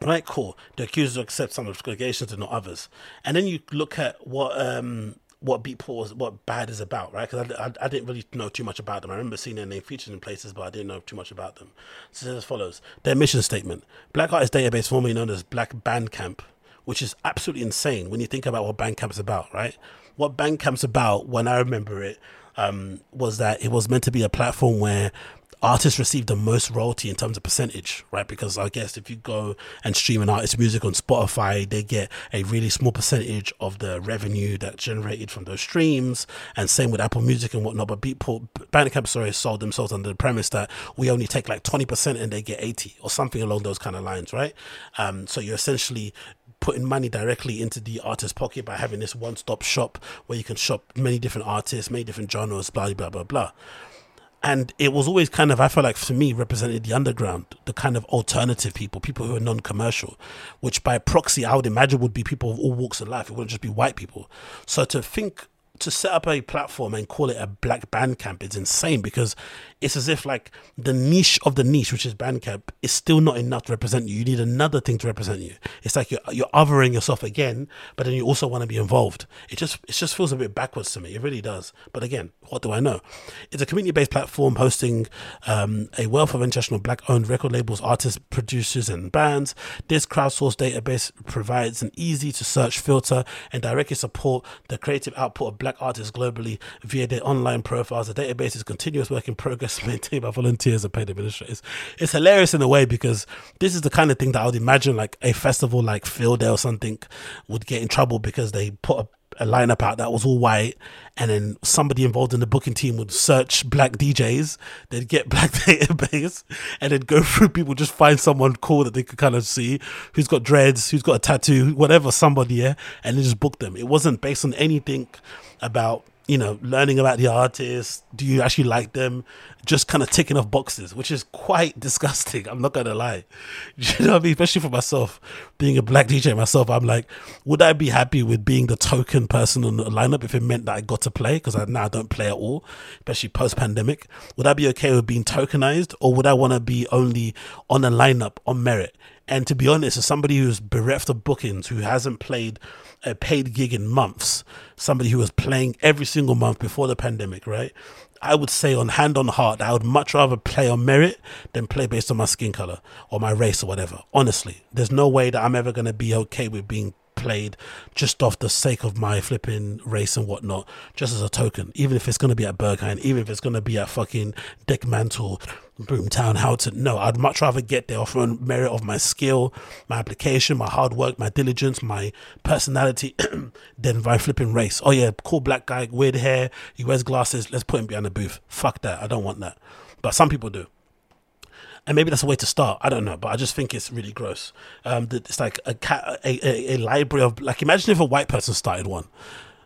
Right, cool. The accusers accept some of the allegations and not others. And then you look at what um what Beatport was, what Bad is about, right? Because I, I, I, didn't really know too much about them. I remember seeing their name featured in places, but I didn't know too much about them. So as follows: Their mission statement: Black Artist Database, formerly known as Black Bandcamp, which is absolutely insane when you think about what Bandcamp's about, right? What Bandcamp's about, when I remember it, um, was that it was meant to be a platform where artists receive the most royalty in terms of percentage, right? Because I guess if you go and stream an artist's music on Spotify, they get a really small percentage of the revenue that's generated from those streams, and same with Apple Music and whatnot. But Beatport, Bandcamp, sorry, sold themselves under the premise that we only take like twenty percent and they get eighty or something along those kind of lines, right? Um, so you're essentially putting money directly into the artist's pocket by having this one-stop shop where you can shop many different artists, many different genres, blah blah blah blah and it was always kind of i felt like for me represented the underground the kind of alternative people people who are non-commercial which by proxy i would imagine would be people of all walks of life. It wouldn't just be white people. So to think to set up a platform and call it a black bandcamp is insane because it's as if like the niche of the niche, which is Bandcamp, is still not enough to represent you. You need another thing to represent you. It's like you're you're othering yourself again, but then you also want to be involved. It just it just feels a bit backwards to me. It really does. But again, what do I know? It's a community based platform hosting um, a wealth of international black owned record labels, artists, producers, and bands. This crowdsourced database provides an easy to search filter and directly support the creative output of black artists globally via their online profiles. The database is continuous work in progress maintained by volunteers and paid administrators. It's hilarious in a way because this is the kind of thing that I would imagine like a festival like Field Day or something would get in trouble because they put a a lineup out that was all white, and then somebody involved in the booking team would search black DJs, they'd get black database, and then go through people, just find someone cool that they could kind of see who's got dreads, who's got a tattoo, whatever, somebody, yeah, and then just book them. It wasn't based on anything about you know, learning about the artists. Do you actually like them? Just kind of ticking off boxes, which is quite disgusting. I'm not gonna lie. You know what I mean? Especially for myself, being a black DJ myself, I'm like, would I be happy with being the token person on the lineup if it meant that I got to play? Because I now I don't play at all, especially post pandemic. Would I be okay with being tokenized, or would I want to be only on a lineup on merit? And to be honest, as somebody who's bereft of bookings, who hasn't played a paid gig in months, somebody who was playing every single month before the pandemic, right? I would say on hand on heart, I would much rather play on merit than play based on my skin color or my race or whatever. Honestly, there's no way that I'm ever going to be okay with being played just off the sake of my flipping race and whatnot, just as a token. Even if it's going to be at Berghain, even if it's going to be at fucking Dekmantel, Boomtown, Houghton. No, I'd much rather get there off on merit of my skill, my application, my hard work, my diligence, my personality than by flipping race. Oh yeah, cool black guy, weird hair, he wears glasses, let's put him behind the booth. Fuck that. I don't want that. But some people do and maybe that's a way to start. I don't know, but I just think it's really gross. Um, it's like a, cat, a, a, a library of like. Imagine if a white person started one.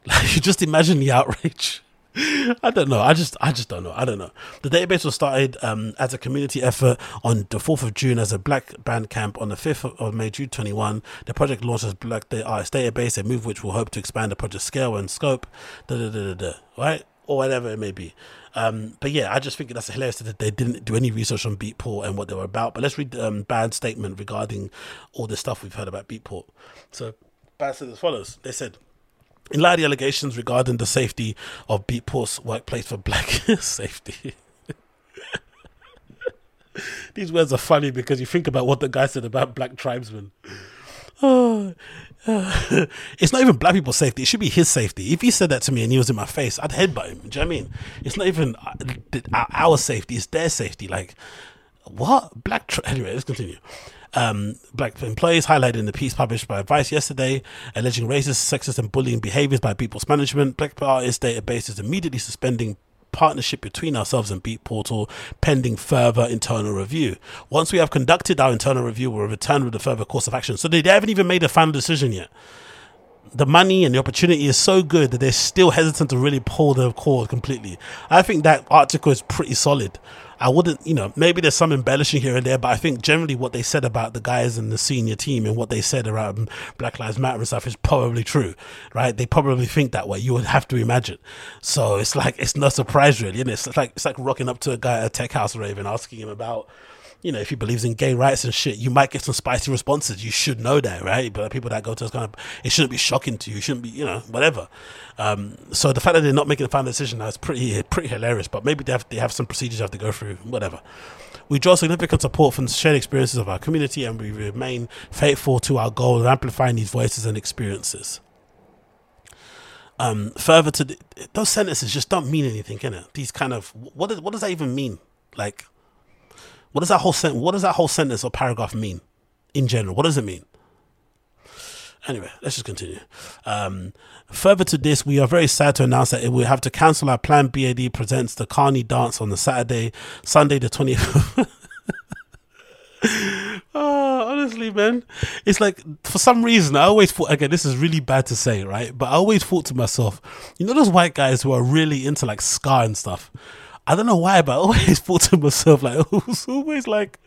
Like, you just imagine the outrage. I don't know. I just, I just don't know. I don't know. The database was started um, as a community effort on the 4th of June as a Black Bandcamp on the 5th of May, June 21. The project launched as Black Day Artist Database, a move which will hope to expand the project scale and scope. Da da da da da. Right or whatever it may be. Um, but yeah, I just think that's hilarious that they didn't do any research on Beatport and what they were about. But let's read um, Bad statement regarding all the stuff we've heard about Beatport. So Bad said as follows: They said. In light of the allegations regarding the safety of Beatport's workplace for black safety. These words are funny because you think about what the guy said about black tribesmen. Oh, it's not even black people's safety. It should be his safety. If he said that to me and he was in my face, I'd headbutt him. Do you know I mean? It's not even uh, our safety. It's their safety. Like, what? Black. Tra- anyway, let's continue. Um, black employees highlighted in the piece published by Vice yesterday, alleging racist, sexist, and bullying behaviors by Beatport's management. Black artist database is immediately suspending partnership between ourselves and Beatportal pending further internal review. Once we have conducted our internal review, we'll return with a further course of action. So they haven't even made a final decision yet the money and the opportunity is so good that they're still hesitant to really pull the cord completely. I think that article is pretty solid. I wouldn't, you know, maybe there's some embellishing here and there, but I think generally what they said about the guys in the senior team and what they said around Black Lives Matter and stuff is probably true, right? They probably think that way. You would have to imagine. So it's like it's no surprise really, and it? it's like it's like rocking up to a guy at a tech house rave and asking him about you know, if he believes in gay rights and shit, you might get some spicy responses. You should know that, right? But people that go to this kind of, it shouldn't be shocking to you. You shouldn't be, you know, whatever. Um, so the fact that they're not making a final decision now is pretty, pretty hilarious. But maybe they have, they have some procedures they have to go through, whatever. We draw significant support from the shared experiences of our community, and we remain faithful to our goal of amplifying these voices and experiences. Um, further to the, those sentences just don't mean anything, can it? These kind of what does what does that even mean? Like what does that whole sent- What does that whole sentence or paragraph mean in general? What does it mean? Anyway, let's just continue. Um, further to this, we are very sad to announce that we will have to cancel our planned BAD presents the Carney dance on the Saturday, Sunday the 20th. oh, honestly, man, it's like for some reason I always thought again this is really bad to say, right? But I always thought to myself, you know, those white guys who are really into like ska and stuff. I don't know why, but I always thought to myself like it was always like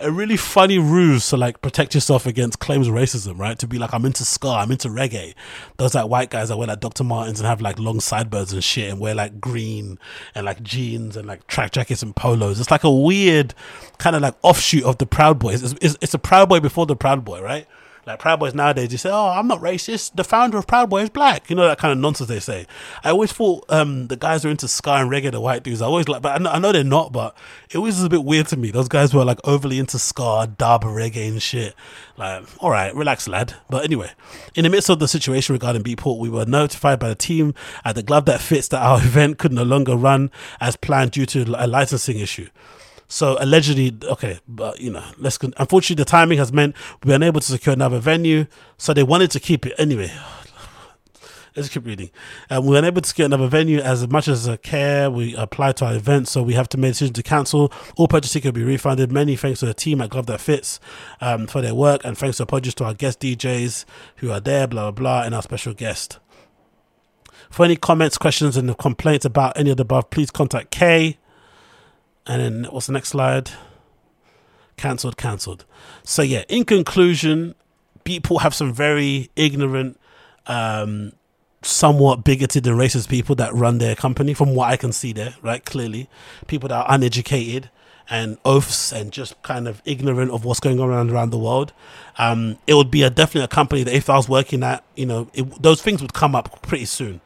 a really funny ruse to like protect yourself against claims of racism, right? To be like, I'm into ska, I'm into reggae. Those like white guys that wear like Dr. Martens and have like long sideburns and shit and wear like green and like jeans and like track jackets and polos. It's like a weird kind of like offshoot of the Proud Boys. It's, it's, it's a Proud Boy before the Proud Boy, right? Like Proud Boys nowadays, you say, "Oh, I'm not racist. The founder of Proud Boy is black." You know that kind of nonsense they say. I always thought um, the guys who are into ska and reggae, the white dudes. I always like, but I know, I know they're not. But it was a bit weird to me. Those guys were like overly into ska, dub, reggae, and shit. Like, all right, relax, lad. But anyway, in the midst of the situation regarding Beatport, we were notified by the team at the Glove That Fits that our event could no longer run as planned due to a licensing issue. So allegedly, okay, but you know, let's. Con- Unfortunately, the timing has meant we were unable to secure another venue. So they wanted to keep it anyway. Let's keep reading. Um, we were unable to secure another venue as much as a care we applied to our event, so we have to make a decision to cancel. All purchase tickets will be refunded. Many thanks to the team at Glove That Fits um, for their work, and thanks to apologies to our guest DJs who are there, blah blah blah, and our special guest. For any comments, questions, and complaints about any of the above, please contact Kay and then what's the next slide? Cancelled, cancelled. So yeah, in conclusion, people have some very ignorant, um, somewhat bigoted and racist people that run their company, from what I can see there, right? Clearly, people that are uneducated and oafs and just kind of ignorant of what's going on around around the world. Um, it would be a definitely a company that if I was working at, you know, it, those things would come up pretty soon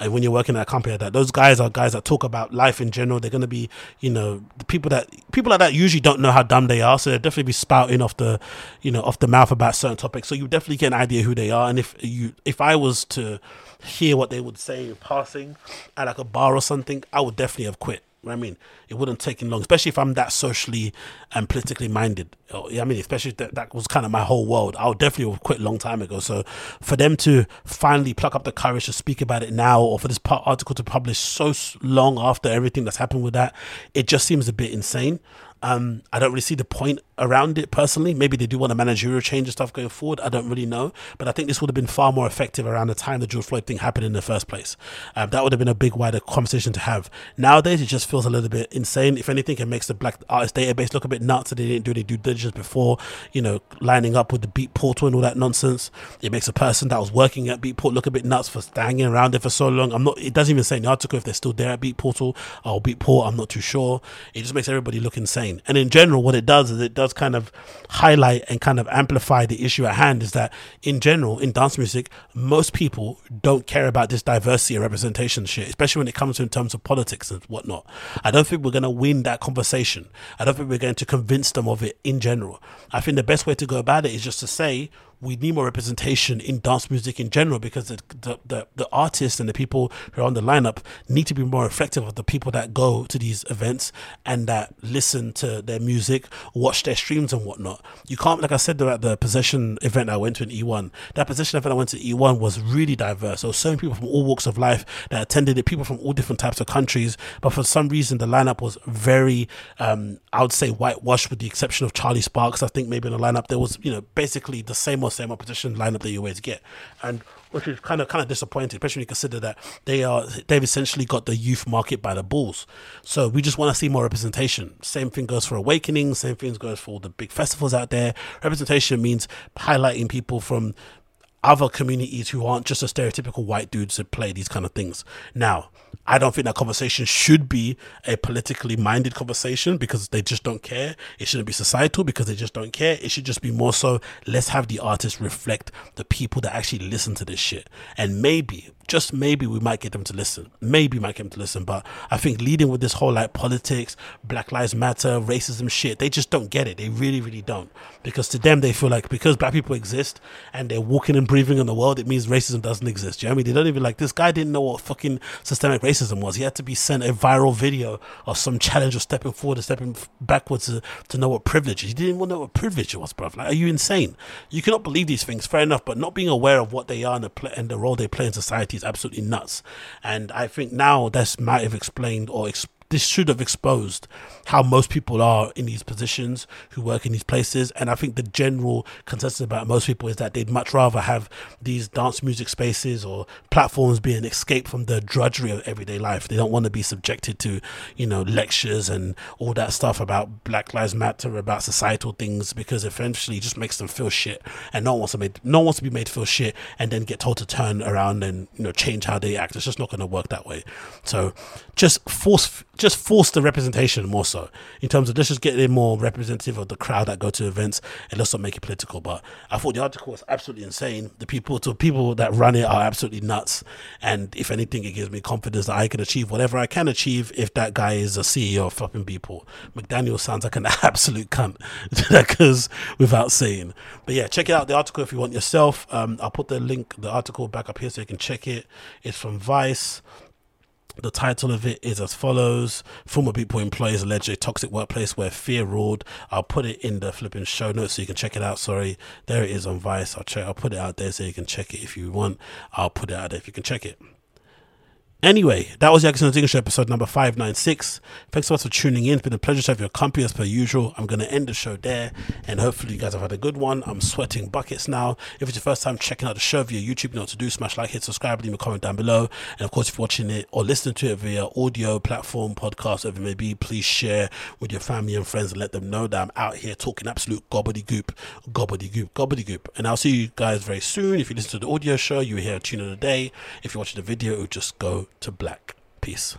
and when you're working at a company like that, those guys are guys that talk about life in general. They're going to be, you know, the people that people like that usually don't know how dumb they are, so they'll definitely be spouting off the, you know, off the mouth about certain topics. So you definitely get an idea who they are. And if you, if I was to hear what they would say in passing at like a bar or something, I would definitely have quit. I mean, it wouldn't take him long, especially if I'm that socially and politically minded. I mean, especially that that was kind of my whole world. I would definitely have quit a long time ago. So for them to finally pluck up the courage to speak about it now, or for this article to publish so long after everything that's happened with that, it just seems a bit insane. Um, I don't really see the point around it personally. Maybe they do want a managerial change and stuff going forward. I don't really know. But I think this would have been far more effective around the time the George Floyd thing happened in the first place. Um, that would have been a big, wider conversation to have. Nowadays, it just feels a little bit insane. If anything, it makes the Black Artist Database look a bit nuts that they didn't do any due diligence before, you know, lining up with the Beatportal and all that nonsense. It makes a person that was working at Beatportal look a bit nuts for hanging around there for so long. I'm not, it doesn't even say in the article if they're still there at Beatportal or Beatport. I'm not too sure. It just makes everybody look insane. And in general, what it does is it does kind of highlight and kind of amplify the issue at hand is that in general, in dance music, most people don't care about this diversity and representation shit, especially when it comes to in terms of politics and whatnot. I don't think we're going to win that conversation. I don't think we're going to convince them of it in general. I think the best way to go about it is just to say, we need more representation in dance music in general because the, the, the, the artists and the people who are on the lineup need to be more reflective of the people that go to these events and that listen to their music, watch their streams and whatnot. You can't, like I said at the possession event I went to in E1, that possession event I went to E1 was really diverse. There were so many people from all walks of life that attended it, people from all different types of countries. But for some reason, the lineup was very, um, I would say, whitewashed with the exception of Charlie Sparks. I think maybe in the lineup there was, you know, basically the same same opposition lineup that you always get. And which is kind of kind of disappointing, especially when you consider that they are they've essentially got the youth market by the balls. So we just want to see more representation. Same thing goes for Awakening. Same thing goes for all the big festivals out there. Representation means highlighting people from other communities who aren't just a stereotypical white dudes that play these kind of things. Now, I don't think that conversation should be a politically minded conversation because they just don't care. It shouldn't be societal because they just don't care. It should just be more so let's have the artists reflect the people that actually listen to this shit. And maybe, just maybe, we might get them to listen. Maybe we might get them to listen. But I think leading with this whole like politics, Black Lives Matter, racism shit, they just don't get it. They really, really don't. Because to them, they feel like because black people exist and they're walking and breathing in the world, it means racism doesn't exist. You know what I mean? They don't even like this guy didn't know what fucking systemic racism was. He had to be sent a viral video of some challenge of stepping forward and stepping backwards to, to know what privilege is. He didn't even know what privilege was, bro. Like, are you insane? You cannot believe these things, fair enough, but not being aware of what they are and the, pl- and the role they play in society absolutely nuts. And I think now this might have explained or explained this should have exposed how most people are in these positions who work in these places. And I think the general consensus about most people is that they'd much rather have these dance music spaces or platforms be an escape from the drudgery of everyday life. They don't want to be subjected to, you know, lectures and all that stuff about Black Lives Matter, about societal things, because eventually it just makes them feel shit. And no one wants to make no one wants to be made feel shit and then get told to turn around and, you know, change how they act. It's just not gonna work that way. So just force just force the representation more so in terms of let's just get it more representative of the crowd that go to events and let's not make it political. But I thought the article was absolutely insane. The people to people that run it are absolutely nuts. And if anything, it gives me confidence that I can achieve whatever I can achieve if that guy is a CEO of fucking Beatport. McDaniel sounds like an absolute cunt. goes without saying. But yeah, check it out the article if you want yourself. Um, I'll put the link, the article back up here so you can check it. It's from Vice. The title of it is as follows Former Beatport employees allege a toxic workplace where fear ruled. I'll put it in the flipping show notes so you can check it out. Sorry. There it is on Vice. I'll check I'll put it out there so you can check it if you want. I'll put it out there if you can check it. Anyway, that was the Agostinho Zinga Show episode number 596. Thanks so much for tuning in. It's been a pleasure to have your company as per usual. I'm going to end the show there and hopefully you guys have had a good one. I'm sweating buckets now. If it's your first time checking out the show via YouTube, you know what to do. Smash like, hit subscribe, leave a comment down below. And of course, if you're watching it or listening to it via audio platform, podcast, whatever it may be, please share with your family and friends and let them know that I'm out here talking absolute gobbledygook, gobbledygook, gobbledygook. And I'll see you guys very soon. If you listen to the audio show, you hear a tune of the day. If you're watching the video, it will just go to black. Peace.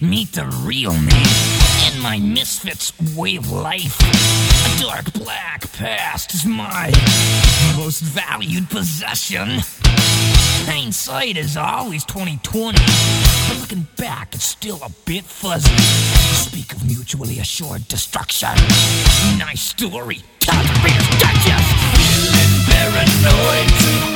Meet the real me. And my misfits way of life. A dark black past is my most valued possession. Hindsight is always 2020. But looking back, it's still a bit fuzzy. Speak of mutually assured destruction. Nice story. Time to read digest. Feeling paranoid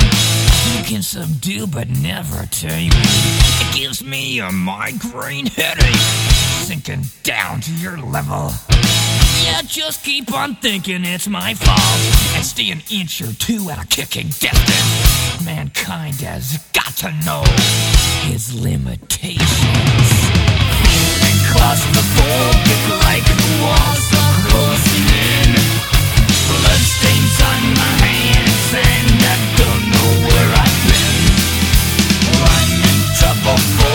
Can subdue but never tame. It gives me a migraine headache, sinking down to your level. Yeah, just keep on thinking it's my fault and stay an inch or two out of kicking distance. Mankind has got to know his limitations. Feeling claustrophobic like the walls for.